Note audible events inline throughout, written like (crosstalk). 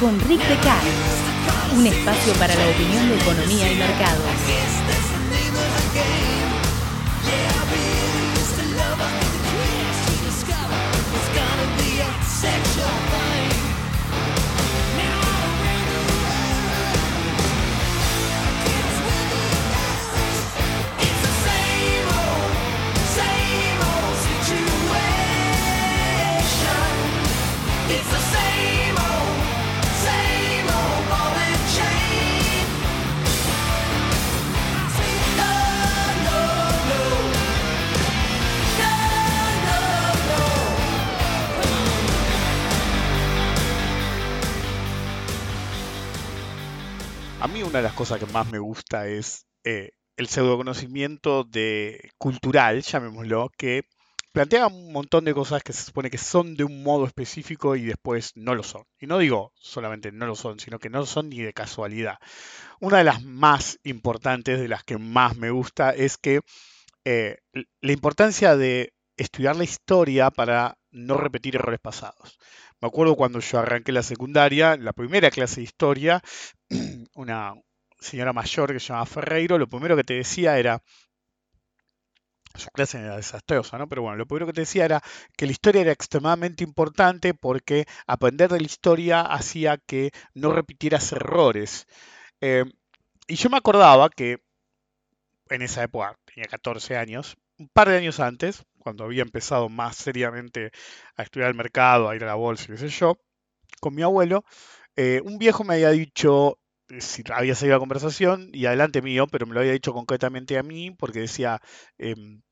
con Rick Decar, un espacio para la opinión de economía y mercados. Una de las cosas que más me gusta es eh, el pseudoconocimiento de cultural, llamémoslo, que plantea un montón de cosas que se supone que son de un modo específico y después no lo son. Y no digo solamente no lo son, sino que no lo son ni de casualidad. Una de las más importantes, de las que más me gusta, es que eh, la importancia de estudiar la historia para no repetir errores pasados. Me acuerdo cuando yo arranqué la secundaria, la primera clase de historia, (clears throat) una señora mayor que se llamaba Ferreiro, lo primero que te decía era, su clase era desastrosa, ¿no? Pero bueno, lo primero que te decía era que la historia era extremadamente importante porque aprender de la historia hacía que no repitieras errores. Eh, y yo me acordaba que en esa época, tenía 14 años, un par de años antes, cuando había empezado más seriamente a estudiar el mercado, a ir a la bolsa, qué sé yo, con mi abuelo, eh, un viejo me había dicho, había salido la conversación, y adelante mío, pero me lo había dicho concretamente a mí, porque decía, em,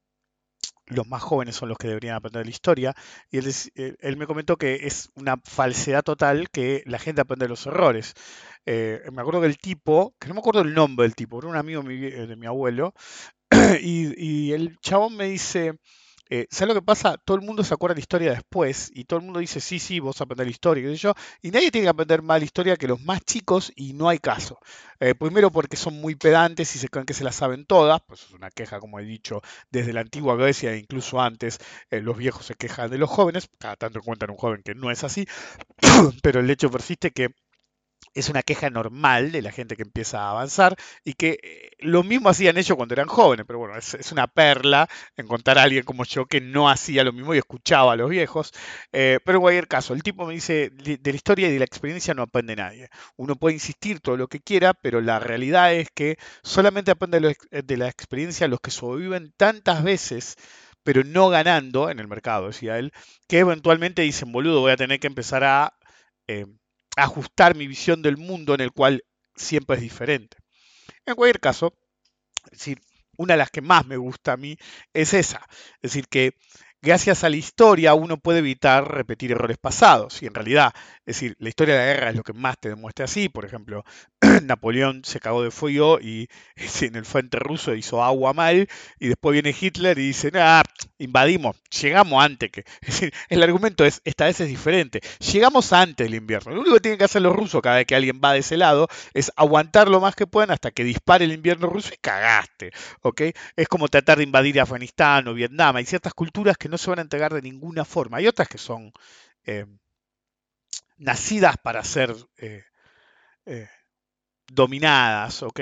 los más jóvenes son los que deberían aprender la historia, y él, eh, él, me comentó que es una falsedad total que la gente aprende los errores. me acuerdo que el tipo, que no me acuerdo el nombre del tipo, era un amigo de mi, abuelo, (clears throat) y, y el chabón me dice, eh, ¿Sabes lo que pasa? Todo el mundo se acuerda de la historia después y todo el mundo dice, sí, sí, vos aprender la historia, sé yo, y nadie tiene que aprender más la historia que los más chicos y no hay caso. Eh, primero porque son muy pedantes y se creen que se las saben todas, pues es una queja, como he dicho, desde la antigua Grecia e incluso antes, eh, los viejos se quejan de los jóvenes, cada tanto encuentran un joven que no es así, (coughs) pero el hecho persiste que es una queja normal de la gente que empieza a avanzar y que eh, lo mismo hacían ellos cuando eran jóvenes, pero bueno, es, una perla encontrar a alguien como yo que no hacía lo mismo y escuchaba a los viejos. Eh, pero en cualquier caso, el tipo me dice, de, la historia y de la experiencia no aprende nadie. Uno puede insistir todo lo que quiera, pero la realidad es que solamente aprende de la experiencia los que sobreviven tantas veces pero no ganando en el mercado, decía él, que eventualmente dicen, boludo, voy a tener que empezar a... Eh, ajustar mi visión del mundo en el cual siempre es diferente. En cualquier caso, decir, una de las que más me gusta a mí es esa. Es decir, que gracias a la historia uno puede evitar repetir errores pasados. Y en realidad, es decir, la historia de la guerra es lo que más te demuestra así. Por ejemplo, (clears throat) Napoleón se cagó de fuego y (laughs) en el frente ruso hizo agua mal. Y después viene Hitler y dice, ah, invadimos, llegamos antes que. (laughs) El argumento es, esta vez es diferente. Llegamos antes del invierno. Lo único que tienen que hacer los rusos cada vez que alguien va de ese lado es aguantar lo más que puedan hasta que dispare el invierno ruso y cagaste. ¿ok? Es como tratar de invadir Afganistán o Vietnam. Hay ciertas culturas que no se van a entregar de ninguna forma. Hay otras que son eh, nacidas para ser eh, eh, dominadas, ¿ok?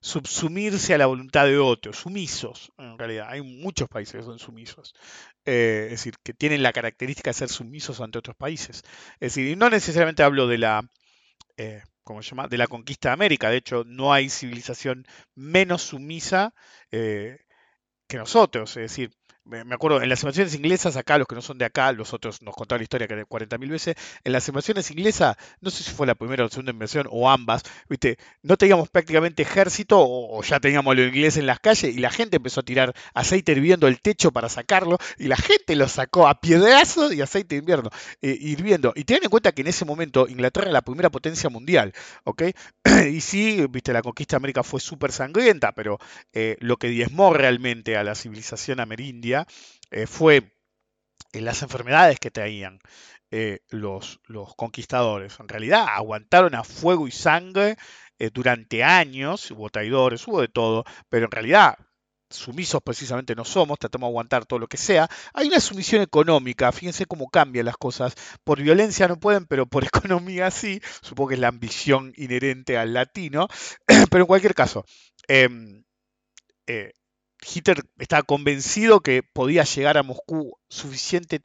subsumirse a la voluntad de otros, sumisos, en realidad. Hay muchos países que son sumisos. es decir, que tienen la característica de ser sumisos ante otros países. Es decir, no necesariamente hablo de la, ¿cómo se llama? De la conquista de América. De hecho, no hay civilización menos sumisa que nosotros. Es decir, me acuerdo, en las invasiones inglesas, acá los que no son de acá, los otros nos contaron la historia que de 40.000 veces, en las invasiones inglesas, no sé si fue la primera o la segunda invasión o ambas, ¿viste? no teníamos prácticamente ejército o, ya teníamos los ingleses en las calles y la gente empezó a tirar aceite hirviendo el techo para sacarlo y la gente lo sacó a piedrazos y aceite invierno, eh, hirviendo. Y ten en cuenta que en ese momento Inglaterra era la primera potencia mundial, ¿ok? (clears throat) y sí, viste, la conquista de América fue súper sangrienta, pero eh, lo que diezmó realmente a la civilización amerindia eh, fue en las enfermedades que traían eh, los, los, conquistadores. En realidad aguantaron a fuego y sangre eh, durante años, hubo traidores, hubo de todo, pero en realidad sumisos precisamente no somos, tratamos de aguantar todo lo que sea. Hay una sumisión económica, fíjense cómo cambian las cosas. Por violencia no pueden, pero por (laughs) economía sí. Supongo que es la ambición inherente al latino. (clears throat) pero en cualquier caso, em, eh, Hitler estaba convencido que podía llegar a Moscú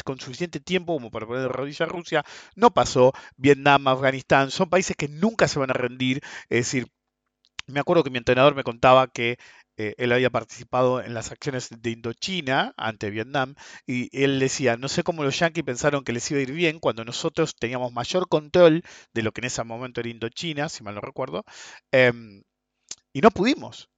con suficiente tiempo como para poner de rodillas a Rusia. No pasó. Vietnam, Afganistán, son países que nunca se van a rendir. Es decir, me acuerdo que mi entrenador me contaba que eh, él había participado en las acciones de Indochina ante Vietnam y él decía, no sé cómo los yanquis pensaron que les iba a ir bien cuando nosotros teníamos mayor control de lo que en ese momento era Indochina, si mal no recuerdo, em, y no pudimos.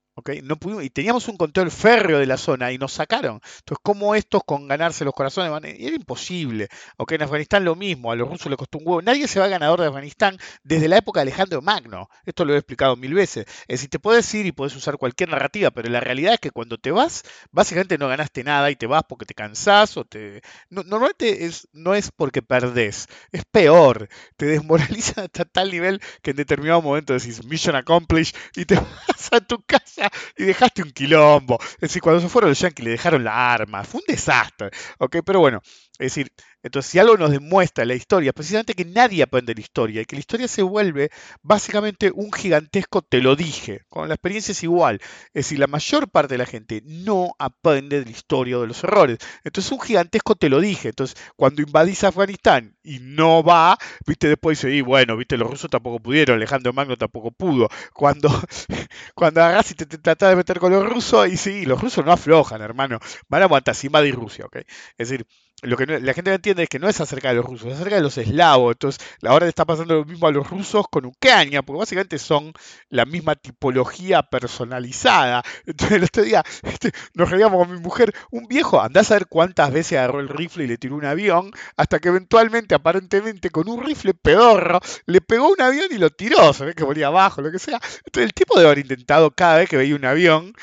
No pudimos, y teníamos un control férreo de la zona y nos sacaron. Entonces, ¿cómo estos con ganarse los corazones van? Era imposible. En Afganistán lo mismo, a los rusos les costó un huevo. Nadie se va ganador de Afganistán desde la época de Alejandro Magno. Esto lo he explicado mil veces. Es decir, te puedes ir y puedes usar cualquier narrativa, pero la realidad es que cuando te vas, básicamente no ganaste nada y te vas porque te cansás o te. normalmente es, no es porque perdés, es peor. Te desmoraliza (laughs) hasta tal nivel que en determinado momento decís mission accomplished y te (laughs) vas a tu casa (laughs) y dejaste un quilombo. Es decir, cuando se fueron los yankees le dejaron la arma. Fue un desastre. ¿Ok? Pero bueno, es decir, entonces si algo nos demuestra la historia, precisamente que nadie aprende la historia y que la historia se vuelve básicamente un gigantesco te lo dije. Con la experiencia es igual. Es decir, la mayor parte de la gente no aprende de la historia o de los errores. Entonces un gigantesco te lo dije. Entonces cuando invadís Afganistán y no va, viste, después dice, y bueno, viste, los rusos tampoco pudieron, Alejandro Magno tampoco pudo. Cuando, (laughs) cuando agarrás y te, tratás de meter con los rusos, y sí, los rusos no aflojan, hermano. Van a aguantar, si invadís Rusia, ¿ok? Es decir, lo que la gente no entiende es que no es acerca de los rusos, es acerca de los eslavos. Entonces, ahora está pasando lo mismo a los rusos con Ucrania, porque básicamente son la misma tipología personalizada. Entonces, el otro día (laughs) este, nos reíamos con mi mujer, un viejo, andás a ver cuántas veces agarró el rifle y le tiró un avión, hasta que eventualmente, aparentemente, con un rifle pedorro, le pegó un avión y lo tiró, se ve que volía abajo, lo que sea. Entonces, el tipo debe haber intentado cada vez que veía un avión,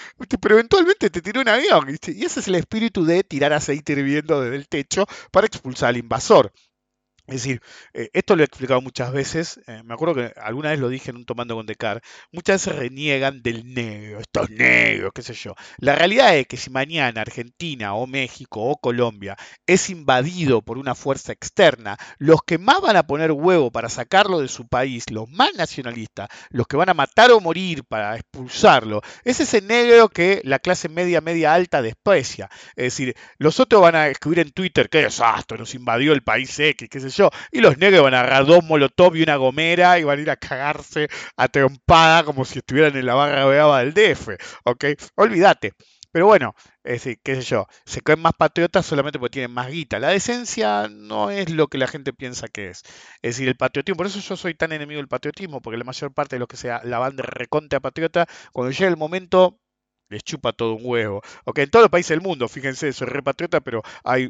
pero eventualmente te tiró un avión. Y ese es el espíritu de tirar aceite hirviendo desde el techo para expulsar al invasor. Es decir, eh, esto lo he explicado muchas veces, eh, me acuerdo que alguna vez lo dije en un tomando con Decar, muchas veces reniegan del negro, estos negros, qué sé yo. La realidad es que si mañana Argentina o México o Colombia es invadido por una fuerza externa, los que más van a poner huevo para sacarlo de su país, los más nacionalistas, los que van a matar o morir para expulsarlo, es ese negro que la clase media, media alta desprecia. Es decir, los otros van a escribir en Twitter, qué desastre, nos invadió el país X, qué sé y los negros van a agarrar dos molotov y una gomera y van a ir a cagarse a trompada como si estuvieran en la barra brava del DF, ¿ok? Olvídate. Pero bueno, es decir, qué sé yo, se creen más patriotas solamente porque tienen más guita. La decencia no es lo que la gente piensa que es. Es decir, el patriotismo, por eso yo soy tan enemigo del patriotismo, porque la mayor parte de los que sea la banda recontra patriota, cuando llega el momento les chupa todo un huevo. Ok, en todos los países del mundo, fíjense, soy repatriota, pero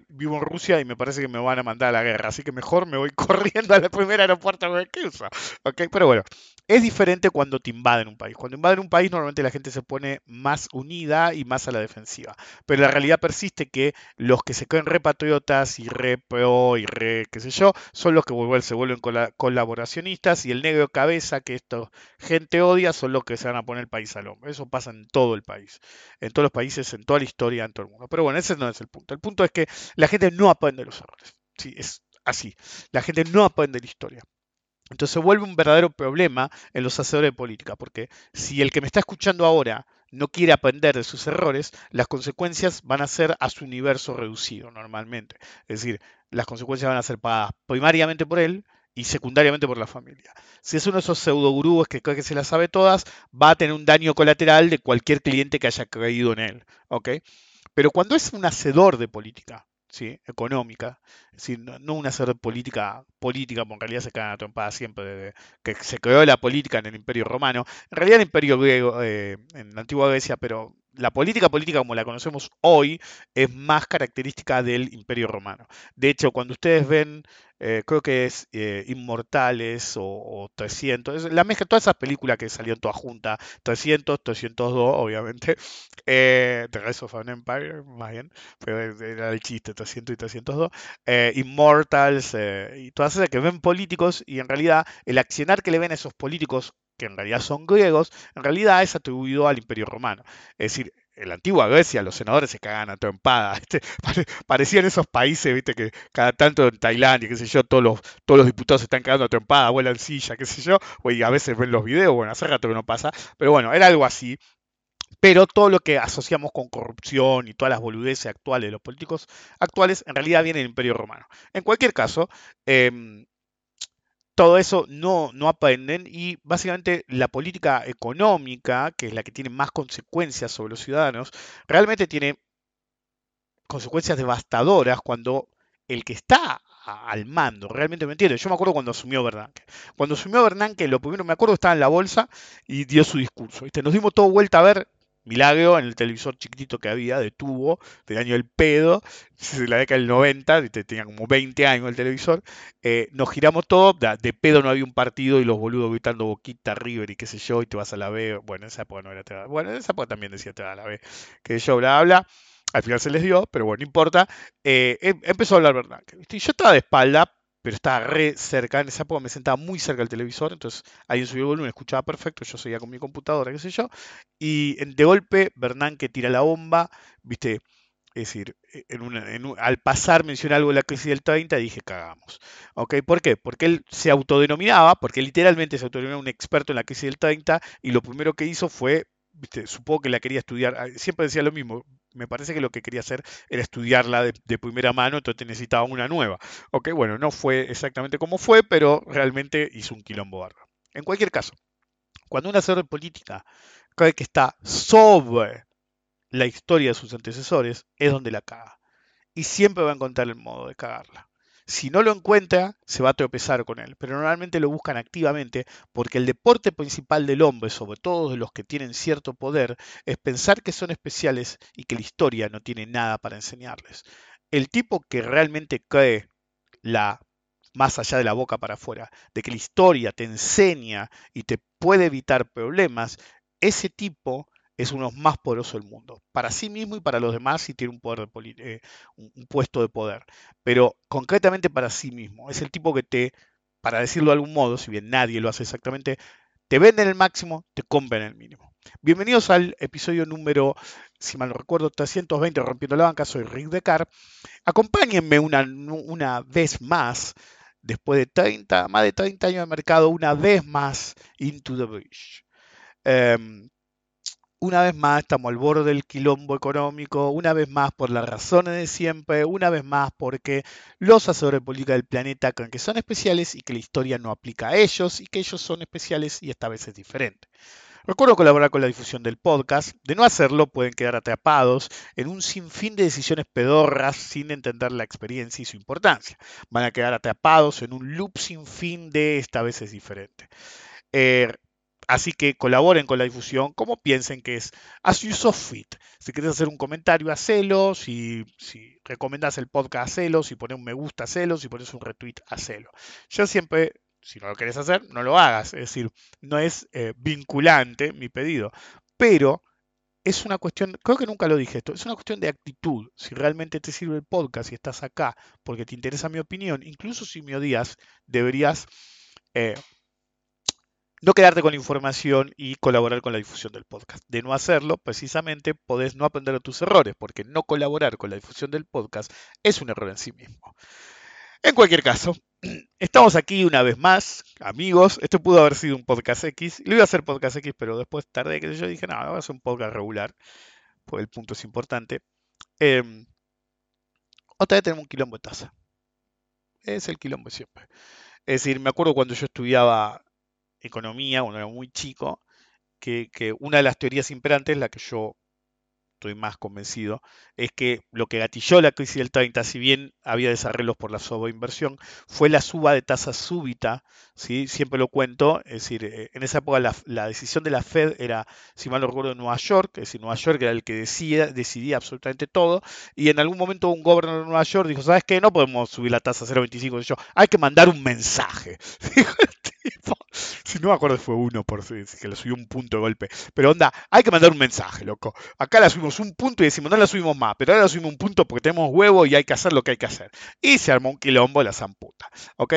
vivo en Rusia y me parece que me van a mandar a la guerra, así que mejor me voy (laughs) corriendo al primer aeropuerto que usa. Ok, pero bueno, es diferente cuando te invaden un país. Cuando invaden un país normalmente la gente se pone más unida y más a la defensiva. Pero la realidad persiste que los que se creen repatriotas y re pro y re qué sé yo, son los que se vuelven colaboracionistas y el negro cabeza que esta gente odia son los que se van a poner el país al hombro. Eso pasa en todo el país en todos los países, en toda la historia, en todo el mundo. Pero bueno, ese no es el punto. El punto es que la gente no aprende los errores. Sí, es así. La gente no aprende la historia. Entonces se vuelve un verdadero problema en los hacedores de política, porque si el que me está escuchando ahora no quiere aprender de sus errores, las consecuencias van a ser a su universo reducido normalmente. Es decir, las consecuencias van a ser pagadas primariamente por él y secundariamente por la familia. Si es uno de esos pseudogurúes que cree que se las sabe todas, va a tener un daño colateral de cualquier cliente que haya creído en él. ¿ok? Pero cuando es un hacedor de política, ¿sí? económica, es no, un hacedor de política, política, porque en realidad se cae trompada siempre, de, que se creó la política en el Imperio Romano, en realidad el Imperio Griego, eh, en la antigua Grecia, pero la política política como la conocemos hoy es más característica del Imperio Romano. De hecho, cuando ustedes ven eh, creo que es eh, Inmortales o, 300, la mezcla, todas esas películas que salieron todas juntas, 300, 302, obviamente, (laughs) eh, The Rise of an Empire, más bien, pero era el chiste, 300 y 302, eh, Immortals, y todas esas que ven políticos y en realidad el accionar que le ven a esos políticos que en realidad son griegos, en realidad es atribuido al Imperio Romano. Es decir, en la antigua Grecia los senadores se cagaban a trompada. ¿viste? (laughs) Parecían esos países, viste, que cada tanto en Tailandia, qué sé yo, todos los, todos los diputados se están cagando a trompada, vuelan silla, qué sé yo, y a veces ven los videos, bueno, hace rato que no pasa, pero bueno, era algo así. Pero todo lo que asociamos con corrupción y todas las boludeces actuales de los políticos actuales, en realidad viene del Imperio Romano. En cualquier caso, eh, todo eso no, no aprenden y básicamente la política económica, que es la que tiene más consecuencias sobre los ciudadanos, realmente tiene consecuencias devastadoras cuando el que está al mando, realmente me entiende. Yo me acuerdo cuando asumió Bernanke. Cuando asumió Bernanke, lo primero me acuerdo estaba en la bolsa y dio su discurso. Nos dimos todo vuelta a ver Milagro en el televisor chiquitito que había de tubo, del año del pedo, de la década del 90, tenía como 20 años el televisor, eh, nos giramos todo, de, pedo no había un partido y los boludos gritando Boquita, River y qué sé yo, y te vas a la B, bueno, en esa época no era te bueno, en esa época también decía te vas a la B, que yo, bla, bla, al final se les dio, pero bueno, no importa, eh, em, empezó a hablar Bernanke, y yo estaba de espalda, pero estaba re cerca, en esa época me sentaba muy cerca del televisor, entonces alguien subió el volumen, escuchaba perfecto, yo seguía con mi computadora, qué sé yo, y de golpe Bernanke tira la bomba, viste, es decir, e, al pasar menciona algo de la crisis del 30 dije, cagamos. ¿Ok? ¿Por qué? Porque él se autodenominaba, porque literalmente se autodenominaba un experto en la crisis del 30 y lo primero que hizo fue, ¿viste? supongo que la quería estudiar, ah, siempre decía lo mismo, me parece que lo que quería hacer era estudiarla de, primera mano, entonces necesitaba una nueva. Ok, bueno, no fue exactamente como fue, pero realmente hizo un quilombo barro. En cualquier caso, cuando una de política cree que está sobre la historia de sus antecesores, es donde la caga. Y siempre va a encontrar el modo de cagarla. Si no lo encuentra, se va a tropezar con él, pero normalmente lo buscan activamente porque el deporte principal del hombre, sobre todo de los que tienen cierto poder, es pensar que son especiales y que la historia no tiene nada para enseñarles. El tipo que realmente cree la más allá de la boca para afuera, de que la historia te enseña y te puede evitar problemas, ese tipo es uno más poderoso del mundo, para sí mismo y para los demás si tiene un, poder eh, un puesto de poder, pero concretamente para sí mismo. Es el tipo que te, para decirlo de algún modo, si bien nadie lo hace exactamente, te venden el máximo, te compran el mínimo. Bienvenidos al episodio número, si mal no recuerdo, 320 Rompiendo la Banca. Soy Rick Decar. Acompáñenme una, una vez más, después de 30, más de 30 años de mercado, una vez más into the bridge. Una vez más estamos al borde del quilombo económico, una vez más por las razones de siempre, una vez más porque los asesores de política del planeta creen que son especiales y que la historia no aplica a ellos y que ellos son especiales y esta vez es diferente. Recuerdo colaborar con la difusión del podcast. De no hacerlo, pueden quedar atrapados en un sinfín de decisiones pedorras sin entender la experiencia y su importancia. Van a quedar atrapados en un loop sin fin de esta vez es diferente. Eh, Así que colaboren con la difusión como piensen que es as you so fit. Si quieres hacer un comentario, hacelo. Si, si recomendás el podcast, hacelo. Si pones un me gusta, hacelo. Si pones un retweet, hacelo. Yo siempre, si no lo querés hacer, no lo hagas. Es decir, no es eh, vinculante mi pedido. Pero es una cuestión, creo que nunca lo dije esto, es una cuestión de actitud. Si realmente te sirve el podcast y estás acá porque te interesa mi opinión, incluso si me odias, deberías eh, no quedarte con la información y colaborar con la difusión del podcast. De no hacerlo, precisamente podés no aprender de tus errores, porque no colaborar con la difusión del podcast es un error en sí mismo. En cualquier caso, (clears throat) estamos aquí una vez más, amigos. Esto pudo haber sido un podcast X. Lo iba a hacer podcast X, pero después tarde que yo dije, no, a hacer un podcast regular, pues el punto es importante. Em, otra vez tenemos un quilombo de taza. Es el quilombo siempre. Es decir, me acuerdo cuando yo estudiaba economía, cuando era muy chico, que, que, una de las teorías imperantes, la que yo estoy más convencido, es que lo que gatilló la crisis del 30, si bien había desarreglos por la sobreinversión, fue la suba de tasa súbita, ¿sí? siempre lo cuento, es decir, eh, en esa época la, decisión de la Fed era, si mal no recuerdo, de Nueva York, es decir, Nueva York era el que decía, decidía absolutamente todo, y en algún momento un gobernador de Nueva York dijo, ¿sabes qué? No podemos subir la tasa a 0,25, hay que mandar un mensaje. (laughs) (laughs) si no me acuerdo fue uno por que le subió un punto de golpe. Pero onda, hay que mandar un mensaje, loco. Acá la subimos un punto y decimos, no la subimos más, pero ahora la subimos un punto porque tenemos huevo y hay que hacer lo que hay que hacer. Y se armó un quilombo la zamputa. ¿Ok?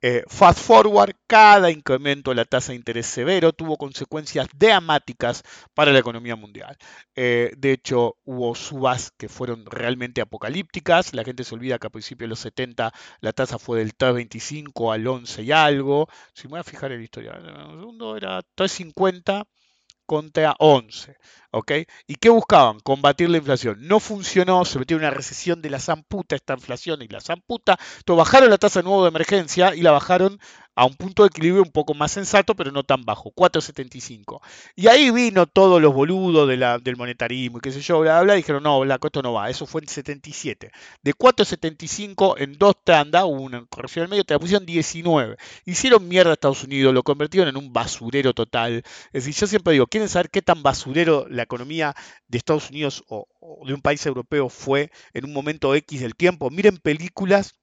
Eh, fast forward, cada incremento de la tasa de interés severo tuvo consecuencias dramáticas para la economía mundial. Eh, de hecho, hubo subas que fueron realmente apocalípticas. La gente se olvida que a principios de los 70 la tasa fue del 3,25 al 11 y algo. Si me voy a fijar en la historia, un segundo era 3,50 contra 11. ¿ok? ¿Y qué buscaban? Combatir la inflación. No funcionó, se metió una recesión de la zamputa, esta inflación y la zamputa. Entonces bajaron la tasa de nuevo de emergencia y la bajaron a un punto de equilibrio un poco más sensato, pero no tan bajo, 4,75. Y ahí vino todos los boludos del monetarismo y qué sé yo, bla, bla, y dijeron, no, bla, esto no va, eso fue en 77. De 4,75 en dos tandas, una corrección en medio, te la pusieron 19. Hicieron mierda a Estados Unidos, lo convirtieron en un basurero total. Es decir, yo siempre digo, ¿quieren saber qué tan basurero la economía de Estados Unidos o de un país europeo fue en un momento X del tiempo? Miren películas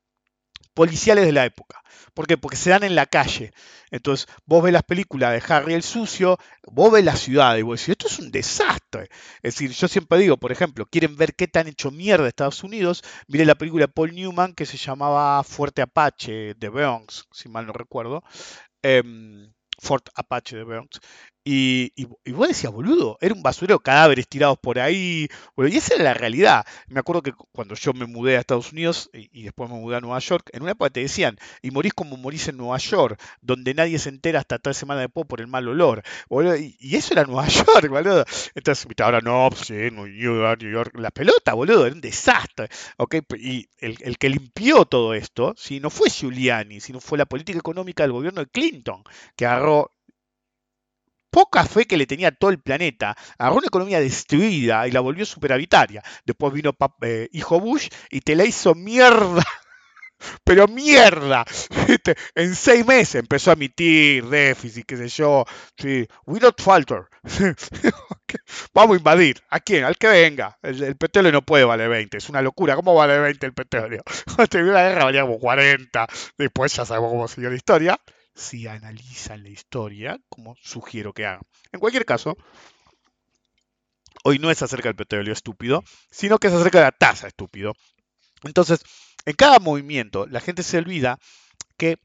policiales de la época. ¿Por qué? Porque se dan en la calle. Entonces, vos ves las películas de Harry el Sucio, vos ves la ciudad y vos decís, esto es un desastre. Es decir, yo siempre digo, por ejemplo, quieren ver qué tan hecho mierda Estados Unidos, miren la película de Paul Newman que se llamaba Fuerte Apache de Bronx, si mal no recuerdo. Em, Fort Apache de Bronx. Y, y, vos decías, boludo, era un basurero, cadáveres tirados por ahí. y esa era la realidad. Me acuerdo que cuando yo me mudé a Estados Unidos y, después me mudé a Nueva York, en una época te decían, y morís como morís en Nueva York, donde nadie se entera hasta tres semanas después por el mal olor. y, eso era Nueva (laughs) York, boludo. Entonces, ahora no, pues, sí, New York, la pelota, boludo, era un desastre. ¿okay? Y el, el que limpió todo esto, si no fue Giuliani, sino fue la política económica del gobierno de Clinton, que agarró poca fe que le tenía todo el planeta, agarró una economía destruida y la volvió superavitaria. Después vino eh, hijo Bush y te la hizo mierda. (laughs) Pero mierda, (laughs) en seis meses empezó a emitir déficit, qué sé yo. Sí, we not falter. (laughs) Vamos a invadir. ¿A quién? Al que venga. El, petróleo no puede valer 20. Es una locura. ¿Cómo vale 20 el petróleo? Terminó la guerra valía como 40. Después ya sabemos cómo siguió la historia si analizan la historia, como sugiero que hagan. En cualquier caso, hoy no es acerca del petróleo estúpido, sino que es acerca de la tasa estúpido. Entonces, en cada movimiento, la gente se olvida que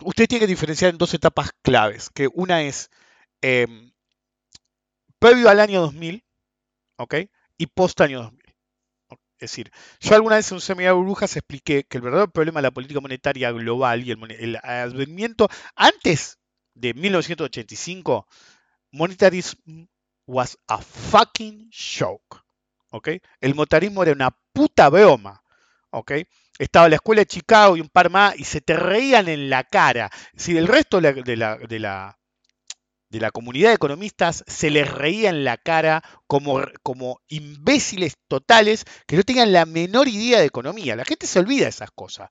usted tiene que diferenciar en dos etapas claves, que una es em, previo al año 2000, ¿ok? Y post año 2000. Es decir, yo alguna vez en un seminario de burbujas expliqué que el verdadero problema de la política monetaria global y el, advenimiento antes de 1985, monetarism was a fucking joke. ¿ok? El monetarismo era una puta broma. ¿ok? Estaba la escuela de Chicago y un par más y se te reían en la cara. Si el resto de la comunidad de economistas se les reía en la cara como, como imbéciles totales que no tenían la menor idea de economía. La gente se olvida de esas cosas.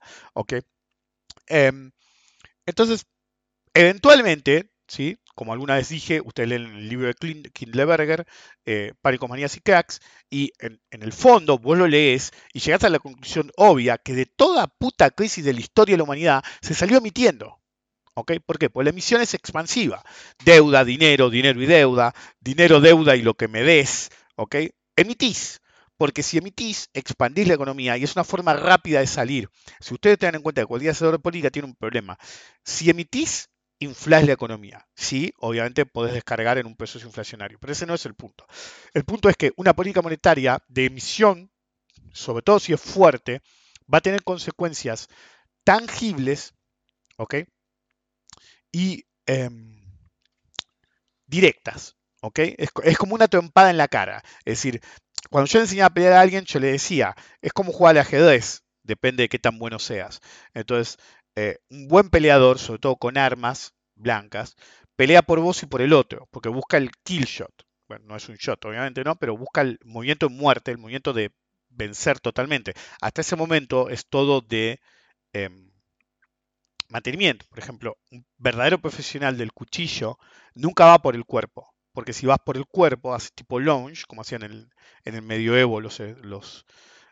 Em, entonces, eventualmente, ¿sí? como alguna vez dije, usted lee el libro de Kindleberger, eh, Manías y Cracks, y en, en, el fondo vos lo lees y llegás a la conclusión obvia que de toda puta crisis de la historia de la humanidad se salió emitiendo. ¿Por qué? Pues la emisión es expansiva. Deuda, dinero, dinero y deuda, dinero, deuda y lo que me des, ¿ok? Emitís. Porque si emitís, expandís la economía y es una forma rápida de salir. Si ustedes tengan en cuenta que cualquier hacedor de política tiene un problema. Si emitís, inflás la economía. Sí, obviamente podés descargar en un proceso inflacionario, pero ese no es el punto. El punto es que una política monetaria de emisión, sobre todo si es fuerte, va a tener consecuencias tangibles, ¿ok? Y em, directas. ¿ok? Es, como una trompada en la cara. Es decir, cuando yo le enseñaba a pelear a alguien, yo le decía, es como jugar al ajedrez, depende de qué tan bueno seas. Entonces, eh, un buen peleador, sobre todo con armas blancas, pelea por vos y por el otro, porque busca el kill shot. Bueno, no es un shot, obviamente no, pero busca el movimiento de muerte, el movimiento de vencer totalmente. Hasta ese momento es todo de em, mantenimiento. Por ejemplo, un verdadero profesional del cuchillo nunca va por el cuerpo, porque si vas por el cuerpo, haces tipo launch, como hacían en el, en el medioevo los, eh, los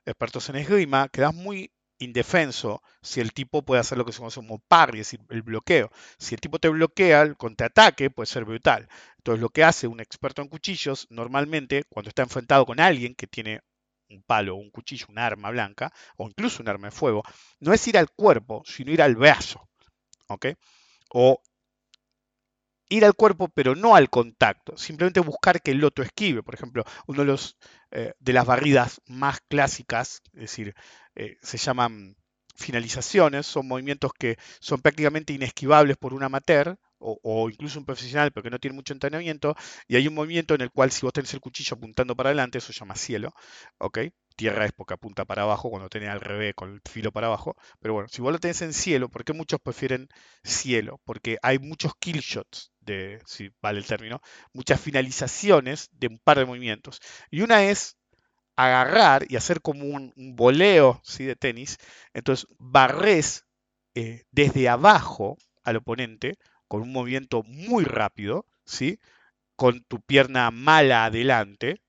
expertos en esgrima, quedas muy indefenso si el tipo puede hacer lo que se conoce como parry, es decir, el bloqueo. Si el tipo te bloquea, el contraataque puede ser brutal. Entonces, lo que hace un experto en cuchillos, normalmente, cuando está enfrentado con alguien que tiene un palo, un cuchillo, un arma blanca, o incluso un arma de fuego, no es ir al cuerpo, sino ir al brazo. O ir al cuerpo, pero no al contacto. Simplemente buscar que el otro esquive. Por ejemplo, uno de, los, eh, de las barridas más clásicas, es decir, eh, se llaman finalizaciones, son movimientos que son prácticamente inesquivables por un amateur o, incluso un profesional, pero que no tiene mucho entrenamiento, y hay un movimiento en el cual si vos tenés el cuchillo apuntando para adelante, eso se llama cielo. Tierra es porque apunta para abajo, cuando tenés al revés con el filo para abajo, pero bueno, si vos lo tenés en cielo, ¿por qué muchos prefieren cielo? Porque hay muchos kill shots, de, si vale el término, muchas finalizaciones de un par de movimientos, y una es agarrar y hacer como un, voleo ¿sí? de tenis, entonces barres eh, desde abajo al oponente, con un movimiento muy rápido, ¿sí? Con tu pierna mala adelante.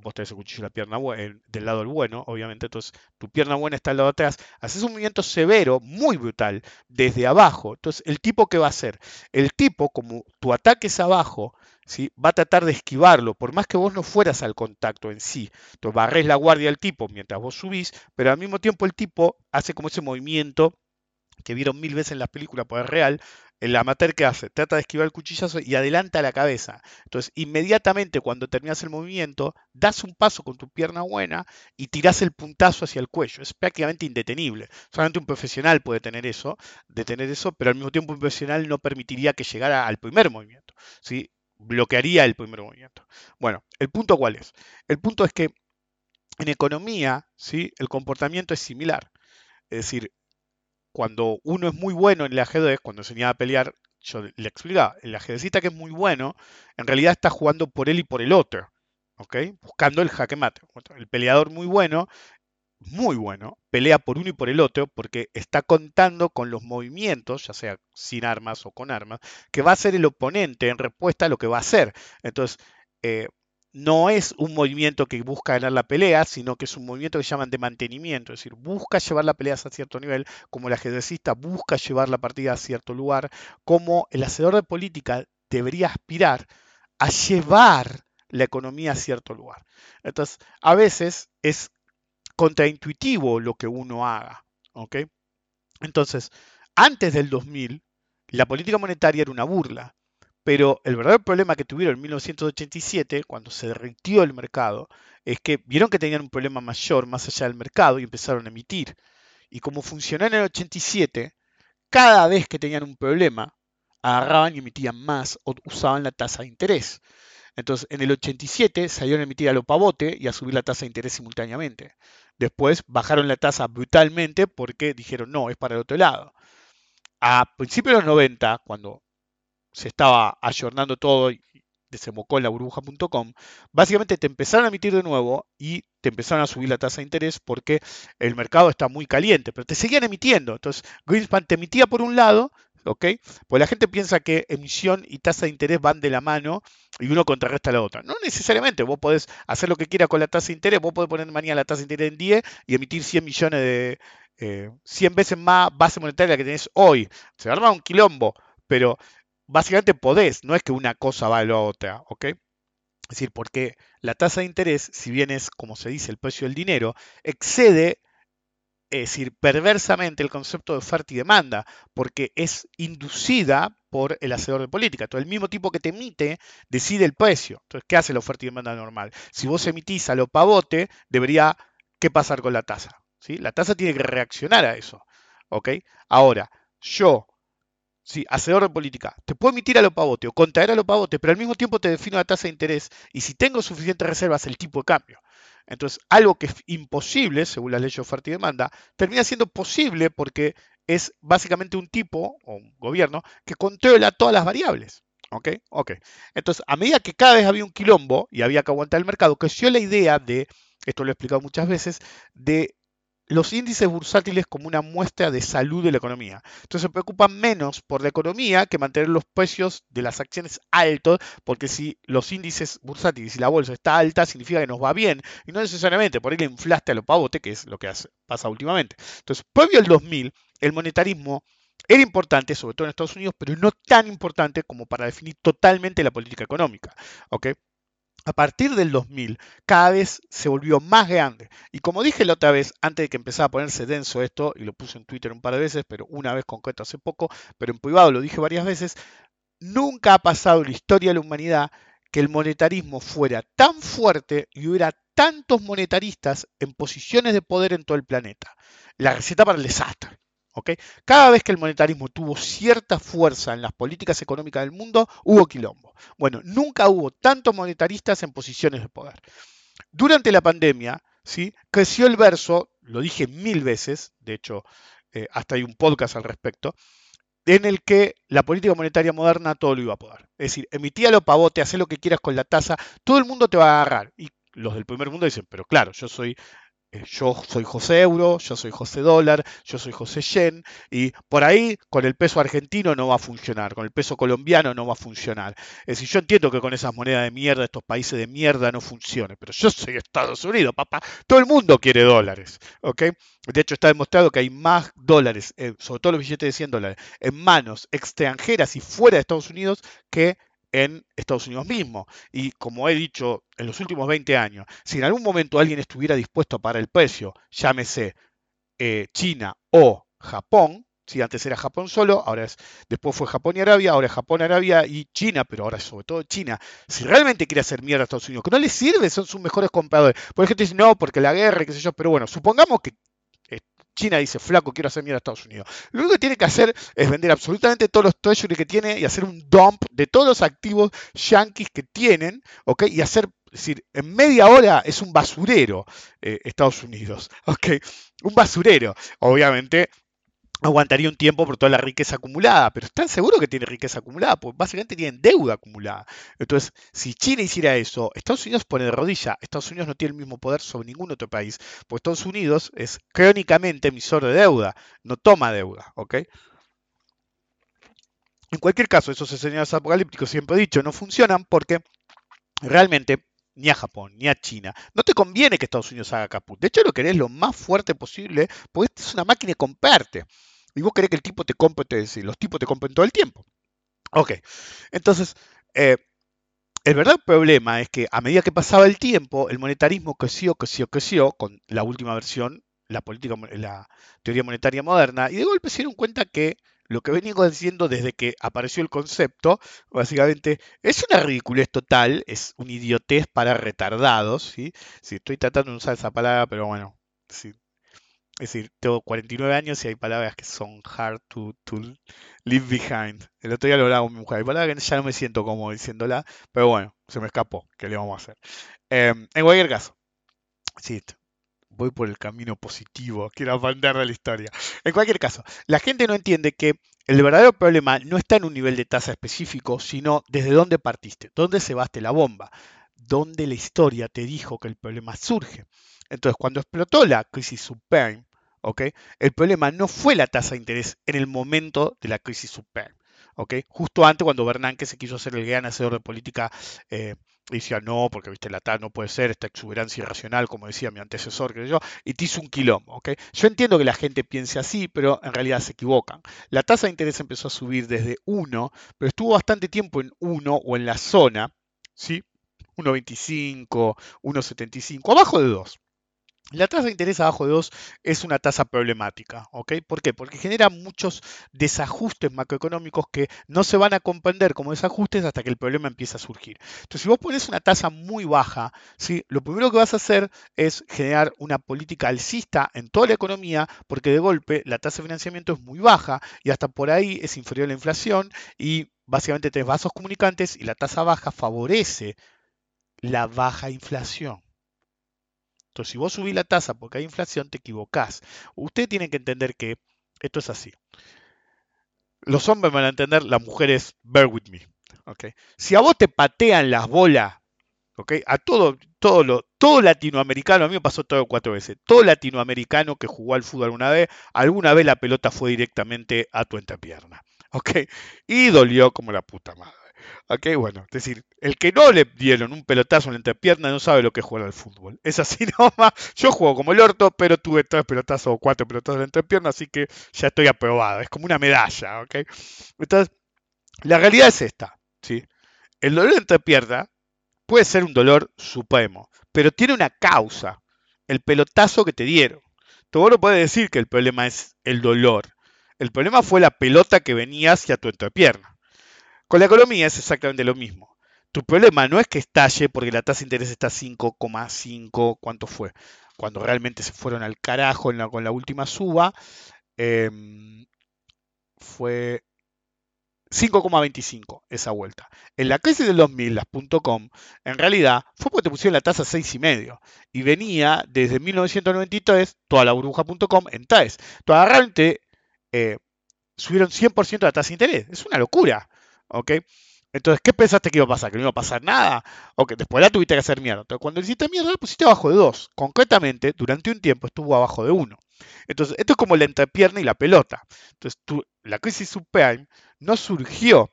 Vos tenés el cuchillo la pierna del lado del bueno, obviamente, entonces tu pierna buena está al lado de atrás. Haces un movimiento severo, muy brutal, desde abajo. Entonces, ¿el tipo qué va a hacer? El tipo, como tu ataque es abajo, ¿sí? va a tratar de esquivarlo, por más que vos no fueras al contacto en sí. Entonces, barres la guardia del tipo mientras vos subís, pero al mismo tiempo el tipo hace como ese movimiento que vieron mil veces en las películas, pues es real, el amateur que hace, trata de esquivar el cuchillazo y adelanta la cabeza. Entonces, inmediatamente cuando terminas el movimiento, das un paso con tu pierna buena y tirás el puntazo hacia el cuello. Es prácticamente indetenible. Solamente un profesional puede tener eso, detener eso, pero al mismo tiempo un profesional no permitiría que llegara al primer movimiento. ¿sí? Bloquearía el primer movimiento. Bueno, ¿el punto cuál es? El punto es que en economía, ¿sí? el comportamiento es similar. Es decir, cuando uno es muy bueno en el ajedrez, cuando enseñaba a pelear, yo le explicaba, el ajedrecista que es muy bueno, en realidad está jugando por él y por el otro, ¿ok? Buscando el jaque mate. El peleador muy bueno, muy bueno, pelea por uno y por el otro porque está contando con los movimientos, ya sea sin armas o con armas, que va a hacer el oponente en respuesta a lo que va a hacer. Entonces, eh, no es un movimiento que busca ganar la pelea, sino que es un movimiento que llaman de mantenimiento, es decir, busca llevar la pelea a cierto nivel, como el ajedrecista busca llevar la partida a cierto lugar, como el hacedor de política debería aspirar a llevar la economía a cierto lugar. Entonces, a veces es contraintuitivo lo que uno haga. Entonces, antes del 2000, la política monetaria era una burla. Pero el verdadero problema que tuvieron en 1987, cuando se derritió el mercado, es que vieron que tenían un problema mayor más allá del mercado y empezaron a emitir. Y como funcionó en el 87, cada vez que tenían un problema, agarraban y emitían más o usaban la tasa de interés. Entonces, en el 87 salieron a emitir a lo pavote y a subir la tasa de interés simultáneamente. Después bajaron la tasa brutalmente porque dijeron, no, es para el otro lado. A principios de los 90, cuando se estaba ayornando todo y desembocó en la burbuja.com, básicamente te empezaron a emitir de nuevo y te empezaron a subir la tasa de interés porque el mercado está muy caliente, pero te seguían emitiendo. Entonces, Greenspan te emitía por un lado, ¿ok? Pues la gente piensa que emisión y tasa de interés van de la mano y uno contrarresta a la otra. No necesariamente, vos podés hacer lo que quieras con la tasa de interés, vos podés poner mañana la tasa de interés en 10 y emitir 100 millones de... 100 eh, veces más base monetaria que tenés hoy. Se arma un quilombo, pero básicamente podés, no es que una cosa va a la otra, ¿ok? Es decir, porque la tasa de interés, si bien es, como se dice, el precio del dinero, excede, es decir, perversamente el concepto de oferta y demanda, porque es inducida por el hacedor de política. Entonces, el mismo tipo que te emite decide el precio. Entonces, ¿qué hace la oferta y demanda normal? Si vos emitís a lo pavote, debería, ¿qué pasar con la tasa? ¿Sí? La tasa tiene que reaccionar a eso. ¿Ok? Ahora, yo Sí, hacedor de política. Te puedo emitir a lo pavote o contraer a lo pavote, pero al mismo tiempo te defino la tasa de interés y si tengo suficientes reservas, el tipo de cambio. Entonces, algo que es imposible, según las leyes de oferta y demanda, termina siendo posible porque es básicamente un tipo o un gobierno que controla todas las variables. ¿Ok? Ok. Entonces, a medida que cada vez había un quilombo y había que aguantar el mercado, creció la idea de, esto lo he explicado muchas veces, de los índices bursátiles como una muestra de salud de la economía. Entonces se preocupan menos por la economía que mantener los precios de las acciones altos, porque si los índices bursátiles y la bolsa está alta, significa que nos va bien, y no necesariamente por ahí le inflaste a lo pavote, que es lo que pasa últimamente. Entonces, previo al 2000, el monetarismo era importante, sobre todo en Estados Unidos, pero no tan importante como para definir totalmente la política económica. ¿ok? A partir del 2000 cada vez se volvió más grande. Y como dije la otra vez, antes de que empezara a ponerse denso esto, y lo puse en Twitter un par de veces, pero una vez concreto hace poco, pero en privado lo dije varias veces, nunca ha pasado en la historia de la humanidad que el monetarismo fuera tan fuerte y hubiera tantos monetaristas en posiciones de poder en todo el planeta. La receta para el desastre. Cada vez que el monetarismo tuvo cierta fuerza en las políticas económicas del mundo, hubo quilombo. Bueno, nunca hubo tantos monetaristas en posiciones de poder. Durante la pandemia, ¿sí? creció el verso, lo dije mil veces, de hecho, eh, hasta hay un podcast al respecto, en el que la política monetaria moderna todo lo iba a poder. Es decir, emitía lo pavote, haz lo que quieras con la tasa, todo el mundo te va a agarrar. Y los del primer mundo dicen, pero claro, yo soy yo soy José Euro, yo soy José Dólar, yo soy José Yen, y por ahí con el peso argentino no va a funcionar, con el peso colombiano no va a funcionar. Es decir, yo entiendo que con esas monedas de mierda, estos países de mierda no funcione, pero yo soy Estados Unidos, papá, todo el mundo quiere dólares, ¿ok? De hecho, está demostrado que hay más dólares, eh, sobre todo los billetes de 100 dólares, en manos extranjeras y fuera de Estados Unidos que en Estados Unidos mismo. Y como he dicho en los últimos 20 años, si en algún momento alguien estuviera dispuesto a pagar el precio, llámese eh, China o Japón, si antes era Japón solo, ahora es, después fue Japón y Arabia, ahora es Japón, Arabia y China, pero ahora es sobre todo China. Si realmente quiere hacer mierda a Estados Unidos, que no le sirve, son sus mejores compradores. Por ejemplo, dice, no, porque la guerra, qué sé yo, pero bueno, supongamos que China dice, flaco, quiero hacer mierda a Estados Unidos. Lo único que tiene que hacer es vender absolutamente todos los treasuries que tiene y hacer un dump de todos los activos yankees que tienen, ¿ok? Y hacer, es decir, en media hora es un basurero eh, Estados Unidos, (laughs) ¿ok? Un basurero. Obviamente aguantaría un tiempo por toda la riqueza acumulada, pero ¿están seguros que tiene riqueza acumulada? Pues básicamente tienen deuda acumulada. Entonces, si China hiciera eso, Estados Unidos pone de rodilla. Estados Unidos no tiene el mismo poder sobre ningún otro país, porque Estados Unidos es crónicamente emisor de deuda, no toma deuda, ¿ok? En cualquier caso, esos escenarios apocalípticos, siempre he dicho, no funcionan porque realmente ni a Japón, ni a China. No te conviene que Estados Unidos haga caput. De hecho, lo querés lo más fuerte posible, porque es una máquina de comprarte. Y vos querés que el tipo te compre, te decir, los tipos te compren todo el tiempo. Ok, entonces, eh, el verdadero problema es que a medida que pasaba el tiempo, el monetarismo creció, creció, creció, con la última versión, la política, la teoría monetaria moderna, y de golpe se dieron cuenta que lo que venimos diciendo desde que apareció el concepto, básicamente, es una ridiculez total, es un idiotez para retardados, ¿sí? Si estoy tratando de usar esa palabra, pero bueno, sí. Es decir, tengo 49 años y hay palabras que son hard to, leave behind. El otro día lo hablaba con mi mujer. Hay palabras que ya no me siento como diciéndola, pero bueno, se me escapó. ¿Qué le vamos a hacer? Em, en cualquier caso, sí, voy por el camino positivo, quiero de la historia. En cualquier caso, la gente no entiende que el verdadero problema no está en un nivel de tasa específico, sino desde dónde partiste, dónde se baste la bomba, dónde la historia te dijo que el problema surge. Entonces, cuando explotó la crisis subprime, el problema no fue la tasa de interés en el momento de la crisis subprime. Justo antes, cuando Bernanke se quiso hacer el gran hacedor de política eh, y decía, no, porque viste, la TAS no puede ser, esta exuberancia irracional, como decía mi antecesor, que yo, y te hizo un quilombo. Yo entiendo que la gente piense así, pero en realidad se equivocan. La tasa de interés empezó a subir desde 1, pero estuvo bastante tiempo en 1 o en la zona, ¿sí? 1.25, 1.75, abajo de 2. La tasa de interés abajo de 2 es una tasa problemática, ¿ok? ¿Por qué? Porque genera muchos desajustes macroeconómicos que no se van a comprender como desajustes hasta que el problema empieza a surgir. Entonces, si vos pones una tasa muy baja, ¿sí? lo primero que vas a hacer es generar una política alcista en toda la economía, porque de golpe la tasa de financiamiento es muy baja y hasta por ahí es inferior a la inflación y básicamente tenés vasos comunicantes y la tasa baja favorece la baja inflación. Si vos subís la tasa porque hay inflación, te equivocás. Ustedes tienen que entender que esto es así. Los hombres van a entender, las mujeres, bear with me. Si a vos te patean las bolas, ¿okay? a todo, todo, lo, todo latinoamericano, a mí me pasó todo cuatro veces, todo latinoamericano que jugó al fútbol alguna vez, alguna vez la pelota fue directamente a tu entrepierna. ¿okay? Y dolió como la puta madre. Ok, bueno, es decir, el que no le dieron un pelotazo en la entrepierna no sabe lo que es jugar al fútbol. (laughs) Es así nomás. Yo juego como el orto, pero tuve tres pelotazos o cuatro pelotazos en la entrepierna, así que ya estoy aprobado. Es como una medalla, ¿ok? Entonces, la realidad es esta, ¿sí? El dolor de entrepierna puede ser un dolor supremo, pero tiene una causa, el pelotazo que te dieron. Tú no puedes decir que el problema es el dolor. El problema fue la pelota que venía hacia tu entrepierna. Con la economía es exactamente lo mismo. Tu problema no es que estalle porque la tasa de interés está 5,5, ¿cuánto fue? Cuando realmente se fueron al carajo con la última suba, em, fue 5,25 esa vuelta. En la crisis del 2000, las .com, en realidad fue porque te pusieron la tasa 6,5 y venía desde 1993 toda la burbuja.com en TAES. Tú realmente eh, subieron 100% la tasa de interés. Es una locura. ¿Ok? Entonces, ¿qué pensaste que iba a pasar? ¿Que no iba a pasar nada? ¿O que después la tuviste que hacer mierda? Entonces, cuando hiciste mierda, la pusiste abajo de 2. Concretamente, durante un tiempo estuvo abajo de 1. Entonces, esto es como la entrepierna y la pelota. Entonces, la crisis subprime no surgió,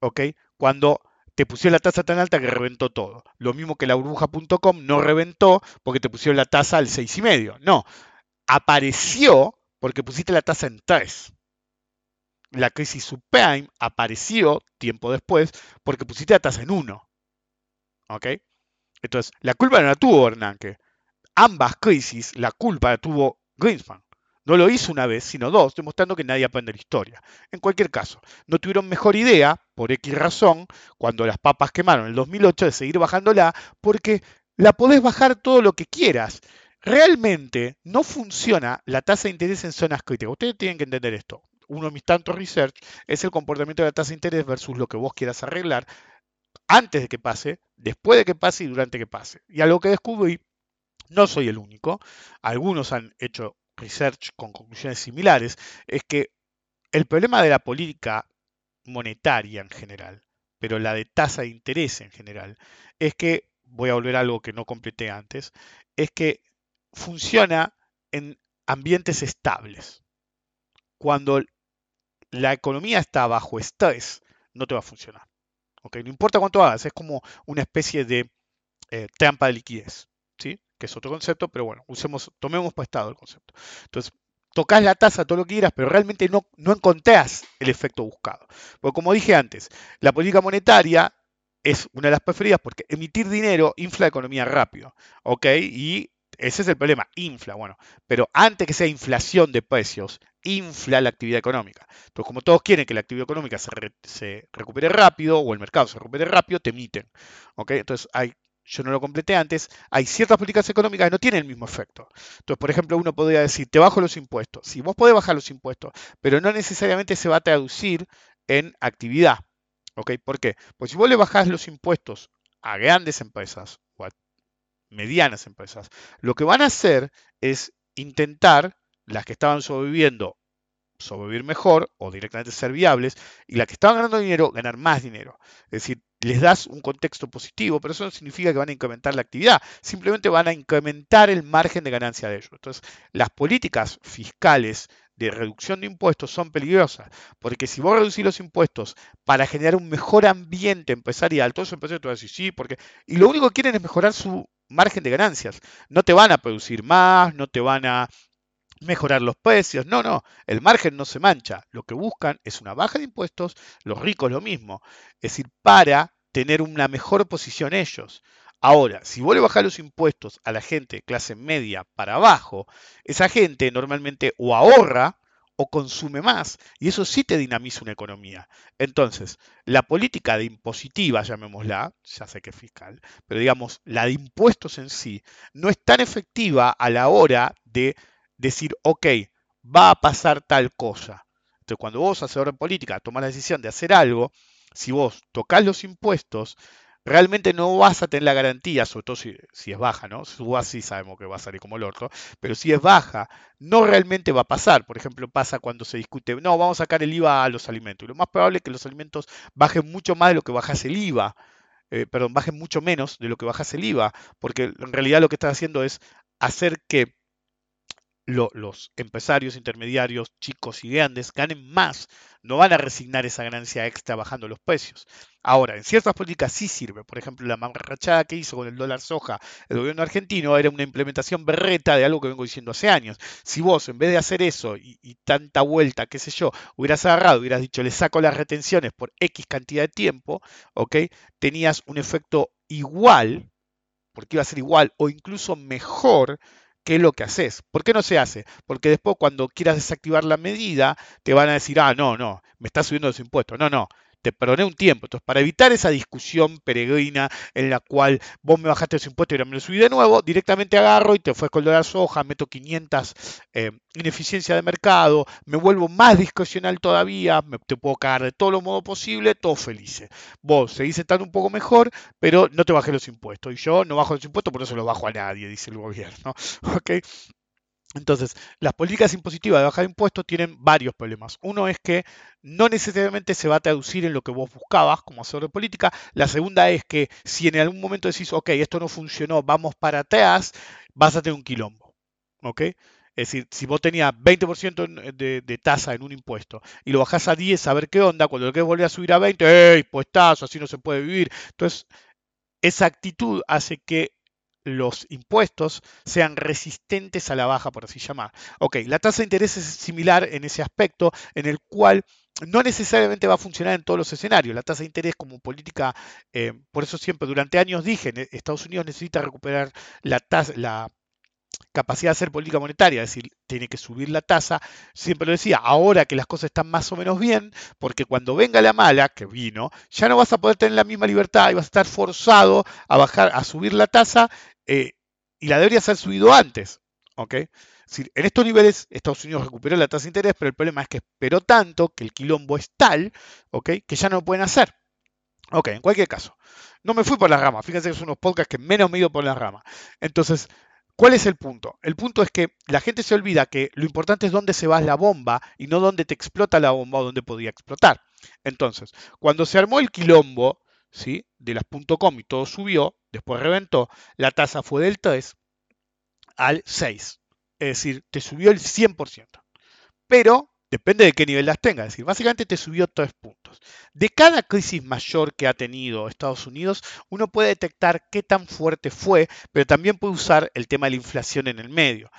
¿ok? Cuando te pusieron la tasa tan alta que reventó todo. Lo mismo que la burbuja.com no reventó porque te pusieron la tasa al 6,5. No, apareció porque pusiste la tasa en 3. La crisis subprime apareció tiempo después porque pusiste la tasa en 1. ¿Ok? Entonces, la culpa no la tuvo Bernanke. Ambas crisis, la culpa la tuvo Greenspan. No lo hizo una vez, sino dos, demostrando que nadie aprende la historia. En cualquier caso, no tuvieron mejor idea, por X razón, cuando las papas quemaron en el 2008, de seguir bajándola, porque la podés bajar todo lo que quieras. Realmente no funciona la tasa de interés en zonas críticas. Ustedes tienen que entender esto. Uno de mis tantos research es el comportamiento de la tasa de interés versus lo que vos quieras arreglar antes de que pase, después de que pase y durante que pase. Y a lo que descubrí, no soy el único, algunos han hecho research con conclusiones similares, es que el problema de la política monetaria en general, pero la de tasa de interés en general, es que, voy a volver a algo que no completé antes, es que funciona en ambientes estables. Cuando la economía está bajo estrés, no te va a funcionar. No importa cuánto hagas, es como una especie de eh, trampa de liquidez. ¿sí? que es otro concepto, pero bueno, usemos, tomemos prestado el concepto. Entonces, tocas la tasa, todo lo que quieras, pero realmente no, no encontrás el efecto buscado. Porque como dije antes, la política monetaria es una de las preferidas porque emitir dinero infla la economía rápido, ¿ok? Y ese es el problema, infla, bueno, pero antes que sea inflación de precios, infla la actividad económica. Entonces, como todos quieren que la actividad económica se, recupere rápido o el mercado se recupere rápido, te emiten. ¿ok? Entonces, hay yo no lo completé antes, hay ciertas políticas económicas que no tienen el mismo efecto. Entonces, por ejemplo, uno podría decir, te bajo los impuestos. Si vos podés bajar los impuestos, pero no necesariamente se va a traducir en actividad. ¿Ok? ¿Por qué? Pues si vos le bajás los impuestos a grandes empresas o a medianas empresas, lo que van a hacer es intentar, las que estaban sobreviviendo, sobrevivir mejor o directamente ser viables, y las que estaban ganando dinero, ganar más dinero. Es decir, les das un contexto positivo, pero eso no significa que van a incrementar la actividad, simplemente van a incrementar el margen de ganancia de ellos. Entonces, las políticas fiscales de reducción de impuestos son peligrosas, porque si vos reducís los impuestos para generar un mejor ambiente empresarial, todos los empresarios te van a decir sí, porque... Y lo único que quieren es mejorar su margen de ganancias. No te van a producir más, no te van a mejorar los precios. No, no, el margen no se mancha. Lo que buscan es una baja de impuestos, los ricos lo mismo. Es decir, para tener una mejor posición ellos. Ahora, si vos le bajás los impuestos a la gente de clase media para abajo, esa gente normalmente o ahorra o consume más, y eso sí te dinamiza una economía. Entonces, la política de impositiva, llamémosla, ya sé que es fiscal, pero digamos, la de impuestos en sí, no es tan efectiva a la hora de decir, ok, va a pasar tal cosa. Entonces, cuando vos, asesor en política, tomás la decisión de hacer algo, si vos tocas los impuestos, realmente no vas a tener la garantía, sobre todo si, es baja, ¿no? Suba sí sabemos que va a salir como el otro, pero si es baja, no realmente va a pasar. Por ejemplo, pasa cuando se discute, no, vamos a sacar el IVA a los alimentos. Y lo más probable es que los alimentos bajen mucho más de lo que bajase el IVA. Eh, perdón, bajen mucho menos de lo que bajase el IVA, porque en realidad lo que estás haciendo es hacer que los empresarios intermediarios, chicos y grandes, ganen más, no van a resignar esa ganancia extra bajando los precios. Ahora, en ciertas políticas sí sirve. Por ejemplo, la marrachada que hizo con el dólar soja el gobierno argentino era una implementación berreta de algo que vengo diciendo hace años. Si vos, en vez de hacer eso y, y tanta vuelta, qué sé yo, hubieras agarrado, hubieras dicho, le saco las retenciones por X cantidad de tiempo, ¿ok? Tenías un efecto igual, porque iba a ser igual o incluso mejor que lo que haces. ¿Por qué no se hace? Porque después cuando quieras desactivar la medida, te van a decir, ah, no, no, me está subiendo los impuestos. No, no, te perdoné un tiempo. Entonces, para evitar esa discusión peregrina en la cual vos me bajaste los impuestos y ahora me lo subí de nuevo, directamente agarro y te fue con la soja, meto 500 eh, ineficiencia de mercado, me vuelvo más discrecional todavía, me, te puedo cagar de todos los modos posibles, todo felices. Vos seguís estando un poco mejor, pero no te bajé los impuestos. Y yo no bajo los impuestos, por eso los bajo a nadie, dice el gobierno. (laughs) ¿Ok? Entonces, las políticas impositivas de bajar impuestos tienen varios problemas. Uno es que no necesariamente se va a traducir en lo que vos buscabas como asesor de política. La segunda es que si en algún momento decís, ok, esto no funcionó, vamos para atrás, vas a tener un quilombo. ¿Ok? Es decir, si vos tenías 20% de, tasa en un impuesto y lo bajás a 10 a ver qué onda, cuando lo querés volver a subir a 20, ¡ey, puestazo! Así no se puede vivir. Entonces, esa actitud hace que los impuestos sean resistentes a la baja, por así llamar. Ok, la tasa de interés es similar en ese aspecto, en el cual no necesariamente va a funcionar en todos los escenarios. La tasa de interés como política, eh, por eso siempre durante años dije, Estados Unidos necesita recuperar la, tasa, la capacidad de hacer política monetaria, es decir, tiene que subir la tasa. Siempre lo decía, ahora que las cosas están más o menos bien, porque cuando venga la mala, que vino, ya no vas a poder tener la misma libertad y vas a estar forzado a bajar, a subir la tasa eh, y la debería ser subido antes. ¿ok? en estos niveles Estados Unidos recuperó la tasa de interés, pero el problema es que esperó tanto que el quilombo es tal ¿ok? que ya no lo pueden hacer. Ok, en cualquier caso, no me fui por las ramas. Fíjense que son unos podcasts que menos me he ido por las ramas. Entonces, ¿cuál es el punto? El punto es que la gente se olvida que lo importante es dónde se va la bomba y no dónde te explota la bomba o dónde podía explotar. Entonces, cuando se armó el quilombo de las .com y todo subió, después reventó, la tasa fue del 3 al 6. Es decir, te subió el 100%. Pero depende de qué nivel las tengas. Es decir, básicamente te subió 3 puntos. De cada crisis mayor que ha tenido Estados Unidos, uno puede detectar qué tan fuerte fue, pero también puede usar el tema de la inflación en el medio.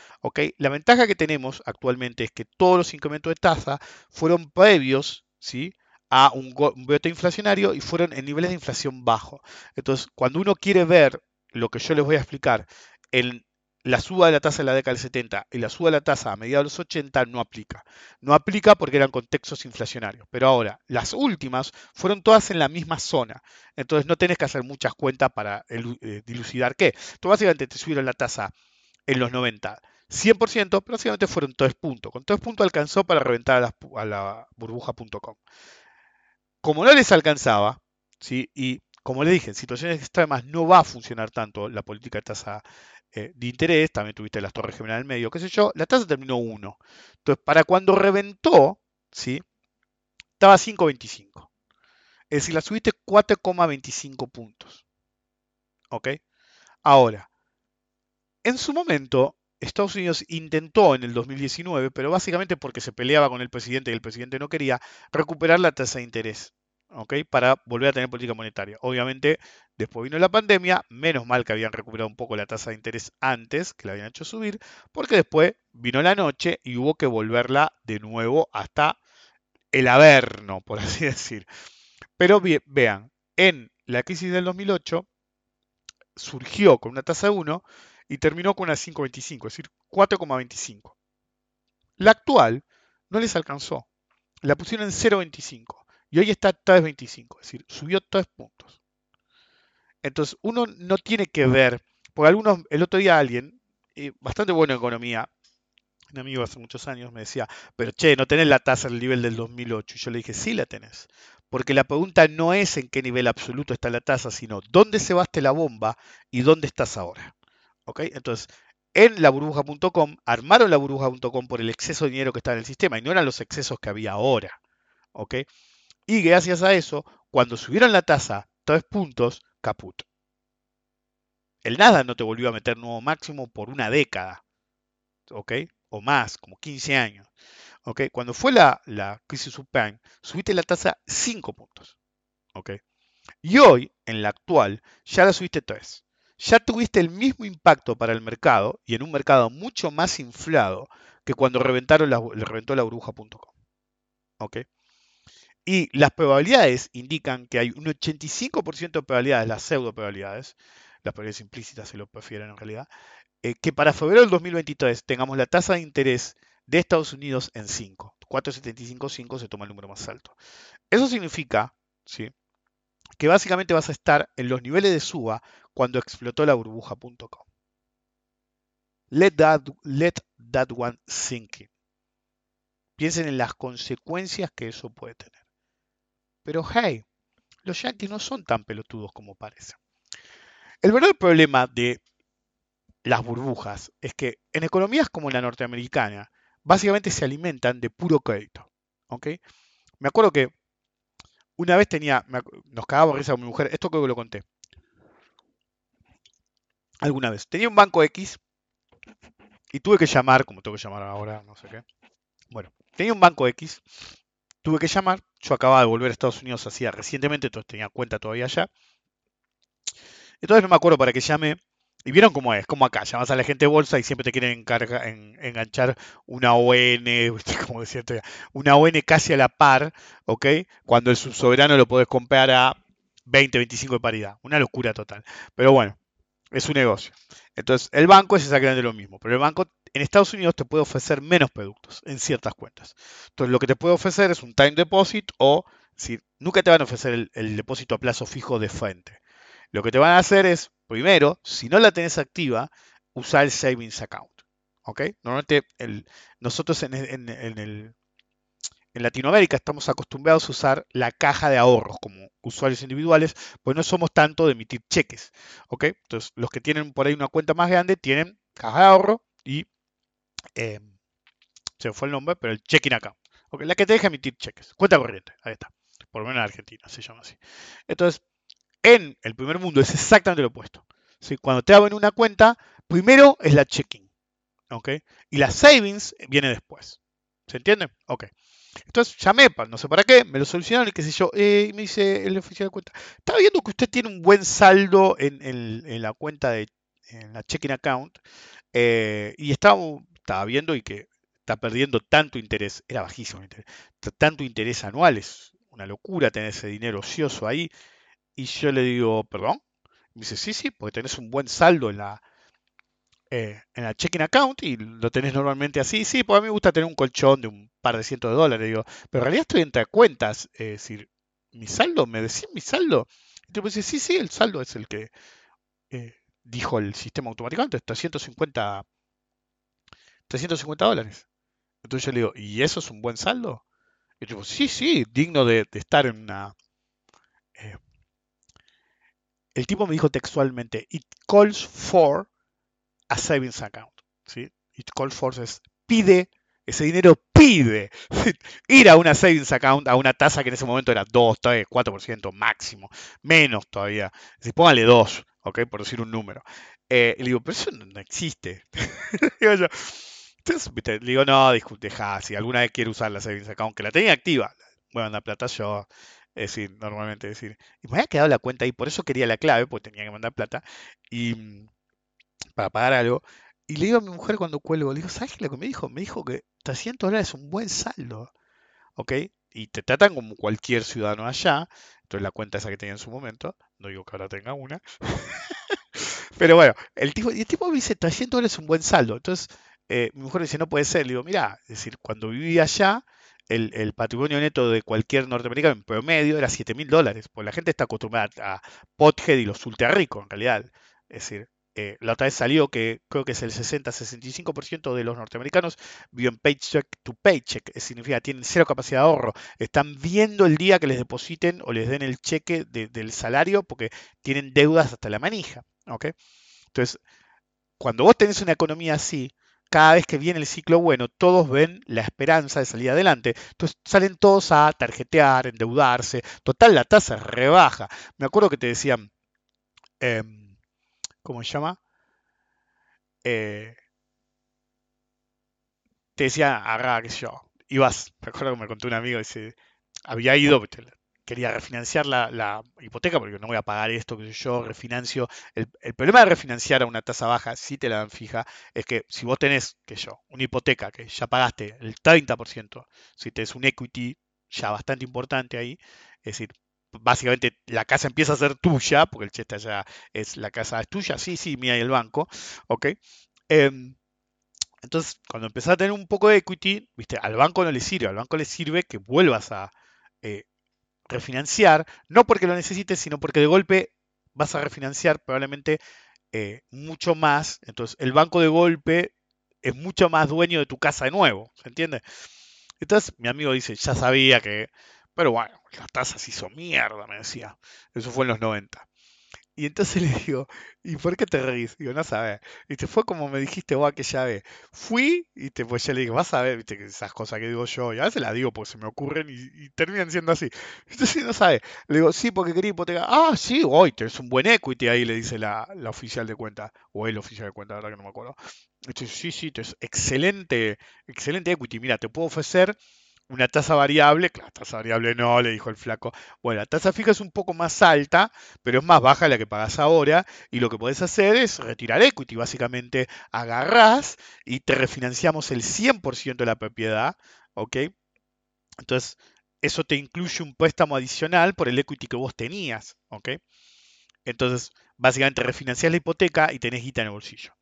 La ventaja que tenemos actualmente es que todos los incrementos de tasa fueron previos ¿sí? A un, un inflacionario y fueron en niveles de inflación bajo. Entonces, cuando uno quiere ver lo que yo les voy a explicar en la suba de la tasa de la década del 70 y la suba de la tasa a mediados de los 80 no aplica. No aplica porque eran contextos inflacionarios. Pero ahora, las últimas fueron todas en la misma zona. Entonces no tenés que hacer muchas cuentas para eh, dilucidar qué. Entonces básicamente te subieron la tasa en los 90 100%, pero básicamente fueron 3 puntos. Con 3 puntos alcanzó para reventar a la, a la burbuja.com como no les alcanzaba, ¿sí? y como les dije, en situaciones extremas no va a funcionar tanto la política de tasa eh, de interés, también tuviste las torres gemelas en medio, qué sé yo, la tasa terminó 1. Entonces, para cuando reventó, ¿sí? estaba 5.25. Es decir, la subiste 4,25 puntos. ¿Ok? Ahora, en su momento, Estados Unidos intentó en el 2019, pero básicamente porque se peleaba con el presidente y el presidente no quería, recuperar la tasa de interés. Para volver a tener política monetaria. Obviamente, después vino la pandemia, menos mal que habían recuperado un poco la tasa de interés antes, que la habían hecho subir, porque después vino la noche y hubo que volverla de nuevo hasta el averno, por (laughs) así decir. Pero vean, en la crisis del 2008 surgió con una tasa de 1 y terminó con una 5,25, es decir, 4,25. La actual no les alcanzó, la pusieron en 0,25 y hoy está 3.25, es decir, subió 3 puntos. Entonces, uno no tiene que ver, porque algunos, el otro día alguien, eh, bastante bueno en economía, un amigo hace muchos años me decía, pero che, no tenés la tasa al nivel del 2008. Y yo le dije, sí la tenés. Porque la pregunta no es en qué nivel absoluto está la tasa, sino dónde se baste la bomba y dónde estás ahora. ¿Ok? Entonces, en la burbuja.com, armaron la burbuja.com por el exceso de dinero que está en el sistema y no eran los excesos que había ahora. ¿Ok? Y gracias a eso, cuando subieron la tasa tres puntos, caput. El nada no te volvió a meter nuevo máximo por una década, ¿ok? O más, como 15 años. ¿ok? Cuando fue la, la crisis subprime, subiste la tasa 5 puntos, ¿ok? Y hoy, en la actual, ya la subiste 3. Ya tuviste el mismo impacto para el mercado y en un mercado mucho más inflado que cuando reventaron la, reventó la burbuja.com. ¿ok? Y las probabilidades indican que hay un 85% de probabilidades, las pseudo probabilidades, las probabilidades implícitas se lo prefieren en realidad, eh, que para febrero del 2023 tengamos la tasa de interés de Estados Unidos en 5. 4,75, se toma el número más alto. Eso significa ¿sí? que básicamente vas a estar en los niveles de suba cuando explotó la burbuja.com. Let that, let that one sink in. Piensen en las consecuencias que eso puede tener. Pero hey, los yankees no son tan pelotudos como parecen. El verdadero problema de las burbujas es que en economías como la norteamericana, básicamente se alimentan de puro crédito. Me acuerdo que una vez tenía, nos cagábamos risa con mi mujer, esto creo que lo conté. Alguna vez. Tenía un banco X y tuve que llamar, como tengo que llamar ahora, no sé qué. Bueno, tenía un banco X, tuve que llamar, yo acababa de volver a Estados Unidos hacía recientemente, entonces tenía cuenta todavía allá. Entonces no me acuerdo para qué llamé, y vieron cómo es, como acá, llamas a la gente de bolsa y siempre te quieren enganchar una ON, (laughs) como decía, una ON casi a la par, ¿ok? Cuando el subsoberano lo podés comprar a 20, 25 de paridad. Una locura total. Pero bueno, es un negocio. Entonces, el banco es exactamente lo mismo, pero el banco en Estados Unidos te puede ofrecer menos productos en ciertas cuentas. Entonces, lo que te puede ofrecer es un time deposit o, si nunca te van a ofrecer el, el depósito a plazo fijo de frente. Lo que te van a hacer es Primero, si no la tenés activa, usa el Savings Account. ¿Ok? Normalmente nosotros en, en, Latinoamérica estamos acostumbrados a usar la caja de ahorros como usuarios individuales, pues no somos tanto de emitir cheques. ¿Ok? Entonces, los que tienen por ahí una cuenta más grande tienen caja de ahorro y em, se fue el nombre, pero el checking account. ¿ok? La que te deja emitir cheques. Cuenta corriente, ahí está. Por lo menos en Argentina se llama así. Entonces, en el primer mundo es exactamente lo opuesto. Cuando te abren una cuenta, primero es la checking. Y la savings viene después. ¿Se entiende? Ok. Entonces llamé, no sé para qué, me lo solucionaron y qué sé yo. Eh, y me dice el oficial de cuenta, estaba viendo que usted tiene un buen saldo en, la cuenta de en la checking account eh, y estaba, estaba viendo y que está perdiendo tanto interés, era bajísimo el interés, tanto interés anual, es una locura tener ese dinero ocioso ahí. Y yo le digo, perdón. me dice, sí, sí, porque tenés un buen saldo en la, eh, en la checking account y lo tenés normalmente así. Sí, pues a mí me gusta tener un colchón de un par de cientos de dólares. Digo, pero en realidad estoy entre cuentas. es decir, mi saldo, ¿me decís mi saldo? Y tú me dices, sí, sí, el saldo es el que eh, dijo el sistema automáticamente, 350, 350 dólares. Entonces yo le digo, ¿y eso es un buen saldo? Y yo sí, sí, digno de, estar en una... Eh, el tipo me dijo textualmente, it calls for a savings account. ¿sí? It calls for es pide, ese dinero pide (laughs) ir a una savings account a una tasa que en ese momento era 2, 3, 4% máximo, menos todavía. Si póngale 2, ¿ok? Por decir un número. Eh, le digo, pero eso no, existe. (laughs) digo yo, entonces, le digo, no, deja, si alguna vez quiere usar la savings account, que la tenía activa, voy a mandar plata yo, es decir, normalmente decir, y me había quedado la cuenta ahí, por eso quería la clave, porque tenía que mandar plata, y mm, para pagar algo. Y le digo a mi mujer cuando cuelgo, le digo, ¿sabes lo que me dijo? Me dijo que 300 dólares es un buen saldo, ¿ok? Y te tratan como cualquier ciudadano allá, entonces la cuenta esa que tenía en su momento, no digo que ahora tenga una, (laughs) pero bueno, el tipo, el tipo me dice, 300 dólares es un buen saldo, entonces eh, mi mujer dice, no puede ser, le digo, mira, es decir, cuando vivía allá, el, patrimonio neto de cualquier norteamericano en promedio era 7 mil dólares, porque la gente está acostumbrada a pothead y los ultra ricos en realidad. Es decir, eh, la otra vez salió que creo que es el 60-65% de los norteamericanos viven paycheck to paycheck, significa tienen cero capacidad de ahorro, están viendo el día que les depositen o les den el cheque del salario porque tienen deudas hasta la manija. Entonces, cuando vos tenés una economía así, cada vez que viene el ciclo bueno, todos ven la esperanza de salir adelante. Entonces salen todos a tarjetear, endeudarse. Total, la tasa rebaja. Me acuerdo que te decían, em, ¿cómo se llama? Eh, te decía, agarra, qué sé yo, ibas, me acuerdo que me contó un amigo, dice, había ido, quería refinanciar la, hipoteca porque no voy a pagar esto, que yo refinancio. El, problema de refinanciar a una tasa baja, si te la dan fija, es que si vos tenés, que yo, una hipoteca que ya pagaste el 30%, si tenés un equity ya bastante importante ahí. Es decir, básicamente la casa empieza a ser tuya, porque el cheta ya es la casa es tuya, sí, sí, mira el banco, ¿ok? Em, entonces, cuando empezás a tener un poco de equity, viste, al banco no le sirve, al banco le sirve que vuelvas a eh, refinanciar, no porque lo necesites, sino porque de golpe vas a refinanciar probablemente eh, mucho más. Entonces, el banco de golpe es mucho más dueño de tu casa de nuevo, ¿se entiende? Entonces, mi amigo dice, ya sabía que, pero bueno, las tasas hizo mierda, me decía. Eso fue en los 90. Y entonces (laughs) le digo, ¿y por qué te reís? Digo, no sabes. Y te fue como me dijiste vos aquella vez. Fui y te, pues ya le digo, vas a ver, viste, esas cosas que digo yo, y a veces las digo porque se me ocurren y, terminan siendo así. (laughs) Entonces no sabe. Le digo, sí, porque quería hipotecar. Ah, sí, hoy tenés un buen equity ahí, le dice la, la oficial de cuenta. O el oficial de cuenta, la verdad que no me acuerdo. Entonces, sí, sí, es excelente, excelente equity. Mira, te puedo ofrecer una tasa variable, claro, tasa variable no, le dijo el flaco. Bueno, la tasa fija es un poco más alta, pero es más baja la que pagas ahora. Y lo que puedes hacer es retirar equity. Básicamente agarrás y te refinanciamos el 100% de la propiedad. ¿Ok? Entonces, eso te incluye un préstamo adicional por el equity que vos tenías. ¿Ok? Entonces, básicamente refinanciás la hipoteca y tenés guita en el bolsillo.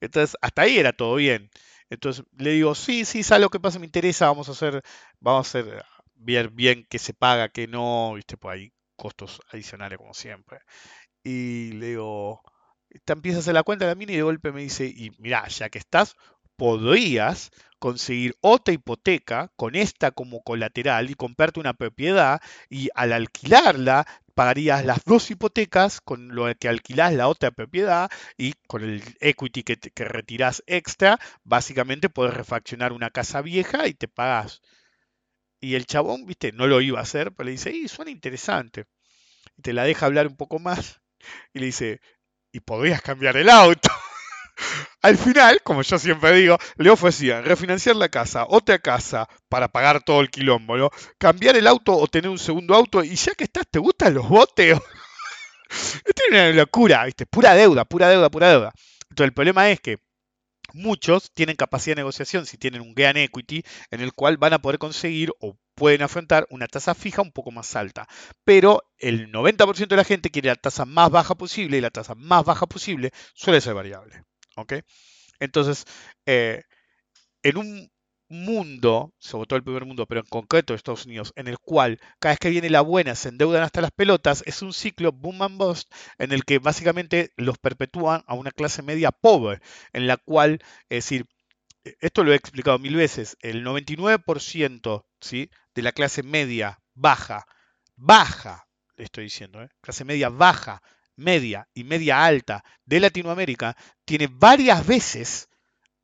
Entonces, hasta ahí era todo bien. Entonces le digo, sí, sí, ¿sabes lo que pasa? Me interesa, vamos a hacer, vamos a hacer bien, bien qué se paga, qué no, viste, pues hay costos adicionales como siempre. Y le digo, te empieza a hacer la cuenta de la mina y de golpe me dice, y mira, ya que estás, podrías conseguir otra hipoteca con esta como colateral y comprarte una propiedad y al alquilarla pagarías las dos hipotecas con lo que alquilás la otra propiedad y con el equity que, que retirás extra, básicamente puedes refaccionar una casa vieja y te pagas. Y el chabón, viste, no lo iba a hacer, pero le dice, y suena interesante. Y te la deja hablar un poco más y le dice, y podrías cambiar el auto. Al final, como yo siempre digo, le ofrecían refinanciar la casa, otra casa para pagar todo el quilombo. Cambiar el auto o tener un segundo auto y ya que estás, ¿te gustan los botes? (laughs) Esto es una locura, ¿viste? Pura deuda, pura deuda, pura deuda. Entonces el problema es que muchos tienen capacidad de negociación si tienen un gran equity en el cual van a poder conseguir o pueden afrontar una tasa fija un poco más alta. Pero el 90% de la gente quiere la tasa más baja posible y la tasa más baja posible suele ser variable. ¿Ok? Entonces, eh, en un mundo, sobre todo el primer mundo, pero en concreto Estados Unidos, en el cual cada vez que viene la buena se endeudan hasta las pelotas, es un ciclo boom and bust en el que básicamente los perpetúan a una clase media pobre, en la cual, es decir, esto lo he explicado mil veces, el 99% ¿sí? de la clase media baja, baja, le estoy diciendo, ¿eh? clase media baja, media y media alta de Latinoamérica tiene varias veces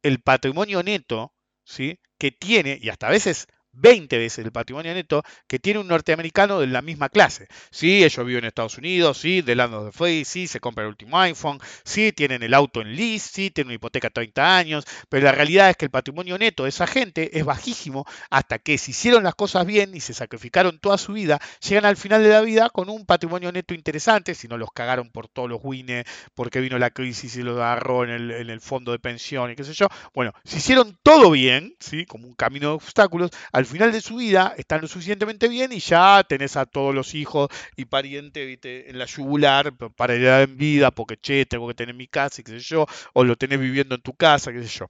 el patrimonio neto ¿sí? que tiene, y hasta a veces 20 veces el patrimonio neto que tiene un norteamericano de la misma clase. Sí, ellos viven en Estados Unidos, sí, de Land of the sí, se compra el último iPhone, sí, tienen el auto en lease, sí, tienen una hipoteca 30 años, pero la realidad es que el patrimonio neto de esa gente es bajísimo hasta que si hicieron las cosas bien y se sacrificaron toda su vida, llegan al final de la vida con un patrimonio neto interesante, si no los cagaron por todos los wines, porque vino la crisis y los agarró en el, en el fondo de pensión y qué sé yo. Bueno, si hicieron todo bien, ¿sí? como un camino de obstáculos, al final de su vida están lo suficientemente bien y ya tenés a todos los hijos y parientes en la yugular para heredar en vida, porque che, tengo que tener mi casa y qué sé yo, o lo tenés viviendo en tu casa, qué sé yo.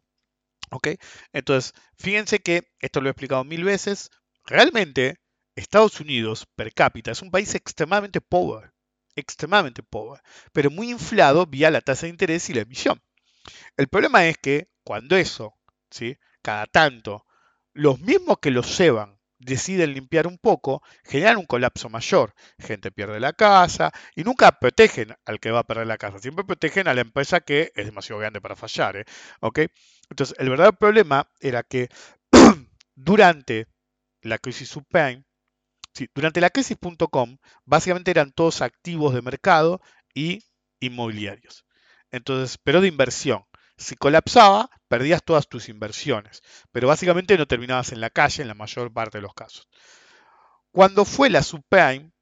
¿Ok? Entonces, fíjense que esto lo he explicado mil veces. Realmente, Estados Unidos per cápita es un país extremadamente pobre, extremadamente pobre, pero muy inflado vía la tasa de interés y la emisión. El problema es que cuando eso, ¿sí? cada tanto, los mismos que los llevan deciden limpiar un poco, generan un colapso mayor. Gente pierde la casa y nunca protegen al que va a perder la casa, siempre protegen a la empresa que es demasiado grande para fallar. ¿eh? Entonces, el verdadero problema era que (clears throat) durante la crisis subprime, durante la crisis.com, básicamente eran todos activos de mercado y inmobiliarios. Entonces, pero de inversión. Si colapsaba, perdías todas tus inversiones, pero básicamente no terminabas en la calle en la mayor parte de los casos. Cuando fue la subprime,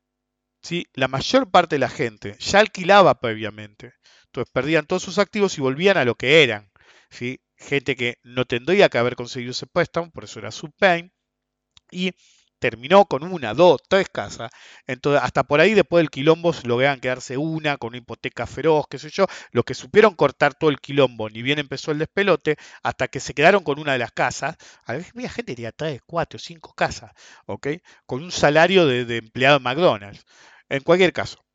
¿sí? la mayor parte de la gente ya alquilaba previamente, entonces perdían todos sus activos y volvían a lo que eran. ¿sí? Gente que no tendría que haber conseguido ese préstamo, por eso era subprime, y terminó con una, dos, tres casas. Entonces, hasta por ahí después del quilombo lograban quedarse una con una hipoteca feroz, qué sé yo. Los que supieron cortar todo el quilombo, ni bien empezó el despelote, hasta que se quedaron con una de las casas. A veces había gente tenía tres, cuatro, cinco casas, ¿ok? Con un salario de, de empleado de McDonald's. En cualquier caso,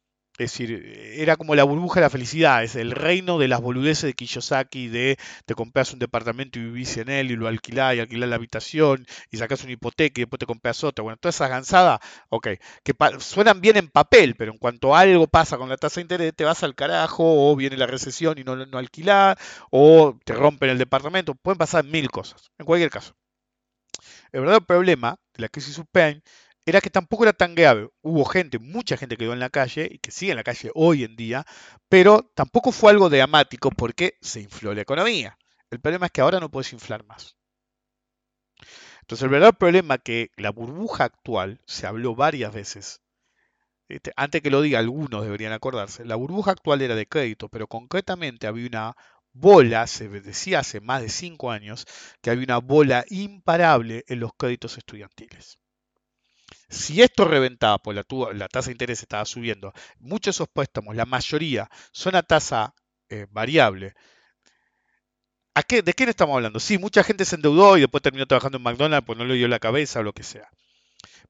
es decir, era como la burbuja de la felicidad, es el reino de las boludeces de Kiyosaki, de te compras un departamento y vivís en él y lo alquilás y alquilás la habitación y sacás una hipoteca y después te compras otra. Bueno, todas esas gansadas, ok, que suenan bien en papel, pero en cuanto algo pasa con la tasa de interés, te vas al carajo o viene la recesión y no, no alquilás o te rompen el departamento, pueden pasar mil cosas, en cualquier caso. El verdadero problema de la crisis subprime era que tampoco era tan grave. Hubo gente, mucha gente que quedó en la calle y que sigue en la calle hoy en día, pero tampoco fue algo dramático porque se infló la economía. El problema es que ahora no puedes inflar más. Entonces el verdadero problema es que la burbuja actual, se habló varias veces, este, antes que lo diga algunos deberían acordarse, la burbuja actual era de crédito, pero concretamente había una bola, se decía hace más de cinco años, que había una bola imparable en los créditos estudiantiles. Si esto reventaba, pues la, tasa de interés estaba subiendo, muchos de esos préstamos, la mayoría, son a tasa eh, variable. ¿A qué, ¿De quién estamos hablando? Sí, mucha gente se endeudó y después terminó trabajando en McDonald's, pues no le dio la cabeza o lo que sea.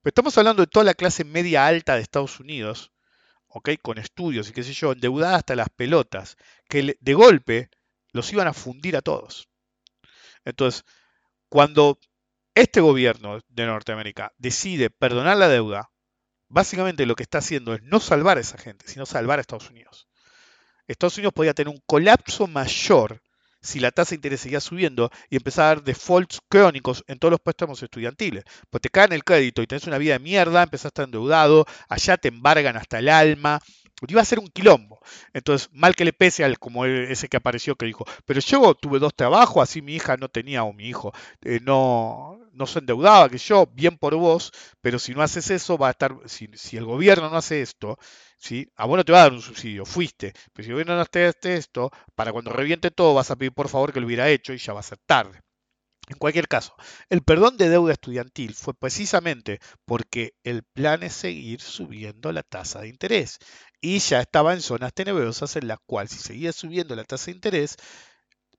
Pero estamos hablando de toda la clase media alta de Estados Unidos, ¿ok? Con estudios y qué sé yo, endeudada hasta las pelotas, que de golpe los iban a fundir a todos. Entonces, cuando este gobierno de Norteamérica decide perdonar la deuda, básicamente lo que está haciendo es no salvar a esa gente, sino salvar a Estados Unidos. Estados Unidos podría tener un colapso mayor si la tasa de interés seguía subiendo y empezar a dar defaults crónicos en todos los préstamos estudiantiles. Pues te caen el crédito y tenés una vida de mierda, empezás a estar endeudado, allá te embargan hasta el alma, iba a ser un quilombo. Entonces, mal que le pese al como ese que apareció que dijo, pero yo tuve dos trabajos, así mi hija no tenía o mi hijo eh, no, no se endeudaba, que yo, bien por vos, pero si no haces eso, va a estar, si, el gobierno no hace esto, ¿sí? a vos no te va a dar un subsidio, fuiste, pero si el gobierno no hace esto, para cuando reviente todo vas a pedir por favor que lo hubiera hecho y ya va a ser tarde. En cualquier caso, el perdón de deuda estudiantil fue precisamente porque el plan es seguir subiendo la tasa de interés y ya estaba en zonas tenebrosas en las cuales si seguía subiendo la tasa de interés,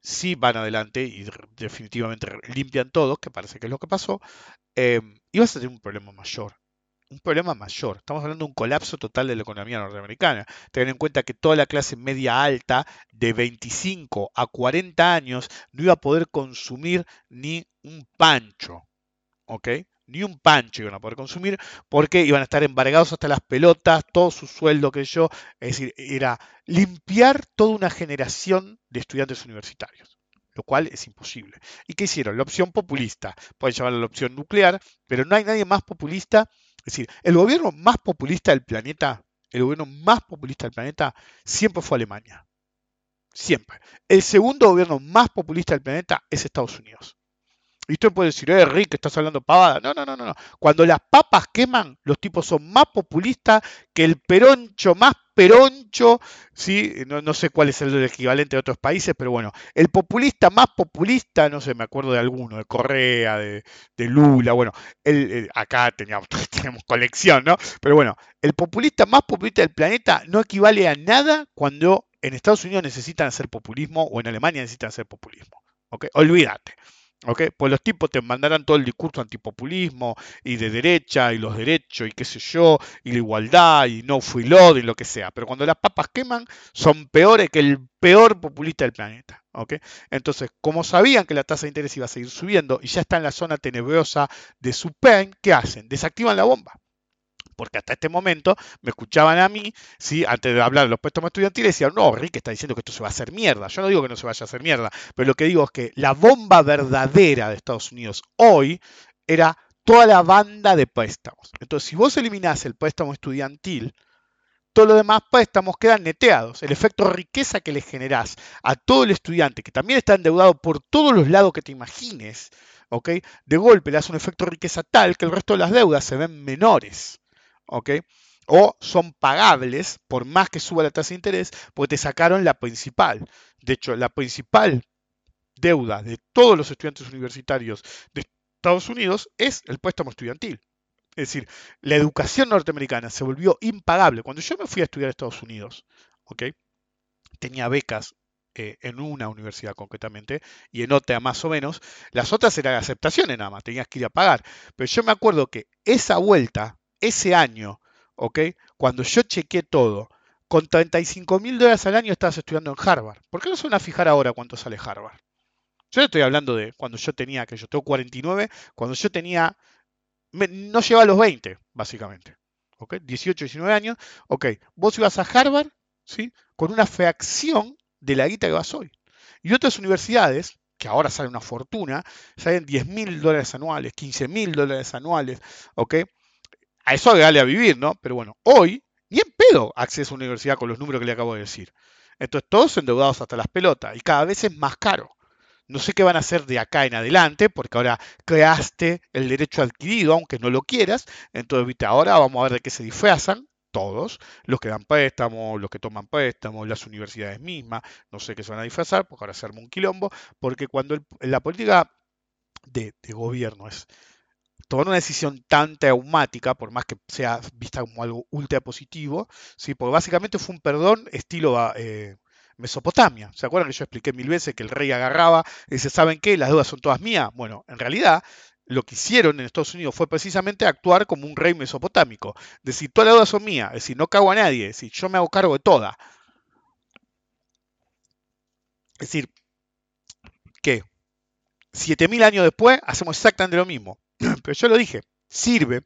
si van adelante y definitivamente limpian todo, que parece que es lo que pasó, eh, ibas a tener un problema mayor un problema mayor. Estamos hablando de un colapso total de la economía norteamericana. Ten en cuenta que toda la clase media alta de 25 a 40 años no iba a poder consumir ni un pancho. ¿Ok? Ni un pancho iban a poder consumir porque iban a estar embargados hasta las pelotas, todo su sueldo que yo. Es decir, era limpiar toda una generación de estudiantes universitarios lo cual es imposible. ¿Y qué hicieron? La opción populista, pueden llamarla la opción nuclear, pero no hay nadie más populista es decir, el gobierno más populista del planeta, el gobierno más populista del planeta siempre fue Alemania. Siempre. El segundo gobierno más populista del planeta es Estados Unidos. Y usted puede decir, eh, Rick, estás hablando pavada. No, no, no, no. Cuando las papas queman, los tipos son más populistas que el peroncho más peroncho, ¿sí? No, sé cuál es el equivalente de otros países, pero bueno, el populista más populista, no sé, me acuerdo de alguno, de Correa, de, Lula, bueno, acá teníamos, (laughs) tenemos colección, ¿no? Pero bueno, el populista más populista del planeta no equivale a nada cuando en Estados Unidos necesitan hacer populismo o en Alemania necesitan hacer populismo. ¿Ok? Olvídate. Pues los tipos te mandarán todo el discurso antipopulismo y de derecha y los derechos y qué sé yo, y la igualdad y no free load y lo que sea. Pero cuando las papas queman, son peores que el peor populista del planeta. Entonces, como sabían que la tasa de interés iba a seguir subiendo y ya está en la zona tenebrosa de su pen, ¿qué hacen? Desactivan la bomba porque hasta este momento me escuchaban a mí, ¿sí? antes de hablar de los préstamos estudiantiles, decían, no, Rick está diciendo que esto se va a hacer mierda. Yo no digo que no se vaya a hacer mierda, pero lo que digo es que la bomba verdadera de Estados Unidos hoy era toda la banda de préstamos. Entonces, si vos eliminás el préstamo estudiantil, todos los demás préstamos quedan neteados. El efecto riqueza que le generás a todo el estudiante, que también está endeudado por todos los lados que te imagines, ¿ok? De golpe le das un efecto riqueza tal que el resto de las deudas se ven menores. O son pagables por más que suba la tasa de interés, porque te sacaron la principal. De hecho, la principal deuda de todos los estudiantes universitarios de Estados Unidos es el préstamo estudiantil. Es decir, la educación norteamericana se volvió impagable. Cuando yo me fui a estudiar a Estados Unidos, ¿ok? Tenía becas eh, en una universidad concretamente y en otra más o menos. Las otras eran aceptaciones nada más, tenías que ir a pagar. Pero yo me acuerdo que esa vuelta, ese año, ¿ok? Cuando yo chequeé todo, con 35 mil dólares al año estabas estudiando en Harvard. ¿Por qué no se van a fijar ahora cuánto sale Harvard? Yo estoy hablando de cuando yo tenía, que yo tengo 49, cuando yo tenía no lleva a los 20, básicamente. ¿Ok? 18, 19 años. Ok, vos ibas a Harvard, ¿sí? Con una fracción de la guita que vas hoy. Y otras universidades, que ahora salen una fortuna, salen 10 mil dólares anuales, 15 mil dólares anuales, ¿ok? A eso agregarle a vivir, ¿no? Pero bueno, hoy, ni en pedo acceso a una universidad con los números que le acabo de decir. Entonces, todos endeudados hasta las pelotas y cada vez es más caro. No sé qué van a hacer de acá en adelante, porque ahora creaste el derecho adquirido, aunque no lo quieras. Entonces, viste, ahora vamos a ver de qué se disfrazan todos, los que dan préstamos, los que toman préstamos, las universidades mismas, no sé qué se van a disfrazar, porque ahora se arma un quilombo, porque cuando la política de, gobierno es tomar una decisión tan traumática, por más que sea vista como algo ultra positivo, ¿sí? porque básicamente fue un perdón estilo eh, Mesopotamia. ¿Se acuerdan que yo expliqué mil veces que el rey agarraba y dice, ¿saben qué? Las deudas son todas mías. Bueno, en realidad lo que hicieron en Estados Unidos fue precisamente actuar como un rey mesopotámico. Decir, todas las deudas son mías, es decir, no cago a nadie, es decir, yo me hago cargo de todas. Es decir, que 7000 años después hacemos exactamente lo mismo. (clears throat) Pero yo lo dije, sirve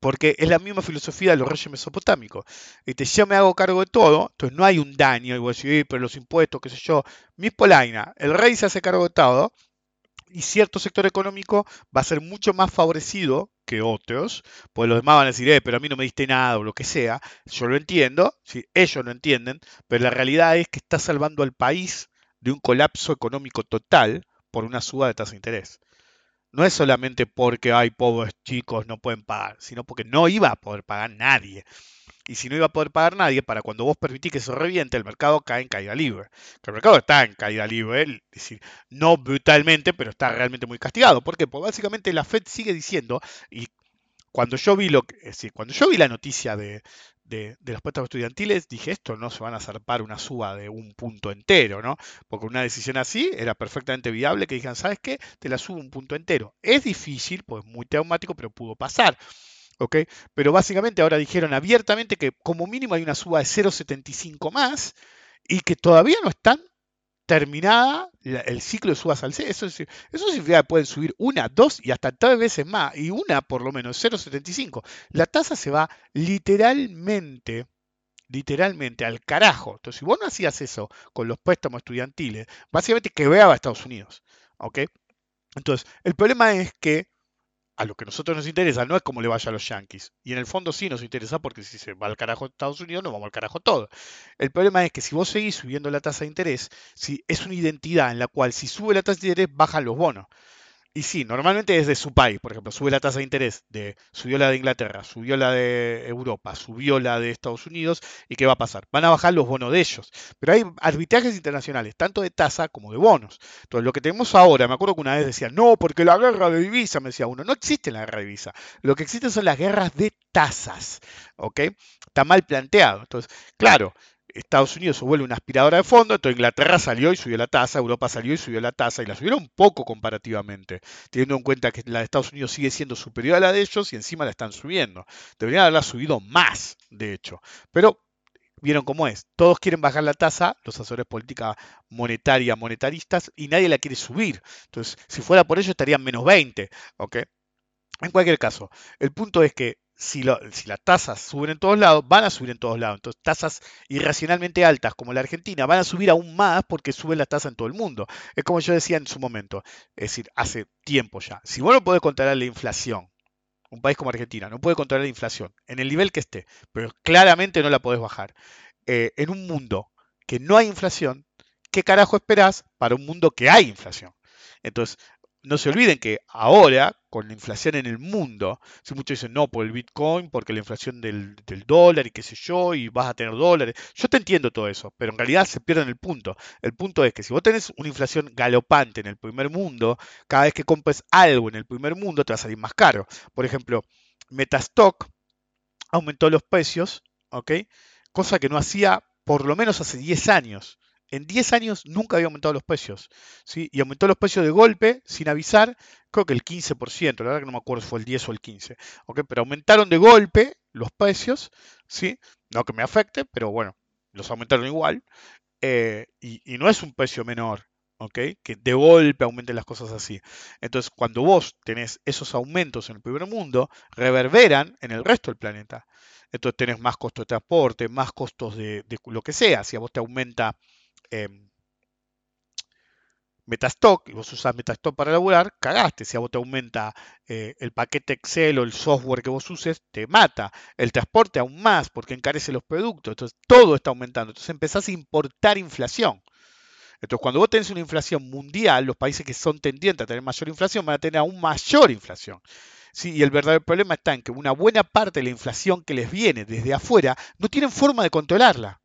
porque es la misma filosofía de los reyes mesopotámicos. Este, yo me hago cargo de todo, entonces no hay un daño, y voy a decir, pero los impuestos, qué sé yo. Mis polaina, el rey se hace cargo de todo, y cierto sector económico va a ser mucho más favorecido que otros, pues los demás van a decir, eh, pero a mí no me diste nada o lo que sea. Yo lo entiendo, ellos lo entienden, pero la realidad es que está salvando al país de un colapso económico total por una suba de tasa de interés no es solamente porque hay pobres chicos no pueden pagar, sino porque no iba a poder pagar nadie. Y si no iba a poder pagar nadie, para cuando vos permitís que eso reviente, el mercado cae en caída libre. Que el mercado está en caída libre, es decir, no brutalmente, pero está realmente muy castigado. ¿Por qué? Porque básicamente la Fed sigue diciendo, y cuando yo vi lo que, cuando yo vi la noticia de, de, los préstamos estudiantiles, dije, esto no se van a zarpar una suba de un punto entero, ¿no? Porque una decisión así era perfectamente viable que dijeran, ¿sabes qué? Te la subo un punto entero. Es difícil, pues muy traumático, pero pudo pasar. ¿ok? Pero básicamente ahora dijeron abiertamente que como mínimo hay una suba de 0,75 más y que todavía no están terminada el ciclo de subas al C. Eso, eso significa que pueden subir una, dos y hasta tres veces más. Y una por lo menos 0,75. La tasa se va literalmente, literalmente al carajo. Entonces, si vos no hacías eso con los préstamos estudiantiles, básicamente quebraba a Estados Unidos. ¿Ok? Entonces, el problema es que a lo que nosotros nos interesa no es cómo le vaya a los Yankees. Y en el fondo sí nos interesa porque si se va al carajo Estados Unidos, nos vamos al carajo todo. El problema es que si vos seguís subiendo la tasa de interés, si es una identidad en la cual si sube la tasa de interés, bajan los bonos. Y sí, normalmente es de su país, por ejemplo, sube la tasa de interés, de, subió la de Inglaterra, subió la de Europa, subió la de Estados Unidos, ¿y qué va a pasar? Van a bajar los bonos de ellos. Pero hay arbitrajes internacionales, tanto de tasa como de bonos. Entonces, lo que tenemos ahora, me acuerdo que una vez decían, no, porque la guerra de divisa, me decía uno, no existe la guerra de divisa. Lo que existen son las guerras de tasas, ¿ok? Está mal planteado. Entonces, claro, Estados Unidos se vuelve una aspiradora de fondo, entonces Inglaterra salió y subió la tasa, Europa salió y subió la tasa, y la subieron poco comparativamente, teniendo en cuenta que la de Estados Unidos sigue siendo superior a la de ellos y encima la están subiendo. Deberían haberla subido más, de hecho. Pero vieron cómo es. Todos quieren bajar la tasa, los asesores política monetaria, monetaristas, y nadie la quiere subir. Entonces, si fuera por ello, estarían menos 20. ¿ok? En cualquier caso, el punto es que si, las tasas suben en todos lados, van a subir en todos lados. Entonces, tasas irracionalmente altas como la Argentina van a subir aún más porque suben la tasa en todo el mundo. Es como yo decía en su momento, es decir, hace tiempo ya. Si vos no podés controlar la inflación, un país como Argentina no puede controlar la inflación en el nivel que esté, pero claramente no la podés bajar. Eh, en un mundo que no hay inflación, ¿qué carajo esperás para un mundo que hay inflación? Entonces, no se olviden que ahora, con la inflación en el mundo, si muchos dicen no por el Bitcoin, porque la inflación del, dólar y qué sé yo, y vas a tener dólares. Yo te entiendo todo eso, pero en realidad se pierden el punto. El punto es que si vos tenés una inflación galopante en el primer mundo, cada vez que compres algo en el primer mundo te va a salir más caro. Por ejemplo, Metastock aumentó los precios, ¿ok? Cosa que no hacía por lo menos hace 10 años. En 10 años nunca había aumentado los precios, ¿sí? Y aumentó los precios de golpe, sin avisar, creo que el 15%, la verdad que no me acuerdo si fue el 10 o el 15, ¿ok? Pero aumentaron de golpe los precios, ¿sí? No que me afecte, pero bueno, los aumentaron igual. Eh, y, no es un precio menor, ¿ok? Que de golpe aumenten las cosas así. Entonces, cuando vos tenés esos aumentos en el primer mundo, reverberan en el resto del planeta. Entonces tenés más costos de transporte, más costos de lo que sea. Si a vos te aumenta eh, Metastock, y vos usás Metastock para laburar, cagaste. Si a vos te aumenta eh, el paquete Excel o el software que vos uses, te mata. El transporte aún más, porque encarece los productos. Entonces todo está aumentando. Entonces empezás a importar inflación. Entonces, cuando vos tenés una inflación mundial, los países que son tendientes a tener mayor inflación van a tener aún mayor inflación. ¿sí? Y el verdadero problema está en que una buena parte de la inflación que les viene desde afuera no tienen forma de controlarla.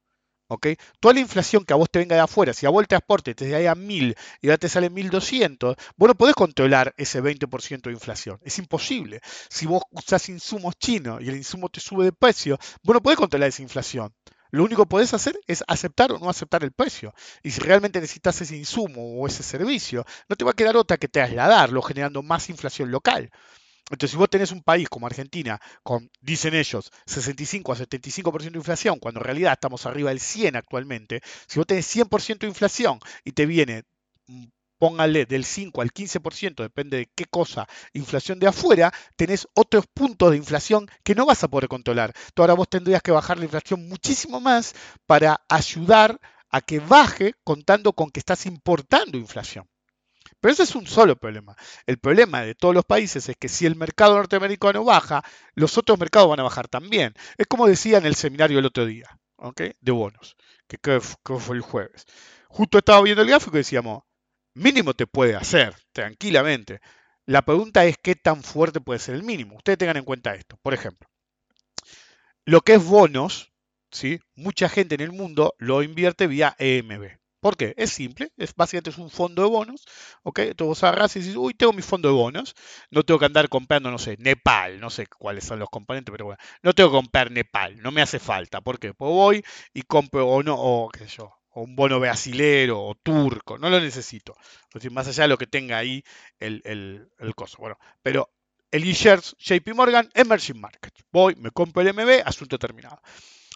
¿Ok? Toda la inflación que a vos te venga de afuera, si a vos el transporte te da a 1000 y ahora te sale 1200, vos no podés controlar ese 20% de inflación. Es imposible. Si vos usás insumos chinos y el insumo te sube de precio, vos no podés controlar esa inflación. Lo único que podés hacer es aceptar o no aceptar el precio. Y si realmente necesitas ese insumo o ese servicio, no te va a quedar otra que trasladarlo, generando más inflación local. Entonces, si vos tenés un país como Argentina, con, dicen ellos, 65 a 75% de inflación, cuando en realidad estamos arriba del 100 actualmente, si vos tenés 100% de inflación y te viene póngale del 5 al 15%, depende de qué cosa, inflación de afuera, tenés otros puntos de inflación que no vas a poder controlar. Tú ahora vos tendrías que bajar la inflación muchísimo más para ayudar a que baje contando con que estás importando inflación. Pero ese es un solo problema. El problema de todos los países es que si el mercado norteamericano baja, los otros mercados van a bajar también. Es como decía en el seminario el otro día, ¿ok? De bonos, que fue el jueves. Justo estaba viendo el gráfico y decíamos, mínimo te puede hacer, tranquilamente. La pregunta es qué tan fuerte puede ser el mínimo. Ustedes tengan en cuenta esto. Por ejemplo, lo que es bonos, ¿sí? mucha gente en el mundo lo invierte vía EMB. ¿Por qué? Es simple, es, básicamente es un fondo de bonos, ¿ok? Entonces vos agarrás y dices, uy, tengo mi fondo de bonos, no tengo que andar comprando, no sé, Nepal, no sé cuáles son los componentes, pero bueno, no tengo que comprar Nepal, no me hace falta, ¿por qué? Pues voy y compro o no, o qué sé yo, o un bono brasilero o turco, no lo necesito. Es decir, más allá de lo que tenga ahí el, el, el coso. Bueno, pero el e-shares JP Morgan Emerging Markets. Voy, me compro el MB, asunto terminado.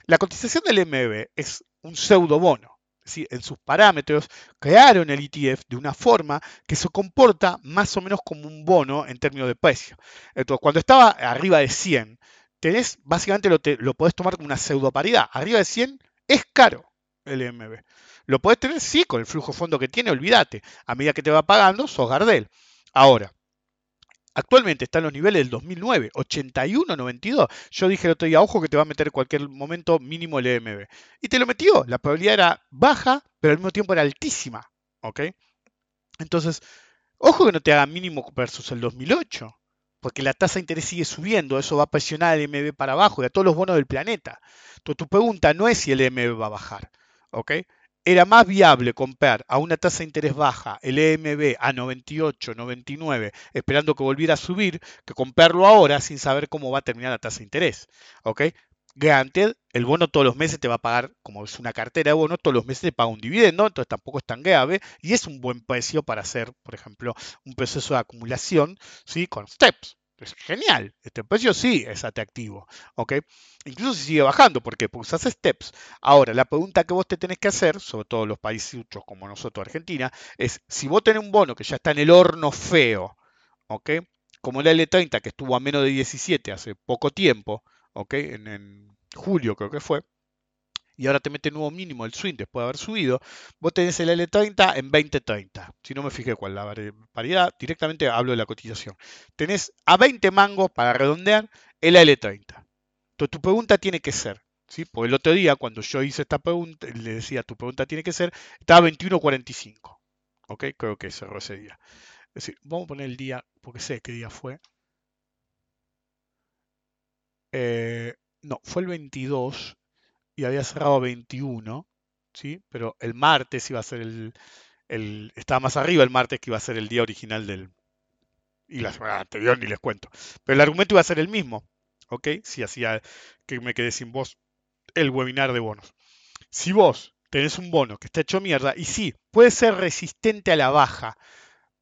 La cotización del MB es un pseudo bono. ¿Sí? En sus parámetros crearon el ETF de una forma que se comporta más o menos como un bono en términos de precio. Entonces, cuando estaba arriba de 100, tenés, básicamente lo, te, lo podés tomar como una pseudo paridad. Arriba de 100 es caro el MB. Lo puedes tener, sí, con el flujo de fondo que tiene, olvídate. A medida que te va pagando, sos Gardel. Ahora, actualmente está en los niveles del 2009, 81-92. Yo dije el otro día, ojo que te va a meter cualquier momento mínimo el EMB. Y te lo metió. La probabilidad era baja, pero al mismo tiempo era altísima. ¿Ok? Entonces, ojo que no te haga mínimo versus el 2008 porque la tasa de interés sigue subiendo, eso va a presionar el MB para abajo y a todos los bonos del planeta. Entonces tu pregunta no es si el MB va a bajar, ¿ok? Era más viable comprar a una tasa de interés baja el EMB a 98, 99, esperando que volviera a subir, que comprarlo ahora sin saber cómo va a terminar la tasa de interés. ¿ok? Granted, el bono todos los meses te va a pagar, como es una cartera de bono, todos los meses te paga un dividendo, entonces tampoco es tan grave y es un buen precio para hacer, por ejemplo, un proceso de acumulación ¿sí? con steps. Es genial. Este precio sí es atractivo. ¿ok? Incluso si sigue bajando, porque pues usas steps. Ahora, la pregunta que vos te tenés que hacer, sobre todo los países como nosotros, Argentina, es si vos tenés un bono que ya está en el horno feo, ¿ok? Como el L30 que estuvo a menos de 17 hace poco tiempo, ¿ok? En, en julio creo que fue, y ahora te mete nuevo mínimo el swing después de haber subido, vos tenés el L30 en 2030. Si no me fijé cuál la paridad, directamente hablo de la cotización. Tenés a 20 mangos para redondear el L30. Entonces tu pregunta tiene que ser, ¿sí? Porque el otro día cuando yo hice esta pregunta, le decía tu pregunta tiene que ser, estaba 21.45. ¿Ok? Creo que cerró ese día. Es decir, vamos a poner el día, porque sé qué día fue. Eh, no, fue el 22 y había cerrado 21, ¿sí? Pero el martes iba a ser el, el, estaba más arriba el martes que iba a ser el día original del... Y la semana anterior ni les cuento. Pero el argumento iba a ser el mismo. ¿ok? Si hacía que me quedé sin voz el webinar de bonos. Si vos tenés un bono que está hecho mierda, y sí, puede ser resistente a la baja,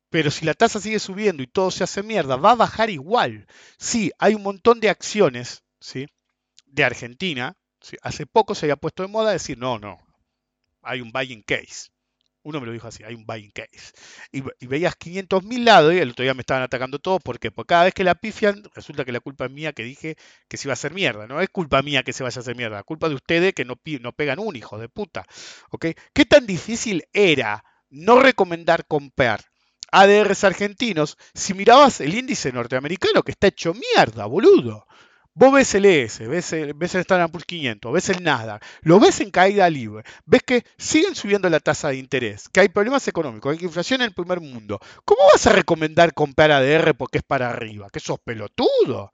pero si la tasa sigue subiendo y todo se hace mierda, va a bajar igual. Sí, hay un montón de acciones, ¿sí? De Argentina. Hace poco se había puesto de moda decir, no, no, hay un buying case. Uno me lo dijo así, hay un buying case. Y, veías 500 mil lados y el otro día me estaban atacando todos. ¿Por? Porque cada vez que la pifian, resulta que la culpa es mía que dije que se iba a hacer mierda. No es culpa mía que se vaya a hacer mierda. culpa de ustedes que no, no pegan un hijo de puta. ¿Ok? ¿Qué tan difícil era no recomendar comprar ADRs argentinos si mirabas el índice norteamericano que está hecho mierda, boludo? Vos ves el ES, ves el, Standard Poor's 500, ves el Nasdaq, lo ves en caída libre, ves que siguen subiendo la tasa de interés, que hay problemas económicos, hay inflación en el primer mundo. ¿Cómo vas a recomendar comprar ADR porque es para arriba? ¿Que sos pelotudo?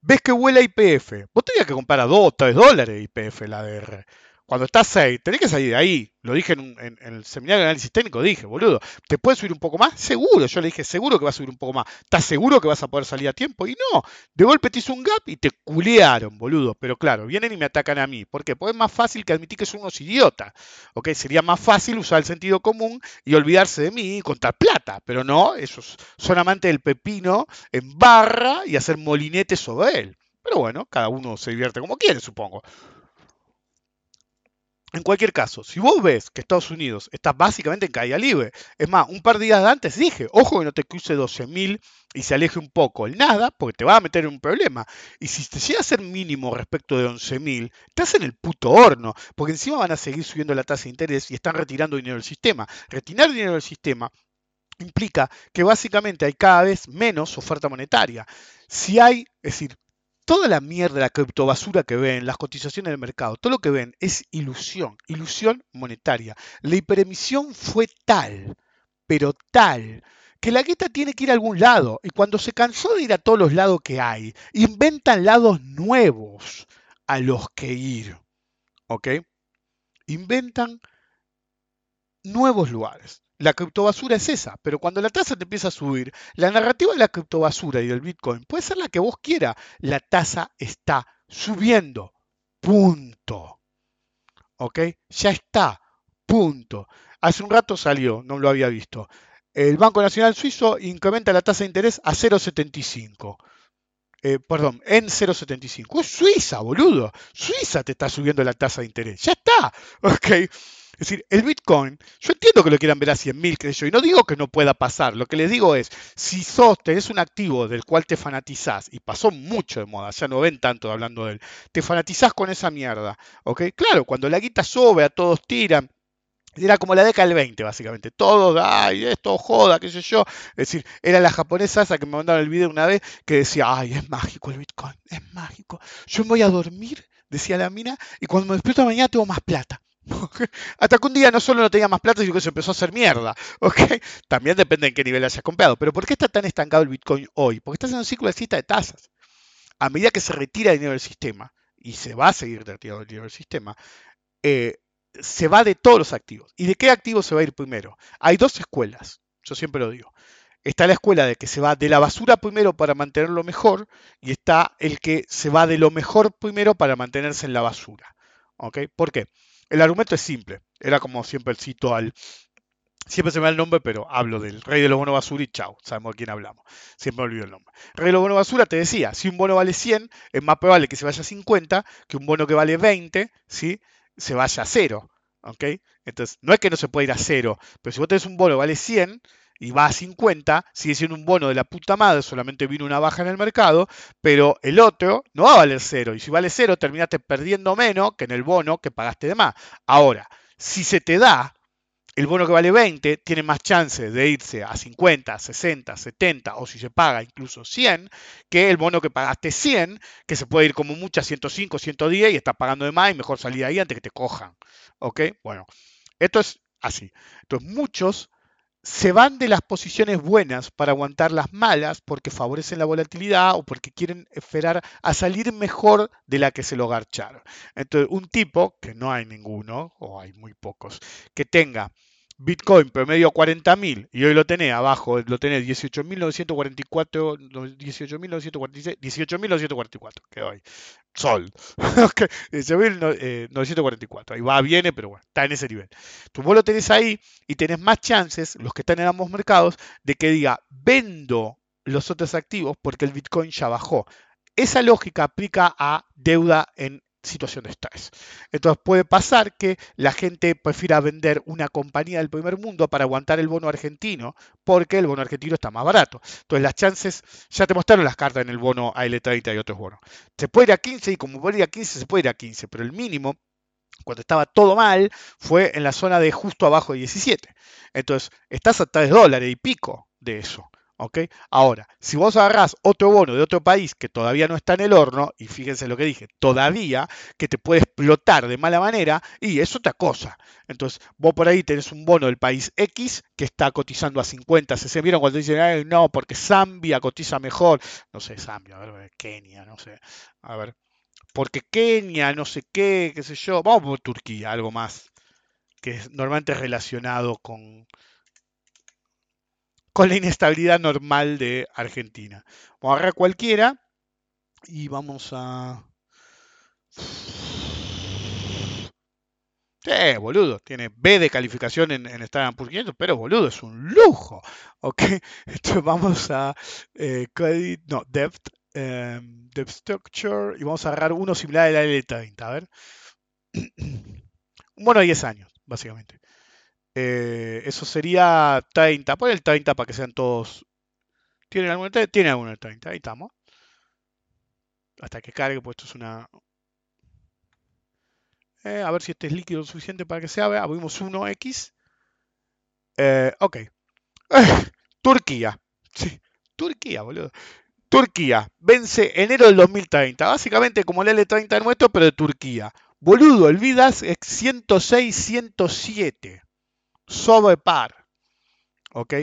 Ves que vuela IPF. Vos tenías que comprar a 2 o 3 dólares IPF la ADR. Cuando estás 6, tenés que salir de ahí. Lo dije en, el seminario de análisis técnico, dije, boludo, ¿te puede subir un poco más? Seguro, yo le dije, seguro que va a subir un poco más. ¿Estás seguro que vas a poder salir a tiempo? Y no, de golpe te hizo un gap y te culearon, boludo. Pero claro, vienen y me atacan a mí. ¿Por qué? Porque es más fácil que admitir que son unos idiotas. ¿Ok? Sería más fácil usar el sentido común y olvidarse de mí y contar plata. Pero no, esos son amantes del pepino en barra y hacer molinetes sobre él. Pero bueno, cada uno se divierte como quiere, supongo. En cualquier caso, si vos ves que Estados Unidos está básicamente en caída libre, es más, un par de días antes dije, ojo que no te cruce 12.000 y se aleje un poco el nada, porque te va a meter en un problema. Y si te llega a ser mínimo respecto de 11.000, estás en el puto horno, porque encima van a seguir subiendo la tasa de interés y están retirando dinero del sistema. Retirar dinero del sistema implica que básicamente hay cada vez menos oferta monetaria. Si hay, es decir, toda la mierda, la criptobasura que ven, las cotizaciones del mercado, todo lo que ven es ilusión, ilusión monetaria. La hiperemisión fue tal, pero tal, que la guita tiene que ir a algún lado. Y cuando se cansó de ir a todos los lados que hay, inventan lados nuevos a los que ir. ¿Ok? Inventan nuevos lugares. La criptobasura es esa, pero cuando la tasa te empieza a subir, la narrativa de la criptobasura y del Bitcoin puede ser la que vos quieras. La tasa está subiendo. Punto. ¿Ok? Ya está. Punto. Hace un rato salió, no lo había visto. El Banco Nacional Suizo incrementa la tasa de interés a 0,75. Eh, perdón, en 0,75. Es Suiza, boludo. Suiza te está subiendo la tasa de interés. Ya está. (laughs) ¿Ok? Es decir, el Bitcoin, yo entiendo que lo quieran ver a 100.000, que yo, y no digo que no pueda pasar, lo que les digo es, si sos, tenés un activo del cual te fanatizás, y pasó mucho de moda, ya no ven tanto hablando de él, te fanatizás con esa mierda, ¿ok? Claro, cuando la guita sube, a todos tiran, era como la década del 20, básicamente. Todos, ay, esto joda, qué sé yo. Es decir, era la japonesa esa que me mandaron el video una vez que decía, ay, es mágico el Bitcoin, es mágico. Yo me voy a dormir, decía la mina, y cuando me despierto mañana tengo más plata. (laughs) Hasta que un día no solo no tenía más plata, sino que se empezó a hacer mierda. (laughs) También depende en qué nivel hayas comprado. Pero ¿por qué está tan estancado el Bitcoin hoy? Porque estás en un ciclo de cita de tasas. A medida que se retira dinero del sistema, y se va a seguir retirando dinero del sistema, eh, se va de todos los activos. ¿Y de qué activos se va a ir primero? Hay dos escuelas, yo siempre lo digo. Está la escuela de que se va de la basura primero para mantenerlo mejor y está el que se va de lo mejor primero para mantenerse en la basura. ¿Por qué? El argumento es simple. Era como siempre cito al. Siempre se me da el nombre, pero hablo del rey de los bonos basura y chao, sabemos de quién hablamos. Siempre olvido el nombre. rey de los bonos basura te decía, si un bono vale 100, es más probable que se vaya a 50 que un bono que vale 20, ¿sí? se vaya a 0. ¿ok? Entonces, no es que no se pueda ir a 0, pero si vos tenés un bono que vale 100, y va a 50, sigue siendo un bono de la puta madre, solamente vino una baja en el mercado, pero el otro no va a valer cero. Y si vale cero, terminaste perdiendo menos que en el bono que pagaste de más. Ahora, si se te da el bono que vale 20, tiene más chance de irse a 50, 60, 70 o si se paga incluso 100, que el bono que pagaste 100, que se puede ir como mucho a 105, 110 y estás pagando de más y mejor salir ahí antes que te cojan. ¿Ok? Bueno, esto es así. Entonces, muchos se van de las posiciones buenas para aguantar las malas porque favorecen la volatilidad o porque quieren esperar a salir mejor de la que se lo garcharon. Entonces, un tipo, que no hay ninguno, o hay muy pocos, que tenga Bitcoin promedio 40.000 y hoy lo tenés abajo, lo tenés 18.944, 18.946, 18.944, que hoy. Sol. (laughs) 18.944. Ahí va, viene, pero bueno, está en ese nivel. Tú vos lo tenés ahí y tenés más chances, los que están en ambos mercados, de que diga, vendo los otros activos porque el Bitcoin ya bajó. Esa lógica aplica a deuda en situación de estrés. Entonces puede pasar que la gente prefiera vender una compañía del primer mundo para aguantar el bono argentino porque el bono argentino está más barato. Entonces las chances, ya te mostraron las cartas en el bono AL30 y otros bonos. Se puede ir a 15 y como puede a 15 se puede ir a 15, pero el mínimo cuando estaba todo mal fue en la zona de justo abajo de 17. Entonces estás a 3 dólares y pico de eso. Ahora, si vos agarrás otro bono de otro país que todavía no está en el horno, y fíjense lo que dije, todavía, que te puede explotar de mala manera, y es otra cosa. Entonces, vos por ahí tenés un bono del país X que está cotizando a 50, se ¿Vieron cuando dicen, no, porque Zambia cotiza mejor? No sé, Zambia, a ver, Kenia, no sé. A ver, porque Kenia, no sé qué, qué sé yo. Vamos por Turquía, algo más que es normalmente relacionado con, con la inestabilidad normal de Argentina. Vamos a agarrar cualquiera y vamos a... (sighs) Sí, boludo, tiene B de calificación en, en Standard Poor's 500, pero boludo, es un lujo. (laughs) Ok, entonces vamos a eh, credit, no, debt, em, debt structure y vamos a agarrar uno similar al L30, a ver. (clears throat) Bueno, 10 años, básicamente. Eh, eso sería 30. Pon el 30 para que sean todos. ¿Tienen alguno? Tiene alguno el 30. Ahí estamos. Hasta que cargue, pues esto es una. Eh, a ver si este es líquido suficiente para que se abra. Abrimos 1X. Eh, ok. (laughs) Turquía. Sí. Turquía, boludo. Turquía. Vence enero del 2030. Básicamente como el L30 nuestro, pero de Turquía. Boludo, el VIDAS es 106, 107 sobre par. ¿Ok?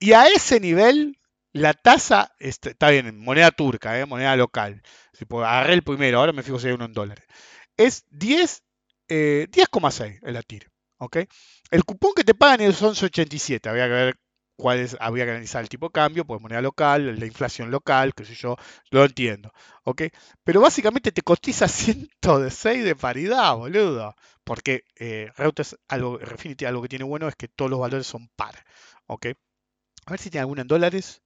Y a ese nivel, la tasa está bien, moneda turca, ¿eh? moneda local. Si puedo, agarré el primero, ahora me fijo si hay uno en dólares. Es 10, 10,6 eh, el ATIR. ¿ok? El cupón que te pagan es 11,87. Habría que ver cuál es, que analizar el tipo de cambio, pues moneda local, la inflación local, qué sé yo, lo entiendo. ¿ok? Pero básicamente te cotiza (laughs) 106 de paridad, boludo porque eh, algo, Refinity algo que tiene bueno es que todos los valores son par. ¿ok? A ver si tiene alguna en dólares.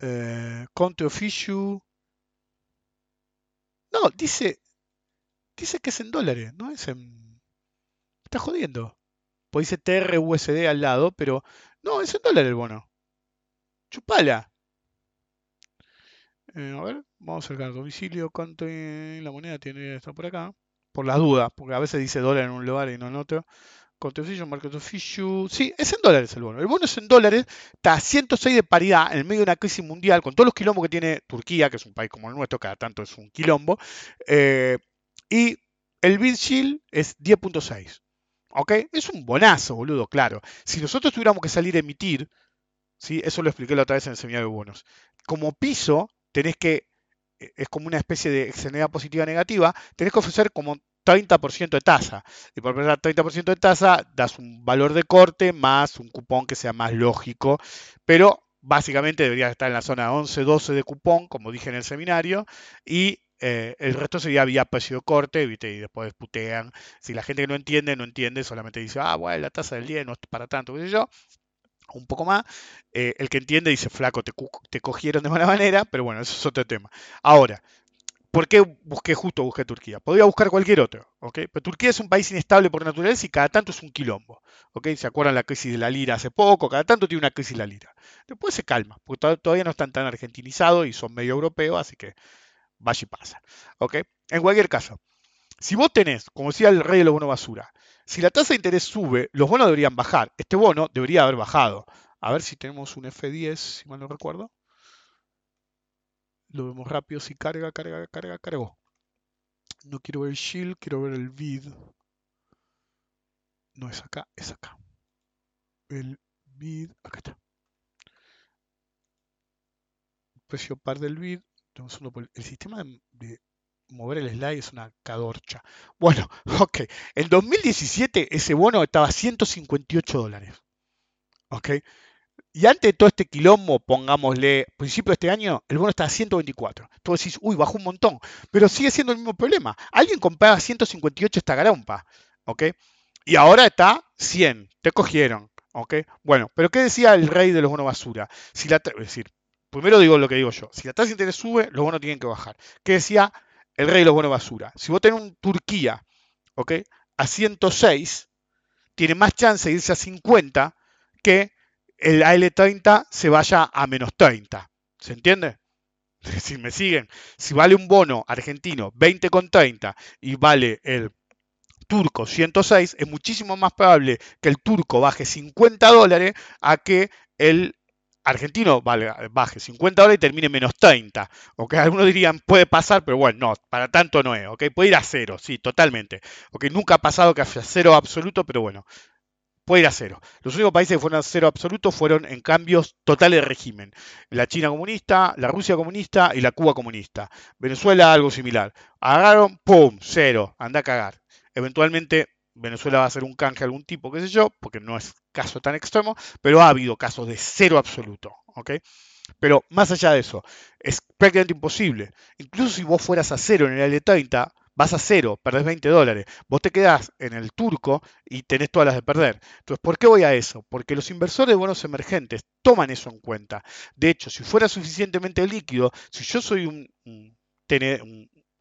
Eh, country of. No, dice, dice que es en dólares, no es en... Está jodiendo. Pues dice TRUSD al lado, pero no, es en dólares el bono. Chupala. Eh, a ver, vamos a acercar domicilio, cuánto la moneda tiene, está por acá por las dudas, porque a veces dice dólar en un lugar y no en otro. Contribution Market of Issue. Sí, es en dólares el bono. El bono es en dólares, está a 106 de paridad en medio de una crisis mundial, con todos los quilombos que tiene Turquía, que es un país como el nuestro, cada tanto es un quilombo. Eh, y el shield es 10.6. ¿Ok? Es un bonazo, boludo, claro. Si nosotros tuviéramos que salir a emitir, ¿sí? eso lo expliqué la otra vez en el seminario de bonos. Como piso, tenés que es como una especie de externalidad positiva negativa, tenés que ofrecer como 30% de tasa. Y por ofrecer 30% de tasa, das un valor de corte más un cupón que sea más lógico. Pero básicamente debería estar en la zona 11-12 de cupón, como dije en el seminario, y eh, el resto sería vía precio corte, y después putean. Si la gente que no entiende, no entiende, solamente dice, ah, bueno, la tasa del día no es para tanto, qué sé yo un poco más. Eh, el que entiende dice, flaco, te, te, cogieron de mala manera, pero bueno, eso es otro tema. Ahora, ¿por qué busqué justo busqué Turquía? Podría buscar cualquier otro, ¿ok? Pero Turquía es un país inestable por naturaleza y cada tanto es un quilombo, ¿ok? ¿Se acuerdan la crisis de la lira hace poco? Cada tanto tiene una crisis la lira. Después se calma, porque todavía no están tan argentinizados y son medio europeos, así que vaya y pasa, ¿ok? En cualquier caso, si vos tenés, como decía el rey de los bonos basura, si la tasa de interés sube, los bonos deberían bajar. Este bono debería haber bajado. A ver si tenemos un F10, si mal no recuerdo. Lo vemos rápido, si carga, carga, carga, cargó. No quiero ver el shield, quiero ver el vid. No es acá, es acá. El vid, acá está. Precio par del uno por el sistema de mover el slide es una cadorcha. Bueno, (laughs) ok. En 2017 ese bono estaba a 158 dólares. Ok. Y antes de todo este quilombo, pongámosle, principio de este año, el bono está a 124. Tú decís, uy, bajó un montón. Pero sigue siendo el mismo problema. Alguien compraba 158 esta garompa. ¿Ok? Y ahora está 100. Te cogieron. ¿Ok? Bueno, pero ¿qué decía el rey de los bonos basura? Si la, es decir, primero digo lo que digo yo. Si la tasa de interés sube, los bonos tienen que bajar. ¿Qué decía el rey de los bonos basura? Si vos tenés un Turquía, ¿ok? A 106, tiene más chance de irse a 50 que el AL30 se vaya a menos 30. ¿Se entiende? (laughs) Si me siguen, si vale un bono argentino 20,30 y vale el turco 106, es muchísimo más probable que el turco baje 50 dólares a que el argentino baje 50 dólares y termine menos 30. ¿ok? Algunos dirían, puede pasar, pero bueno, no, para tanto no es. ¿ok? Puede ir a cero, sí, totalmente. ¿ok? Nunca ha pasado que haya cero absoluto, pero bueno, puede ir a cero. Los únicos países que fueron a cero absoluto fueron en cambios totales de régimen. La China comunista, la Rusia comunista y la Cuba comunista. Venezuela algo similar. Agarraron, ¡pum! Cero. Anda a cagar. Eventualmente Venezuela va a hacer un canje de algún tipo, qué sé yo, porque no es caso tan extremo, pero ha habido casos de cero absoluto. Pero más allá de eso, es prácticamente imposible. Incluso si vos fueras a cero en el L30, vas a cero, perdés 20 dólares. Vos te quedás en el turco y tenés todas las de perder. Entonces, ¿por qué voy a eso? Porque los inversores de bonos emergentes toman eso en cuenta. De hecho, si fuera suficientemente líquido, si yo soy un,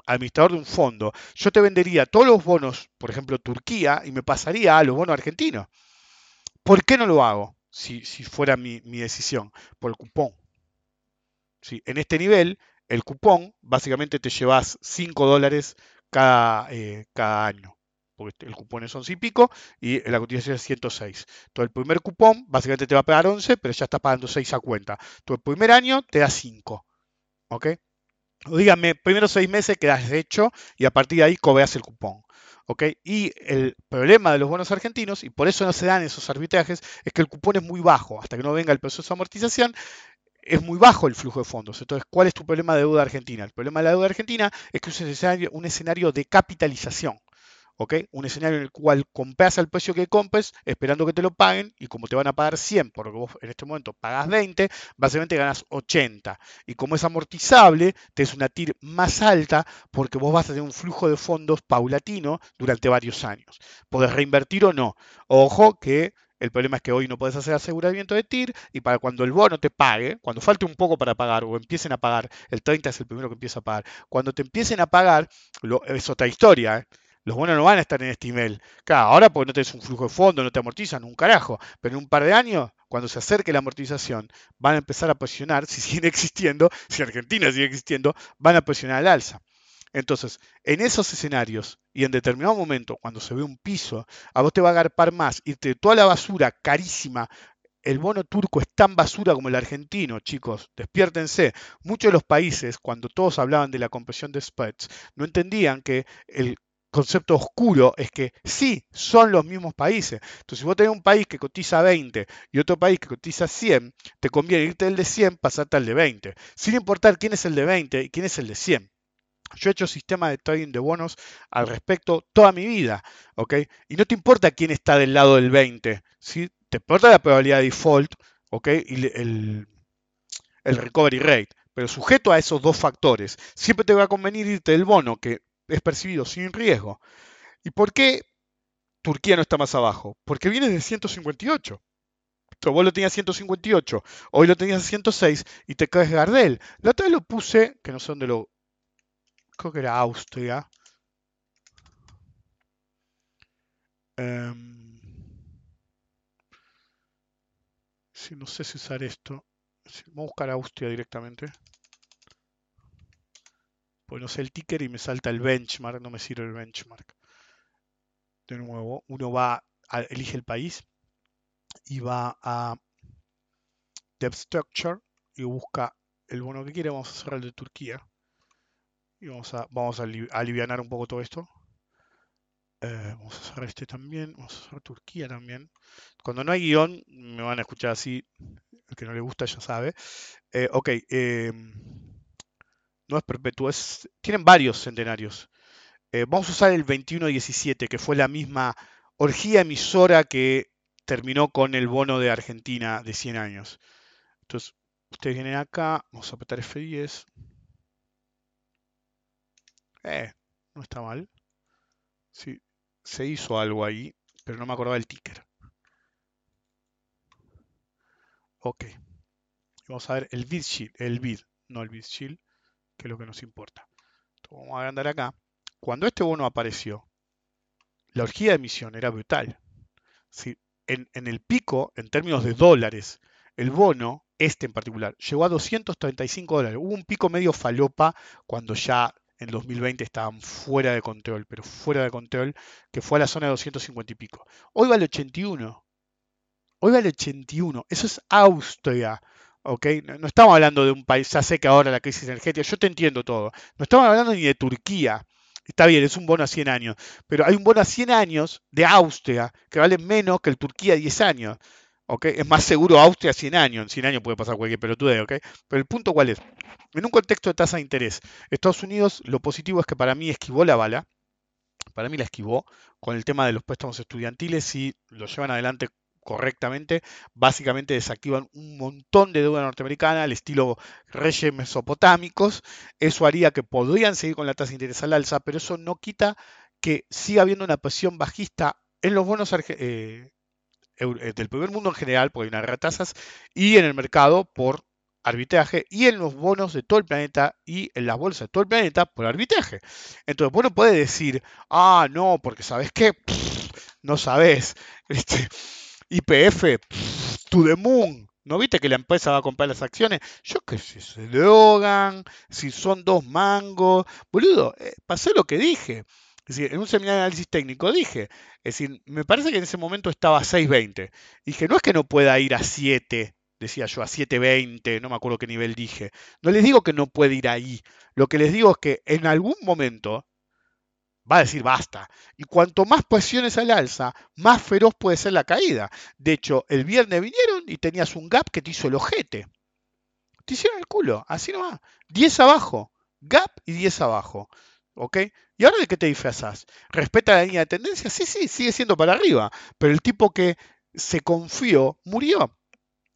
administrador de un fondo, yo te vendería todos los bonos, por ejemplo, Turquía, y me pasaría a los bonos argentinos. ¿Por qué no lo hago? Si, fuera mi, decisión, por el cupón. En este nivel, el cupón, básicamente te llevas 5 dólares cada, eh, cada año. Porque el cupón es 11 y pico y la cotización es 106. Entonces el primer cupón básicamente te va a pagar 11, pero ya está pagando 6 a cuenta. Entonces el primer año te da 5. ¿Ok? Dígame, primeros 6 meses quedas hecho y a partir de ahí cobras el cupón. Y el problema de los bonos argentinos, y por eso no se dan esos arbitrajes, es que el cupón es muy bajo. Hasta que no venga el proceso de amortización, es muy bajo el flujo de fondos. Entonces, ¿cuál es tu problema de deuda argentina? El problema de la deuda argentina es que es un un escenario de capitalización. ¿Ok? Un escenario en el cual compras al precio que compres, esperando que te lo paguen, y como te van a pagar 100, porque vos en este momento pagas 20, básicamente ganas 80. Y como es amortizable, te es una TIR más alta, porque vos vas a tener un flujo de fondos paulatino durante varios años. Podés reinvertir o no. Ojo que el problema es que hoy no puedes hacer aseguramiento de TIR y para cuando el bono te pague, cuando falte un poco para pagar o empiecen a pagar, el 30 es el primero que empieza a pagar, cuando te empiecen a pagar, es otra historia. ¿eh? Los bonos no van a estar en este nivel. Claro, ahora porque no tienes un flujo de fondo, no te amortizan un carajo, pero en un par de años, cuando se acerque la amortización, van a empezar a posicionar, si sigue (laughs) existiendo, si Argentina sigue existiendo, van a posicionar al alza. Entonces, en esos escenarios y en determinado momento, cuando se ve un piso, a vos te va a agarpar más, irte toda la basura carísima. El bono turco es tan basura como el argentino, chicos, despiértense. Muchos de los países, cuando todos hablaban de la compresión de spreads, no entendían que el concepto oscuro es que sí, son los mismos países. Entonces, si vos tenés un país que cotiza 20 y otro país que cotiza 100, te conviene irte del de 100, pasarte al de 20, sin importar quién es el de 20 y quién es el de 100. Yo he hecho sistema de trading de bonos al respecto toda mi vida, ¿ok? Y no te importa quién está del lado del 20, ¿sí? Te importa la probabilidad de default, ¿ok? Y el, el recovery rate. Pero sujeto a esos dos factores, siempre te va a convenir irte del bono que es percibido sin riesgo. ¿Y por qué Turquía no está más abajo? Porque viene de 158. Entonces, vos lo tenías 158, hoy lo tenías 106 y te caes Gardel. La otra vez lo puse, que no sé dónde lo creo que era Austria. Um, no sé si usar esto. Vamos a buscar Austria directamente. Pues no sé el ticker y me salta el benchmark, no me sirve el benchmark. De nuevo, uno va, a, elige el país y va a Dev Structure y busca el bono que quiere. Vamos a cerrar el de Turquía. Y vamos a, vamos a aliviar un poco todo esto. Eh, vamos a cerrar este también. Vamos a cerrar Turquía también. Cuando no hay guion, me van a escuchar así. El que no le gusta ya sabe. Eh, ok. Eh, no es perpetuo, es, tienen varios centenarios. Eh, vamos a usar el 2117, que fue la misma orgía emisora que terminó con el bono de Argentina de 100 años. Entonces, ustedes vienen acá, vamos a apretar F10. Eh, no está mal. Sí, se hizo algo ahí, pero no me acordaba el ticker. Ok. Vamos a ver el bid shield, el bid, no el bid shield, que es lo que nos importa. vamos a agrandar acá. Cuando este bono apareció, la orgía de emisión era brutal. En, en, el pico, en términos de dólares, el bono, este en particular, llegó a 235 dólares. Hubo un pico medio falopa cuando ya en 2020 estaban fuera de control, pero fuera de control, que fue a la zona de 250 y pico. Hoy vale 81. Hoy vale 81. Eso es Austria. No, estamos hablando de un país, ya sé que ahora la crisis energética, yo te entiendo todo. No estamos hablando ni de Turquía. Está bien, es un bono a 100 años, pero hay un bono a 100 años de Austria que vale menos que el Turquía a 10 años. ¿ok? Es más seguro Austria a 100 años. En 100 años puede pasar cualquier pelotude, ¿ok? Pero el punto cuál es. En un contexto de tasa de interés, Estados Unidos, lo positivo es que para mí esquivó la bala. Para mí la esquivó con el tema de los préstamos estudiantiles y lo llevan adelante correctamente, básicamente desactivan un montón de deuda norteamericana al estilo reyes mesopotámicos. Eso haría que podrían seguir con la tasa de interés al alza, pero eso no quita que siga habiendo una presión bajista en los bonos eh, eh, del primer mundo en general, porque hay una tasas, y en el mercado por arbitraje, y en los bonos de todo el planeta y en las bolsas de todo el planeta por arbitraje. Entonces, bueno, puede decir, ah, no, porque sabes qué, no sabes. (laughs) Este, IPF, to the moon. ¿No viste que la empresa va a comprar las acciones? Yo qué sé, se drogan, si son dos mangos. Boludo, eh, lo que dije. Es decir, en un seminario de análisis técnico dije, es decir, me parece que en ese momento estaba a 6.20. Dije, no es que no pueda ir a 7, decía yo, a 7.20, no me acuerdo qué nivel dije. No les digo que no puede ir ahí. Lo que les digo es que en algún momento va a decir basta. Y cuanto más presiones al alza, más feroz puede ser la caída. De hecho, el viernes vinieron y tenías un gap que te hizo el ojete. Te hicieron el culo, así nomás. 10 abajo, gap y 10 abajo. ¿Ok? ¿Y ahora de qué te disfrazas? ¿Respeta la línea de tendencia? Sí, sí, sigue siendo para arriba. Pero el tipo que se confió murió.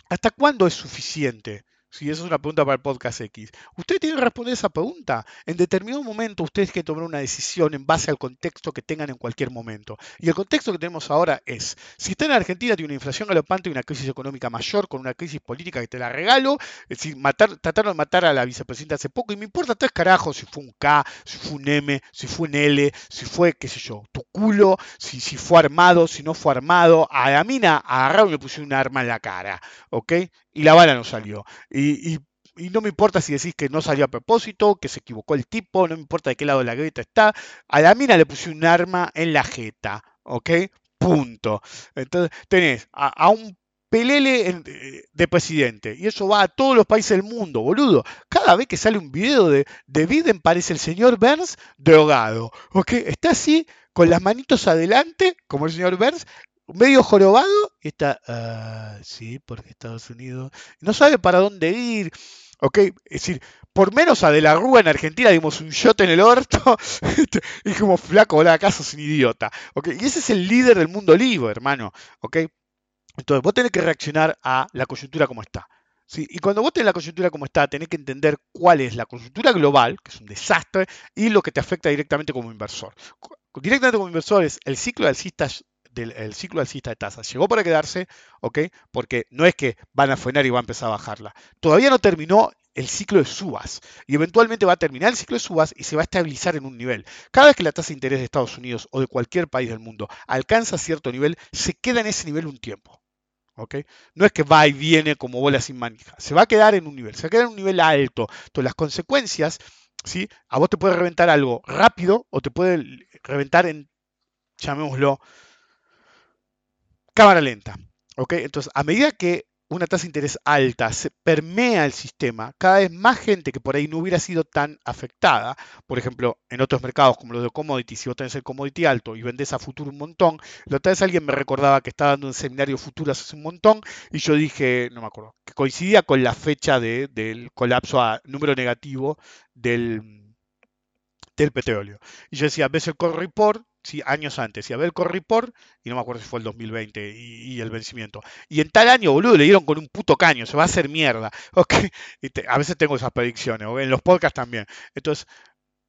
¿Hasta cuándo es suficiente? Si esa es una pregunta para el podcast X. Usted tiene que responder esa pregunta. En determinado momento ustedes tienen que tomar una decisión en base al contexto que tengan en cualquier momento. Y el contexto que tenemos ahora es, si usted en Argentina tiene una inflación galopante y una crisis económica mayor con una crisis política que te la regalo, es decir, matar, trataron de matar a la vicepresidenta hace poco y me importa tres carajos si fue un K, si fue un M, si fue un L, si fue, qué sé yo, tu culo, si, si fue armado, si no fue armado. A la mina agarraron y me pusieron un arma en la cara, ¿ok? y la bala no salió. No me importa si decís que no salió a propósito, que se equivocó el tipo, no me importa de qué lado de la grieta está. A la mina le puse un arma en la jeta, ¿ok? Punto. Entonces tenés a, un pelele de presidente. Y eso va a todos los países del mundo, boludo. Cada vez que sale un video de, de Biden parece el señor Burns drogado. ¿Ok? Está así, con las manitos adelante, como el señor Burns, medio jorobado y está, ah, sí, porque Estados Unidos no sabe para dónde ir. ¿ok? Es decir, por menos a De la Rúa en Argentina dimos un shot en el orto (laughs) y como flaco, la casa es un idiota, ¿ok? Y ese es el líder del mundo libre, hermano, ¿ok? Entonces vos tenés que reaccionar a la coyuntura como está. ¿sí? Y cuando vos tenés la coyuntura como está, tenés que entender cuál es la coyuntura global, que es un desastre, y lo que te afecta directamente como inversor. Directamente como inversor es el ciclo de alcistas del ciclo alcista de tasas llegó para quedarse, ¿ok? Porque no es que van a frenar y va a empezar a bajarla. Todavía no terminó el ciclo de subas y eventualmente va a terminar el ciclo de subas y se va a estabilizar en un nivel. Cada vez que la tasa de interés de Estados Unidos o de cualquier país del mundo alcanza cierto nivel, se queda en ese nivel un tiempo. ¿ok? No es que va y viene como bola sin manija, se va a quedar en un nivel, se va a quedar en un nivel alto. Entonces las consecuencias, ¿sí? A vos te puede reventar algo rápido o te puede reventar en, llamémoslo, cámara lenta. ¿ok? Entonces, a medida que una tasa de interés alta se permea el sistema, cada vez más gente que por ahí no hubiera sido tan afectada, por ejemplo, en otros mercados como los de commodity, si vos tenés el commodity alto y vendés a futuro un montón, la otra vez alguien me recordaba que estaba dando un seminario futuras hace un montón y yo dije, no me acuerdo, que coincidía con la fecha del colapso a número negativo del, del petróleo. Y yo decía, ves el core report, sí, años antes, y a ver el core report, y no me acuerdo si fue el 2020 y, el vencimiento. Y en tal año, boludo, le dieron con un puto caño, se va a hacer mierda. (laughs) Okay. a veces tengo esas predicciones, en los podcasts también. Entonces,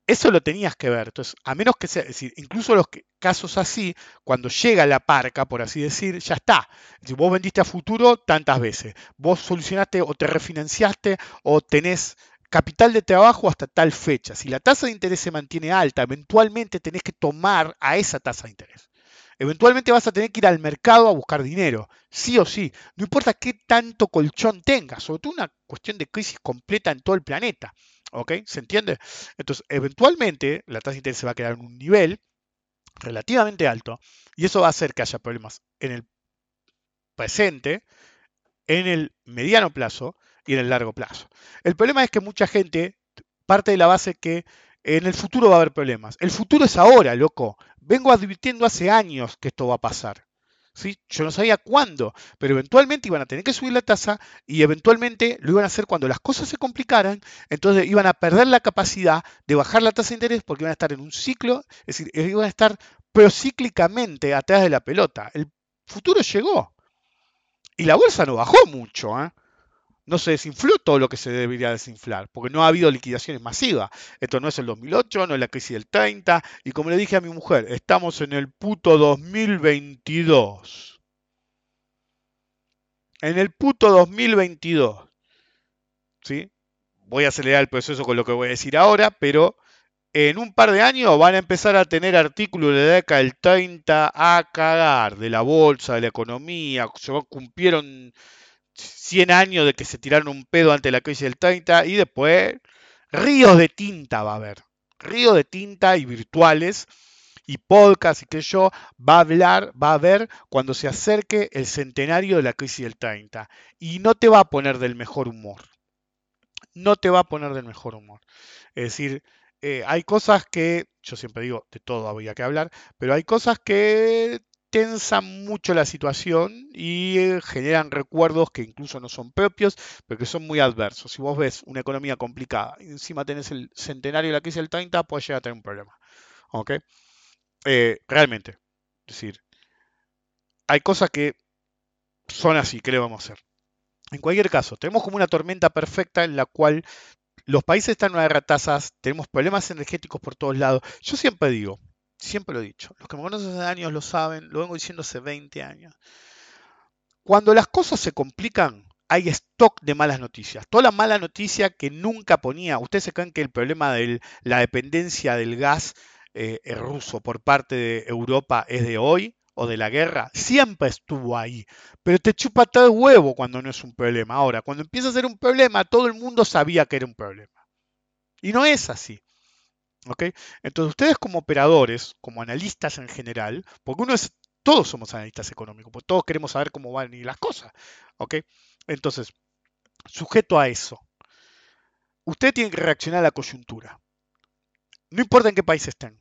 eso lo tenías que ver. Entonces, a menos que sea, es decir, incluso los casos así, cuando llega la parca, por así decir, ya está. Si vos vendiste a futuro tantas veces, vos solucionaste o te refinanciaste o tenés capital de trabajo hasta tal fecha. Si la tasa de interés se mantiene alta, eventualmente tenés que tomar a esa tasa de interés. Eventualmente vas a tener que ir al mercado a buscar dinero, sí o sí. No importa qué tanto colchón tengas, sobre todo una cuestión de crisis completa en todo el planeta. ¿Ok? ¿Se entiende? Entonces, eventualmente la tasa de interés se va a quedar en un nivel relativamente alto y eso va a hacer que haya problemas en el presente, en el mediano plazo y en el largo plazo. El problema es que mucha gente parte de la base que en el futuro va a haber problemas. El futuro es ahora, loco. Vengo advirtiendo hace años que esto va a pasar. ¿Sí? Yo no sabía cuándo, pero eventualmente iban a tener que subir la tasa y eventualmente lo iban a hacer cuando las cosas se complicaran, entonces iban a perder la capacidad de bajar la tasa de interés porque iban a estar en un ciclo, es decir, iban a estar procíclicamente atrás de la pelota. El futuro llegó y la bolsa no bajó mucho. ¿eh? No se desinfló todo lo que se debería desinflar, porque no ha habido liquidaciones masivas. Esto no es el 2008, no es la crisis del 30, y como le dije a mi mujer, estamos en el puto 2022. En el puto 2022. ¿Sí? Voy a acelerar el proceso con lo que voy a decir ahora, pero en un par de años van a empezar a tener artículos de la década del 30 a cagar, de la bolsa, de la economía, se cumplieron 100 años de que se tiraron un pedo ante la crisis del 30 y después ríos de tinta va a haber. Ríos de tinta y virtuales y podcast y que yo va a hablar, va a ver cuando se acerque el centenario de la crisis del 30 y no te va a poner del mejor humor. No te va a poner del mejor humor. Es decir, eh, hay cosas que, yo siempre digo, de todo había que hablar, pero hay cosas que tensan mucho la situación y eh, generan recuerdos que incluso no son propios, pero que son muy adversos. Si vos ves una economía complicada y encima tenés el centenario de la crisis del 30, puede llegar a tener un problema. ¿Ok? Eh, realmente. Es decir, hay cosas que son así, que le vamos a hacer? En cualquier caso, tenemos como una tormenta perfecta en la cual los países están en una guerra tasas, tenemos problemas energéticos por todos lados. Yo siempre digo, Siempre lo he dicho. Los que me conocen hace años lo saben, lo vengo diciendo hace 20 años. Cuando las cosas se complican, hay stock de malas noticias. Toda la mala noticia que nunca ponía. Ustedes se creen que el problema de la dependencia del gas eh, ruso por parte de Europa es de hoy o de la guerra. Siempre estuvo ahí. Pero te chupa todo el huevo cuando no es un problema. Ahora, cuando empieza a ser un problema, todo el mundo sabía que era un problema. Y no es así. Entonces ustedes como operadores, como analistas en general, porque uno es, todos somos analistas económicos, porque todos queremos saber cómo van ir las cosas, ¿ok? Entonces, sujeto a eso, usted tiene que reaccionar a la coyuntura. No importa en qué país estén.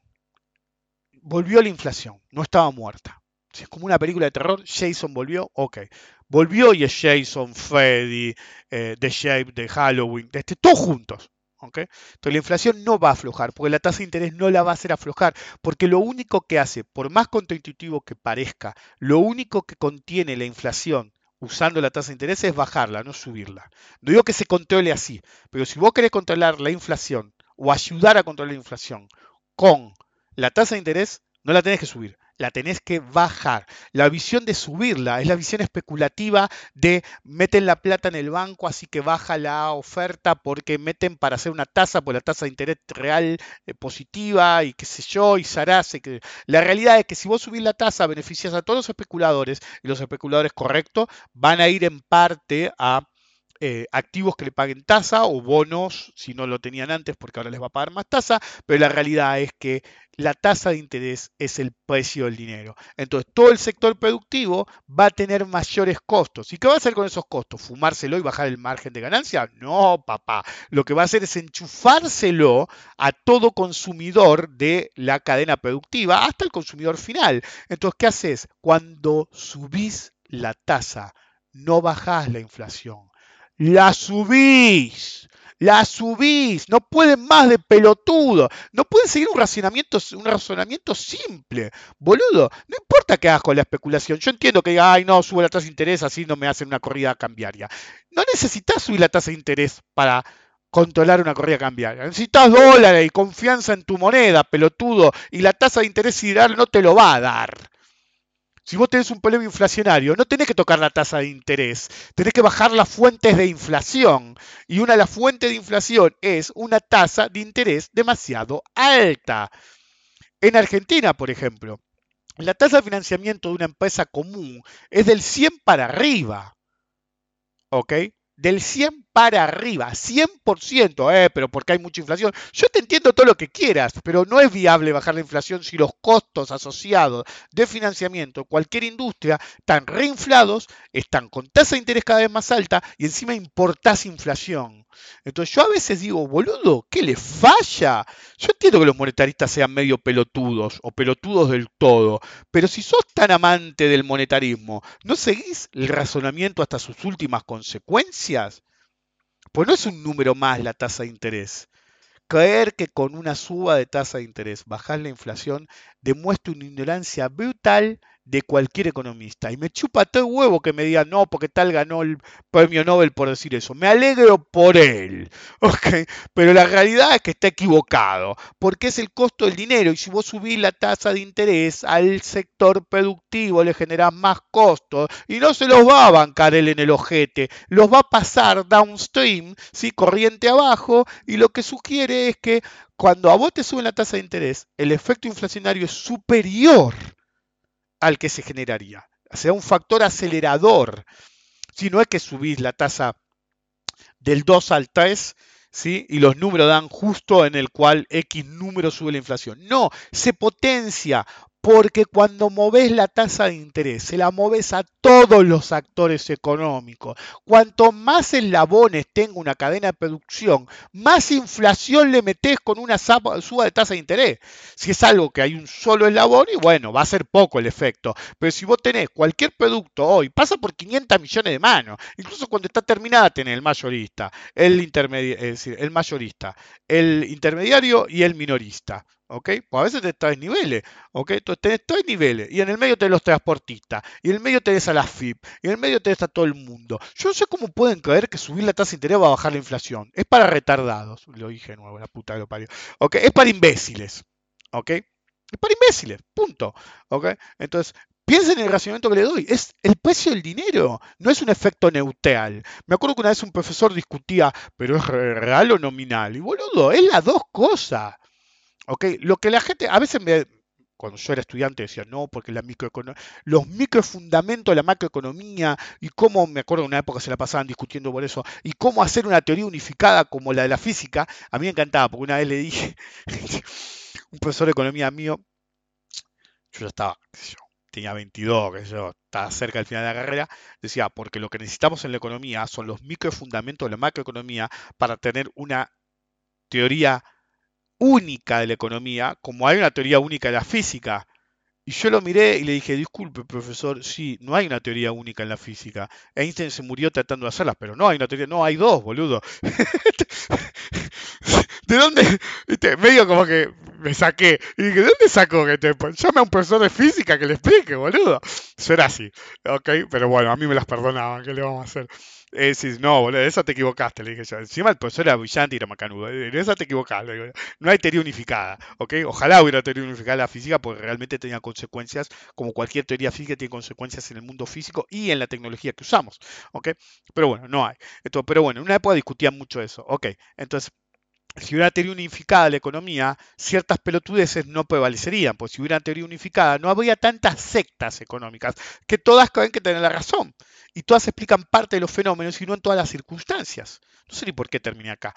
Volvió la inflación, no estaba muerta. Si es como una película de terror, Jason volvió, ok. Volvió y es Jason, Freddy, eh, The Shape, de Halloween, de este, todos juntos. Entonces la inflación no va a aflojar, porque la tasa de interés no la va a hacer aflojar, porque lo único que hace, por más contraintuitivo que parezca, lo único que contiene la inflación usando la tasa de interés es bajarla, no subirla. No digo que se controle así, pero si vos querés controlar la inflación o ayudar a controlar la inflación con la tasa de interés, no la tenés que subir, la tenés que bajar. La visión de subirla es la visión especulativa de meten la plata en el banco, así que baja la oferta porque meten para hacer una tasa, por la tasa de interés real eh, positiva y qué sé yo, y Sarase. Que... La realidad es que si vos subís la tasa, beneficias a todos los especuladores y los especuladores correctos van a ir en parte a eh, activos que le paguen tasa o bonos si no lo tenían antes porque ahora les va a pagar más tasa, pero la realidad es que la tasa de interés es el precio del dinero. Entonces todo el sector productivo va a tener mayores costos. ¿Y qué va a hacer con esos costos? ¿Fumárselo y bajar el margen de ganancia? No, papá. Lo que va a hacer es enchufárselo a todo consumidor de la cadena productiva hasta el consumidor final. Entonces, ¿qué haces? Cuando subís la tasa, no bajás la inflación la subís, la subís, no pueden más de pelotudo, no pueden seguir un razonamiento, simple, boludo, no importa qué hagas con la especulación, yo entiendo que ay no, subo la tasa de interés, así no me hacen una corrida cambiaria, no necesitas subir la tasa de interés para controlar una corrida cambiaria, necesitas dólares y confianza en tu moneda, pelotudo, y la tasa de interés sideral no te lo va a dar. Si vos tenés un problema inflacionario, no tenés que tocar la tasa de interés, tenés que bajar las fuentes de inflación. Y una de las fuentes de inflación es una tasa de interés demasiado alta. En Argentina, por ejemplo, la tasa de financiamiento de una empresa común es del 100 para arriba. ¿Ok? del 100 para arriba, 100%, eh, pero porque hay mucha inflación. Yo te entiendo todo lo que quieras, pero no es viable bajar la inflación si los costos asociados de financiamiento, cualquier industria, están reinflados, están con tasa de interés cada vez más alta y encima importás inflación. Entonces yo a veces digo, boludo, ¿qué le falla? Yo entiendo que los monetaristas sean medio pelotudos o pelotudos del todo, pero si sos tan amante del monetarismo, ¿no seguís el razonamiento hasta sus últimas consecuencias? Pues no es un número más la tasa de interés. Creer que con una suba de tasa de interés bajar la inflación demuestra una ignorancia brutal de cualquier economista. Y me chupa todo el huevo que me diga no, porque tal ganó el premio Nobel por decir eso. Me alegro por él. (laughs) ¿okay? Pero la realidad es que está equivocado, porque es el costo del dinero. Y si vos subís la tasa de interés al sector productivo, le generás más costos. Y no se los va a bancar él en el ojete. Los va a pasar downstream, ¿sí? corriente abajo. Y lo que sugiere es que cuando a vos te suben la tasa de interés, el efecto inflacionario es superior al que se generaría. O sea, un factor acelerador. Si no es que subís la tasa del 2 al 3, ¿sí? y los números dan justo en el cual X número sube la inflación. No, se potencia porque cuando moves la tasa de interés, se la moves a todos los actores económicos. Cuanto más eslabones tenga una cadena de producción, más inflación le metes con una suba de tasa de interés. Si es algo que hay un solo eslabón, y bueno, va a ser poco el efecto. Pero si vos tenés cualquier producto hoy, pasa por 500 millones de manos. Incluso cuando está terminada, tenés el mayorista, el, decir, el mayorista, el intermediario y el minorista. ¿Ok? Pues a veces te traes niveles, ¿ok? Entonces tenés tres niveles, y en el medio tenés los transportistas, y en el medio tenés a la FIP, y en el medio tenés a todo el mundo. Yo no sé cómo pueden creer que subir la tasa de interés va a bajar la inflación. Es para retardados, lo dije de nuevo, la puta que lo parió. ¿Ok? Es para imbéciles, ¿ok? Es para imbéciles, punto, ¿ok? Entonces, Piensen en el razonamiento que le doy. Es el precio del dinero, no es un efecto neutral. Me acuerdo que una vez un profesor discutía, pero es real o nominal. Y boludo, es las dos cosas. Lo que la gente, a veces me, cuando yo era estudiante decía, no, porque la microeconomía, los microfundamentos de la macroeconomía y cómo, me acuerdo en una época se la pasaban discutiendo por eso, y cómo hacer una teoría unificada como la de la física, a mí me encantaba, porque una vez le dije, (laughs) un profesor de economía mío, yo ya estaba, yo, tenía 22, que yo, estaba cerca del final de la carrera, decía, porque lo que necesitamos en la economía son los microfundamentos de la macroeconomía para tener una teoría única de la economía, como hay una teoría única de la física. Y yo lo miré y le dije, disculpe, profesor, sí, no hay una teoría única en la física. Einstein se murió tratando de hacerla, pero no hay una teoría, no, hay dos, boludo. (laughs) ¿De dónde? Medio como que me saqué. Y dije, ¿de dónde sacó que llame a un profesor de física que le explique, boludo? Eso era así, ¿ok? Pero bueno, a mí me las perdonaban, ¿qué le vamos a hacer? Eh, no, boludo, eso te equivocaste, le dije yo. Encima el profesor era brillante y era macanudo. En eh, eso te equivocaste. No hay teoría unificada, ¿ok? Ojalá hubiera teoría unificada en la física porque realmente tenía consecuencias, como cualquier teoría física tiene consecuencias en el mundo físico y en la tecnología que usamos, ¿ok? Pero bueno, no hay. Entonces, pero bueno, en una época discutían mucho eso, ¿ok? Entonces, si hubiera teoría unificada la economía, ciertas pelotudeces no prevalecerían, pues si hubiera teoría unificada no habría tantas sectas económicas, que todas creen que tienen la razón, y todas explican parte de los fenómenos y no en todas las circunstancias. No sé ni por qué terminé acá.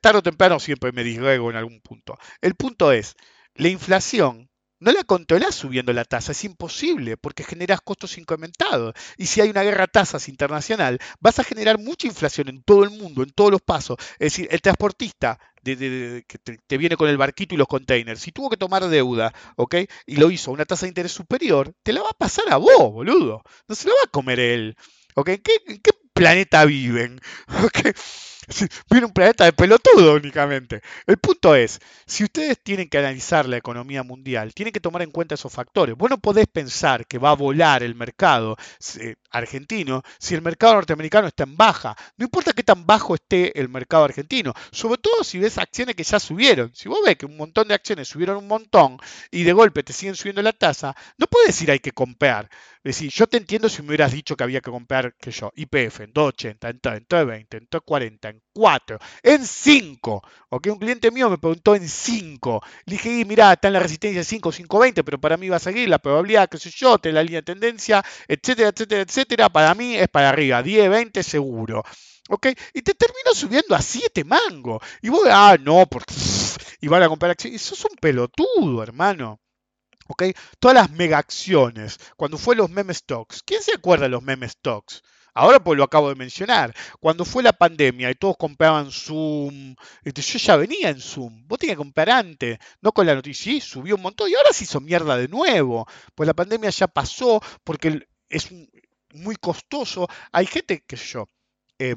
Tarde o temprano siempre me disgrego en algún punto. El punto es, la inflación no la controlas subiendo la tasa, es imposible porque generas costos incrementados. Y si hay una guerra de tasas internacional, vas a generar mucha inflación en todo el mundo, en todos los pasos. Es decir, el transportista que te, viene con el barquito y los containers, si tuvo que tomar deuda, ¿ok? Y lo hizo a una tasa de interés superior, te la va a pasar a vos, boludo. No se la va a comer él. ¿Ok? ¿En qué, planeta viven? (laughs) ¿Ok? Viene un planeta de pelotudo únicamente. El punto es, si ustedes tienen que analizar la economía mundial, tienen que tomar en cuenta esos factores. Vos no podés pensar que va a volar el mercado eh, argentino si el mercado norteamericano está en baja. No importa qué tan bajo esté el mercado argentino, sobre todo si ves acciones que ya subieron. Si vos ves que un montón de acciones subieron un montón y de golpe te siguen subiendo la tasa, no puedes decir hay que comprar. Es decir, yo te entiendo si me hubieras dicho que había que comprar, que yo, IPF en 280, en 30, en 20, en 40, en 4, en 5. Ok, un cliente mío me preguntó en 5. Le dije, mira, está en la resistencia 5, 520, pero para mí va a seguir la probabilidad, qué sé yo, la línea de tendencia, etcétera, etcétera, etcétera. Para mí es para arriba, 10, 20 seguro. ¿ok? Y te termino subiendo a 7 mangos. Y vos, ah, no, porque... Y van a comprar acciones. Eso es un pelotudo, hermano. ¿ok? Todas las mega acciones, cuando fue los meme stocks, ¿quién se acuerda de los meme stocks? Ahora pues lo acabo de mencionar. Cuando fue la pandemia y todos compraban Zoom, este, yo ya venía en Zoom. Vos tenías que comprar antes, no con la noticia. Sí, subió un montón y ahora se hizo mierda de nuevo. Pues la pandemia ya pasó porque es muy costoso. Hay gente, sé yo, eh,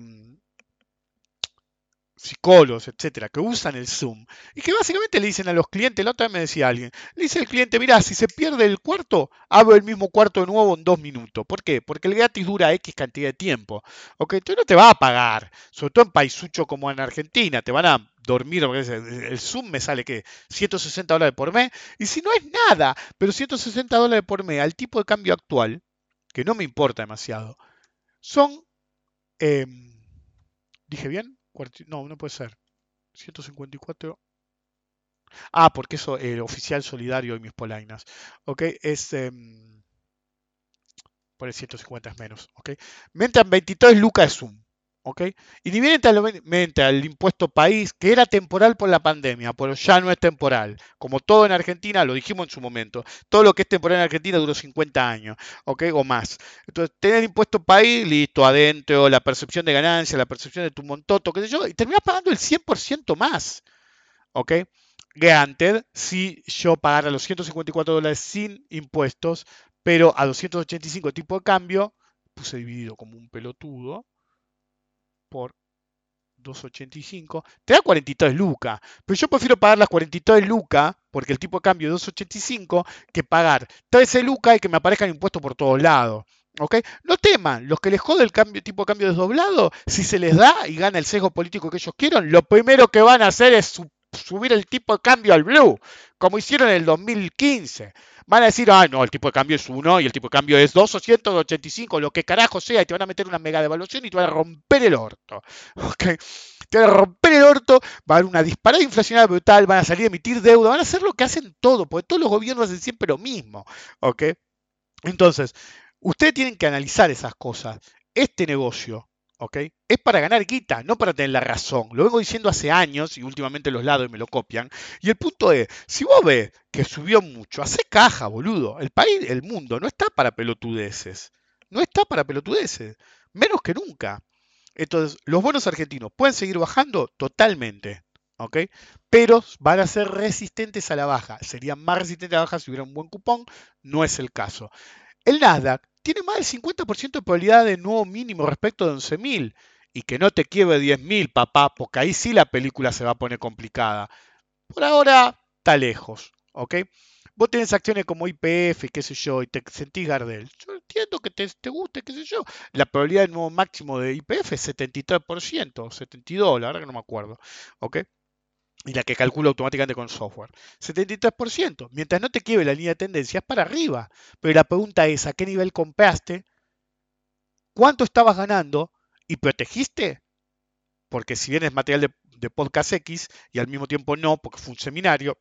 psicólogos, etcétera, que usan el Zoom y que básicamente le dicen a los clientes, la otra vez me decía alguien, le dice al cliente, mira, si se pierde el cuarto, abro el mismo cuarto de nuevo en dos minutos. ¿Por qué? Porque el gratis dura X cantidad de tiempo. ¿Ok? Entonces no te va a pagar, sobre todo en paisucho como en Argentina, te van a dormir, porque el Zoom me sale que 160 dólares por mes, y si no es nada, pero 160 dólares por mes al tipo de cambio actual, que no me importa demasiado, son... Em, ¿Dije bien? No, no puede ser. 154. Ah, porque eso, el oficial solidario y mis polainas. Ok, es. Um, por el 150 es menos. Ok. Mentan 23 lucas de Zoom. ¿Ok? Y independientemente al impuesto país, que era temporal por la pandemia, pero ya no es temporal. Como todo en Argentina, lo dijimos en su momento, todo lo que es temporal en Argentina duró 50 años, ¿ok? O más. Entonces, tener impuesto país, listo, adentro, la percepción de ganancia, la percepción de tu montoto, qué sé yo, y terminas pagando el 100% más, ¿ok? Granted, si yo pagara los 154 dólares sin impuestos, pero a 285 tipo de cambio, puse dividido como un pelotudo, por 2.85, te da 43 lucas. Pero yo prefiero pagar las 43 lucas, porque el tipo de cambio es 2.85, que pagar 13 lucas y que me aparezcan impuestos por todos lados. ¿Ok? No teman, los que les jode el cambio, tipo de cambio desdoblado, si se les da y gana el sesgo político que ellos quieran, lo primero que van a hacer es subir el tipo de cambio al blue, como hicieron en el 2015. Van a decir, ah, no, el tipo de cambio es 1 y el tipo de cambio es 2 o 185, lo que carajo sea, y te van a meter una mega devaluación y te van a romper el orto. (laughs) Te van a romper el orto, va a haber una disparada inflacionaria brutal, van a salir a emitir deuda, van a hacer lo que hacen todo, porque todos los gobiernos hacen siempre lo mismo. ¿Ok? Entonces, ustedes tienen que analizar esas cosas. Este negocio Es para ganar guita, no para tener la razón. Lo vengo diciendo hace años y últimamente los lados me lo copian. Y el punto es, si vos ves que subió mucho, hace caja, boludo. El país, el mundo, no está para pelotudeces. No está para pelotudeces. Menos que nunca. Entonces, los bonos argentinos pueden seguir bajando totalmente. ¿ok? Pero van a ser resistentes a la baja. Serían más resistentes a la baja si hubiera un buen cupón. No es el caso. El Nasdaq tiene más del 50% de probabilidad de nuevo mínimo respecto de 11.000. Y que no te quiebre 10.000, papá, porque ahí sí la película se va a poner complicada. Por ahora está lejos, ¿ok? Vos tenés acciones como IPF, qué sé yo, y te sentís Gardel. Yo entiendo que te, te guste, qué sé yo. La probabilidad de nuevo máximo de IPF es 73%, 72, la verdad que no me acuerdo, ¿ok? Y la que calcula automáticamente con software. 73%. Mientras no te quiebre la línea de tendencia, es para arriba. Pero la pregunta es, ¿a qué nivel compraste? ¿Cuánto estabas ganando? ¿Y protegiste? Porque si bien es material de de Podcast X y al mismo tiempo no, porque fue un seminario,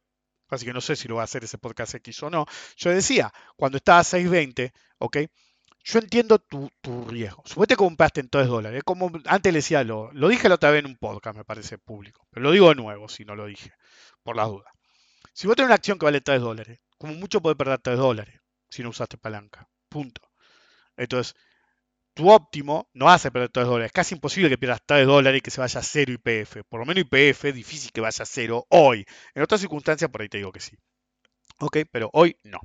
así que no sé si lo va a hacer ese Podcast X o no. Yo decía, cuando estaba a 6.20, ¿ok? Yo entiendo tu, riesgo. Suponete que compraste en 3 dólares. Como antes le decía, lo, lo dije la otra vez en un podcast, me parece público. Pero lo digo de nuevo, si no lo dije, por las dudas. Si vos tenés una acción que vale 3 dólares, como mucho podés perder 3 dólares si no usaste palanca. Punto. Entonces, tu óptimo no hace perder 3 dólares. Es casi imposible que pierdas 3 dólares y que se vaya a cero IPF. Por lo menos IPF es difícil que vaya a cero hoy. En otras circunstancias, por ahí te digo que sí. Ok, pero hoy no.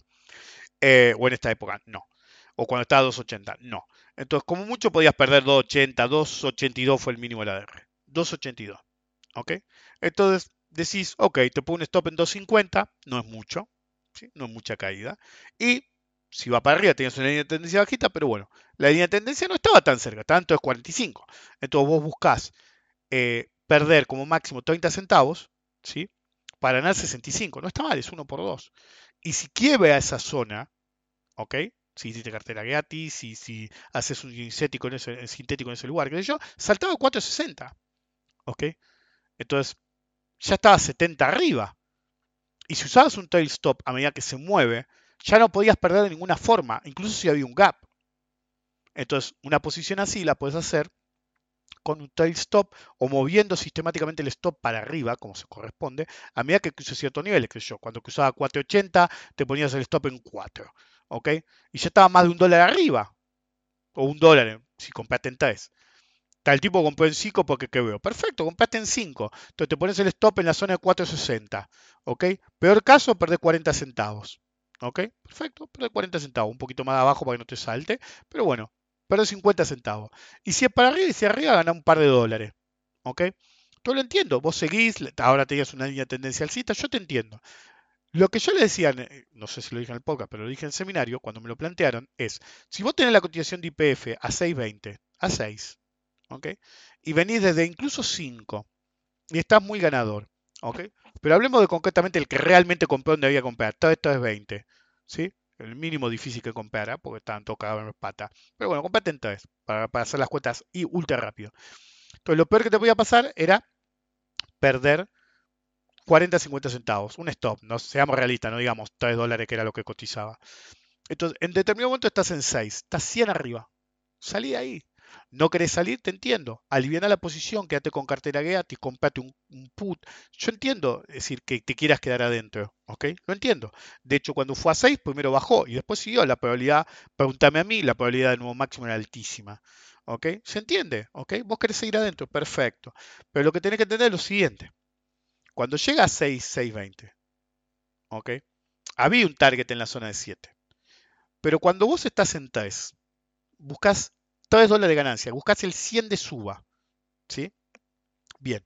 Eh, o en esta época, no o cuando estaba a 2.80. No. Entonces, como mucho podías perder 2.80, 2.82 fue el mínimo de la DR. 2.82. ¿Ok? Entonces decís, ok, te pongo un stop en 2.50, no es mucho, no es mucha caída. Y si va para arriba tienes una línea de tendencia bajita, pero bueno, la línea de tendencia no estaba tan cerca, tanto es 45. Entonces vos buscás eh, perder como máximo 30 centavos, ¿sí? Para ganar 65. No está mal, es 1 por 2. Y si quiebra esa zona, ¿ok? Si hiciste cartera gratis, si, si haces un sintético en, ese, sintético en ese lugar, que yo, saltaba a 460. ¿Ok? Entonces, ya estaba 70 arriba. Y si usabas un tail stop a medida que se mueve, ya no podías perder de ninguna forma, incluso si había un gap. Entonces, una posición así la puedes hacer con un tail stop o moviendo sistemáticamente el stop para arriba, como se corresponde, a medida que cruce ciertos niveles. Que yo, cuando cruzaba 480, te ponías el stop en 4. ¿Ok? Y ya estaba más de un dólar arriba, o un dólar si compraste en 3. Tal tipo compró en 5 porque ¿qué veo? Perfecto, compraste en 5. Entonces te pones el stop en la zona de 4.60. ¿Ok? Peor caso, perdés 40 centavos. ¿Ok? Perfecto, perdés 40 centavos. Un poquito más abajo para que no te salte. Pero bueno, perdés 50 centavos. Y si es para arriba y si arriba, gana un par de dólares. ¿Ok? Yo lo entiendo. Vos seguís, ahora tenías una línea tendencial cita, yo te entiendo. Lo que yo le decía, eh, no sé si lo dije en el podcast, pero lo dije en el seminario, cuando me lo plantearon, es, si vos tenés la cotización de IPF a 6.20, a 6, ¿ok? Y venís desde incluso 5, y estás muy ganador, ¿ok? Pero hablemos de concretamente el que realmente compró donde había comprado, todo esto es 20, ¿sí? El mínimo difícil que comprara, porque estaban tocados en pata. Pero bueno, comprate en 3, para, para hacer las cuentas y ultra rápido. Entonces, lo peor que te podía pasar era perder 40, 50 centavos, un stop, no seamos realistas, no digamos 3 dólares que era lo que cotizaba. Entonces, en determinado momento estás en 6, estás 100 arriba. Salí de ahí. No querés salir, te entiendo. Aliviana la posición, quédate con cartera gratis, comprate un, put. Yo entiendo, es decir, que te quieras quedar adentro, ¿ok? Lo entiendo. De hecho, cuando fue a 6, primero bajó y después siguió. La probabilidad, pregúntame a mí, la probabilidad de nuevo máximo era altísima. ¿Ok? ¿Se entiende? ¿Ok? Vos querés seguir adentro, perfecto. Pero lo que tenés que entender es lo siguiente. Cuando llega a 6, 620, ¿ok? Había un target en la zona de 7. Pero cuando vos estás en 3, buscas 3 dólares de ganancia, buscas el 100 de suba, ¿sí? Bien.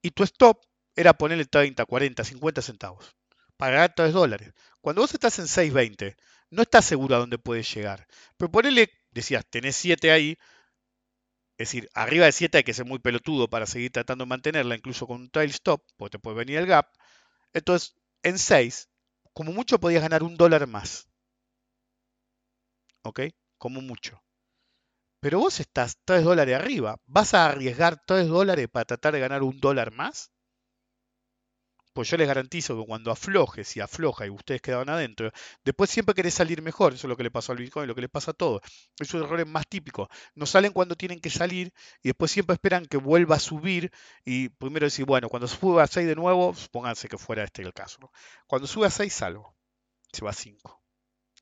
Y tu stop era ponerle 30, 40, 50 centavos para ganar 3 dólares. Cuando vos estás en 6.20, no estás seguro a dónde puedes llegar. Pero ponele, decías, tenés 7 ahí, es decir, arriba de 7 hay que ser muy pelotudo para seguir tratando de mantenerla, incluso con un trail stop, porque te puede venir el gap. Entonces, en 6, como mucho podías ganar un dólar más. ¿Ok? Como mucho. Pero vos estás 3 dólares arriba. ¿Vas a arriesgar 3 dólares para tratar de ganar un dólar más? Pues yo les garantizo que cuando afloje, si afloja y ustedes quedaban adentro, después siempre querés salir mejor. Eso es lo que le pasó al Bitcoin, lo que le pasa a todos. Es un error más típico. No salen cuando tienen que salir y después siempre esperan que vuelva a subir y primero decir, bueno, cuando suba a 6 de nuevo, pónganse que fuera este el caso. Cuando sube a 6, salgo. Se va a 5.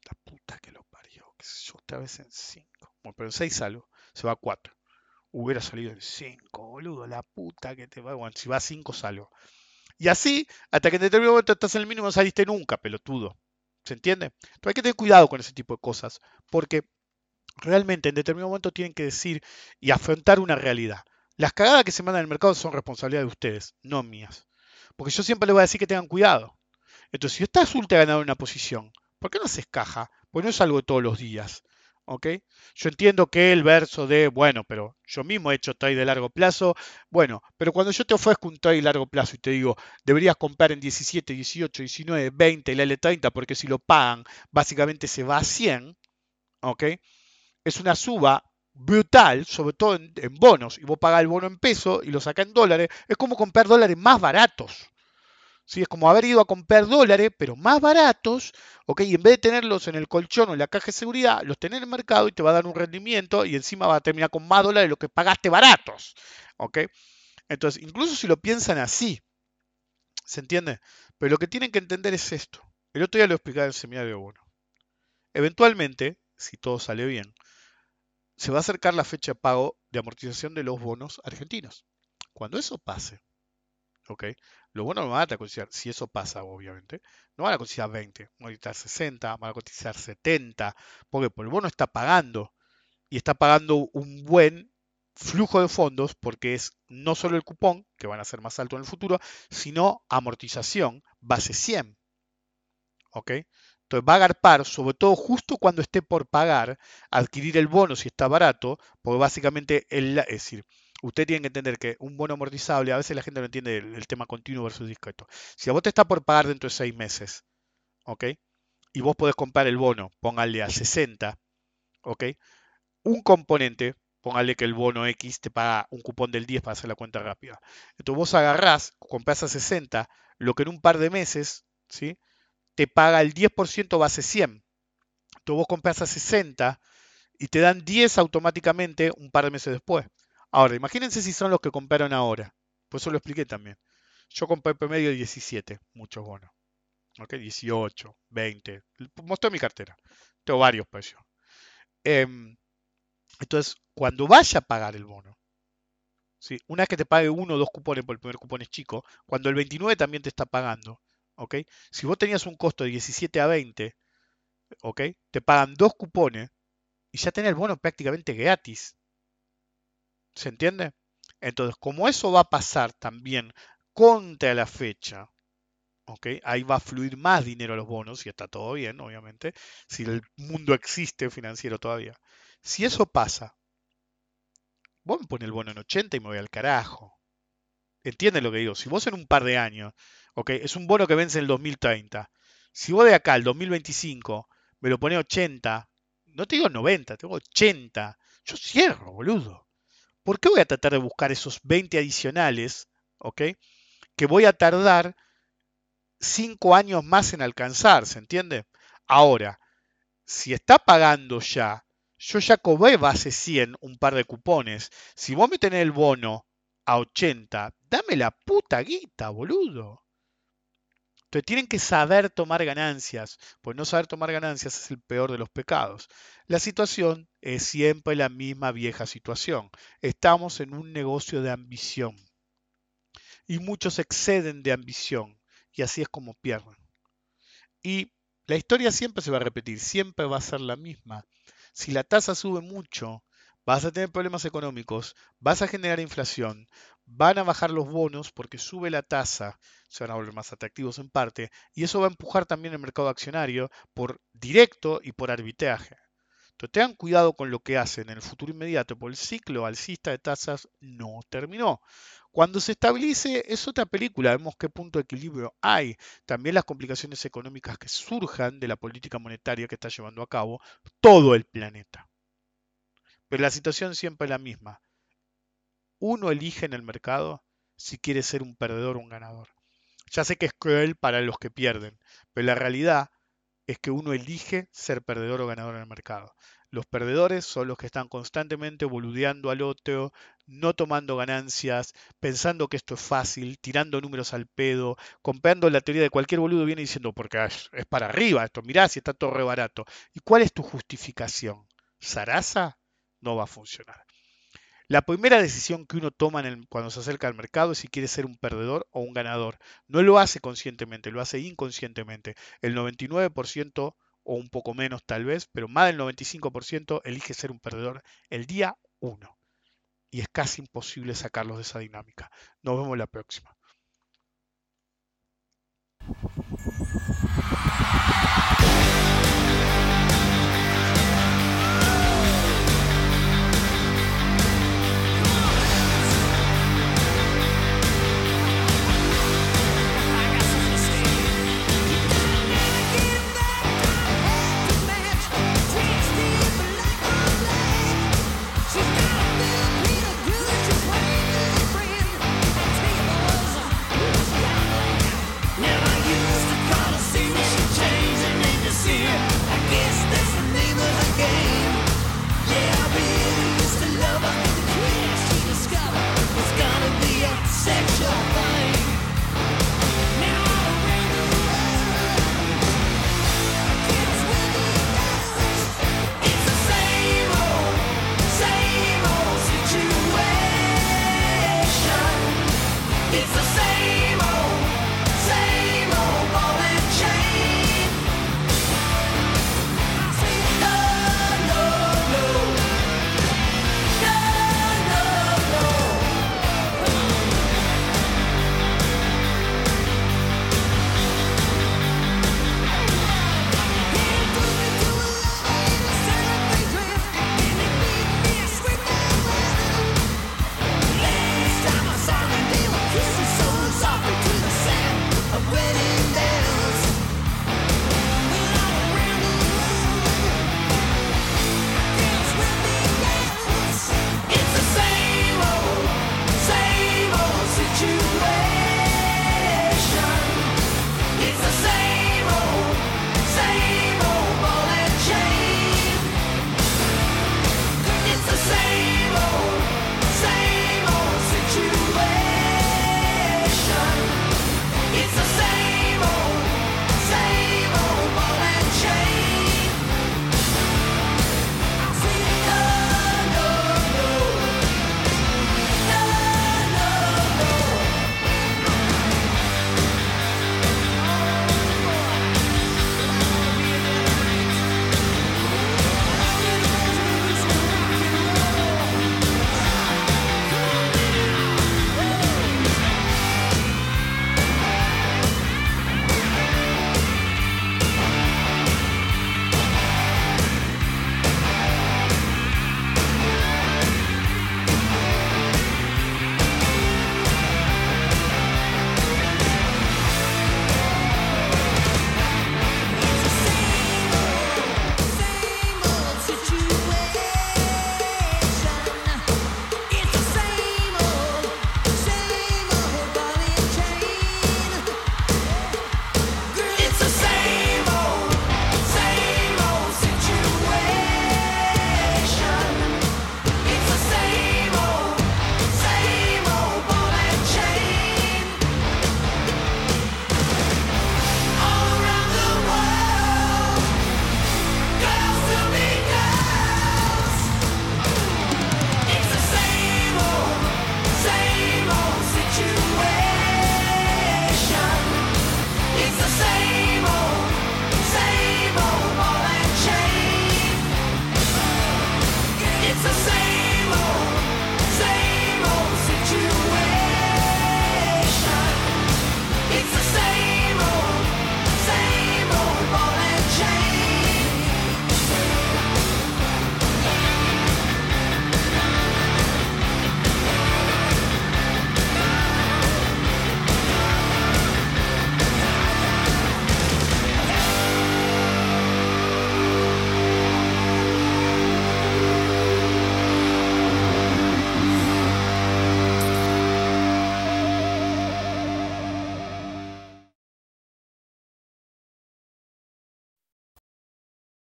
La puta que lo parió. Que yo, otra vez en 5. Bueno, pero en 6 salgo. Se va a 4. Hubiera salido en 5, boludo. La puta que te va. Bueno, si va a 5, salgo. Y así, hasta que en determinado momento estás en el mínimo, no saliste nunca, pelotudo. ¿Se entiende? Entonces hay que tener cuidado con ese tipo de cosas, porque realmente en determinado momento tienen que decir y afrontar una realidad. Las cagadas que se mandan en el mercado son responsabilidad de ustedes, no mías. Porque yo siempre les voy a decir que tengan cuidado. Entonces, si estás ultra ganado en una posición, ¿por qué no haces caja? Pues no es algo de todos los días. Yo entiendo que el verso de, bueno, pero yo mismo he hecho trade de largo plazo, bueno, pero cuando yo te ofrezco un trade de largo plazo y te digo, deberías comprar en 17, 18, 19, 20 el L30 porque si lo pagan, básicamente se va a 100, ¿ok? Es una suba brutal, sobre todo en, bonos, y vos pagás el bono en peso y lo sacás en dólares, es como comprar dólares más baratos. ¿Sí? Es como haber ido a comprar dólares, pero más baratos, ¿ok? Y en vez de tenerlos en el colchón o en la caja de seguridad, los tenés en el mercado y te va a dar un rendimiento y encima va a terminar con más dólares de lo que pagaste baratos, ¿ok? Entonces, incluso si lo piensan así, ¿se entiende? Pero lo que tienen que entender es esto. El otro día lo explicaba en el seminario bueno. Eventualmente, si todo sale bien, se va a acercar la fecha de pago de amortización de los bonos argentinos. Cuando eso pase, ¿ok? Los bonos no van a cotizar, si eso pasa, obviamente, no van a cotizar 20, van a cotizar 60, van a cotizar 70, porque el bono está pagando y está pagando un buen flujo de fondos porque es no solo el cupón, que van a ser más alto en el futuro, sino amortización base 100. ¿Ok? Entonces va a agarpar, sobre todo justo cuando esté por pagar, adquirir el bono si está barato, porque básicamente, es decir, usted tiene que entender que un bono amortizable, a veces la gente no entiende el, tema continuo versus discreto. Si a vos te está por pagar dentro de seis meses, ¿ok? Y vos podés comprar el bono, póngale a 60, ¿ok? Un componente, póngale que el bono X te paga un cupón del 10 para hacer la cuenta rápida. Entonces vos agarrás, comprás a 60, lo que en un par de meses, ¿sí? te paga el 10% base 100. Tú vos compras a 60 y te dan 10 automáticamente un par de meses después. Ahora, imagínense si son los que compraron ahora. Pues eso lo expliqué también. Yo compré promedio 17, muchos bonos. ¿Ok? 18, 20. Mostré mi cartera. Tengo varios precios. Em, entonces, cuando vaya a pagar el bono, ¿sí? una vez que te pague uno o dos cupones, por el primer cupón es chico, cuando el 29 también te está pagando, ¿ok? Si vos tenías un costo de 17 a 20, ¿ok? Te pagan dos cupones y ya tenés el bono prácticamente gratis. ¿Se entiende? Entonces, como eso va a pasar también contra la fecha, ¿ok? Ahí va a fluir más dinero a los bonos y está todo bien, obviamente, si el mundo existe financiero todavía. Si eso pasa, vos me pones el bono en 80 y me voy al carajo. ¿Entienden lo que digo? Si vos en un par de años es un bono que vence en el 2030. Si vos de acá al 2025 me lo pone 80, no te digo 90, tengo 80, yo cierro, boludo. ¿Por qué voy a tratar de buscar esos 20 adicionales, ¿ok? Que voy a tardar 5 años más en alcanzar, ¿se entiende? Ahora, si está pagando ya, yo ya cobré base 100 un par de cupones. Si vos me tenés el bono a 80, dame la puta guita, boludo. Entonces tienen que saber tomar ganancias, pues no saber tomar ganancias es el peor de los pecados. La situación es siempre la misma vieja situación. Estamos en un negocio de ambición. Y muchos exceden de ambición y así es como pierden. Y la historia siempre se va a repetir, siempre va a ser la misma. Si la tasa sube mucho, vas a tener problemas económicos, vas a generar inflación, van a bajar los bonos porque sube la tasa, se van a volver más atractivos en parte, y eso va a empujar también el mercado accionario por directo y por arbitraje. Entonces tengan cuidado con lo que hacen en el futuro inmediato, porque el ciclo alcista de tasas no terminó. Cuando se estabilice es otra película, vemos qué punto de equilibrio hay. También las complicaciones económicas que surjan de la política monetaria que está llevando a cabo todo el planeta. Pero la situación siempre es la misma. Uno elige en el mercado si quiere ser un perdedor o un ganador. Ya sé que es cruel para los que pierden, pero la realidad es que uno elige ser perdedor o ganador en el mercado. Los perdedores son los que están constantemente boludeando al otro, no tomando ganancias, pensando que esto es fácil, tirando números al pedo, comprando la teoría de cualquier boludo viene diciendo porque es, para arriba esto, mirá si está todo re barato. ¿Y cuál es tu justificación? ¿Sarasa? no va a funcionar. La primera decisión que uno toma cuando se acerca al mercado es si quiere ser un perdedor o un ganador. No lo hace conscientemente, lo hace inconscientemente. El 99% o un poco menos tal vez, pero más del 95% elige ser un perdedor el día 1. Y es casi imposible sacarlos de esa dinámica. Nos vemos la próxima.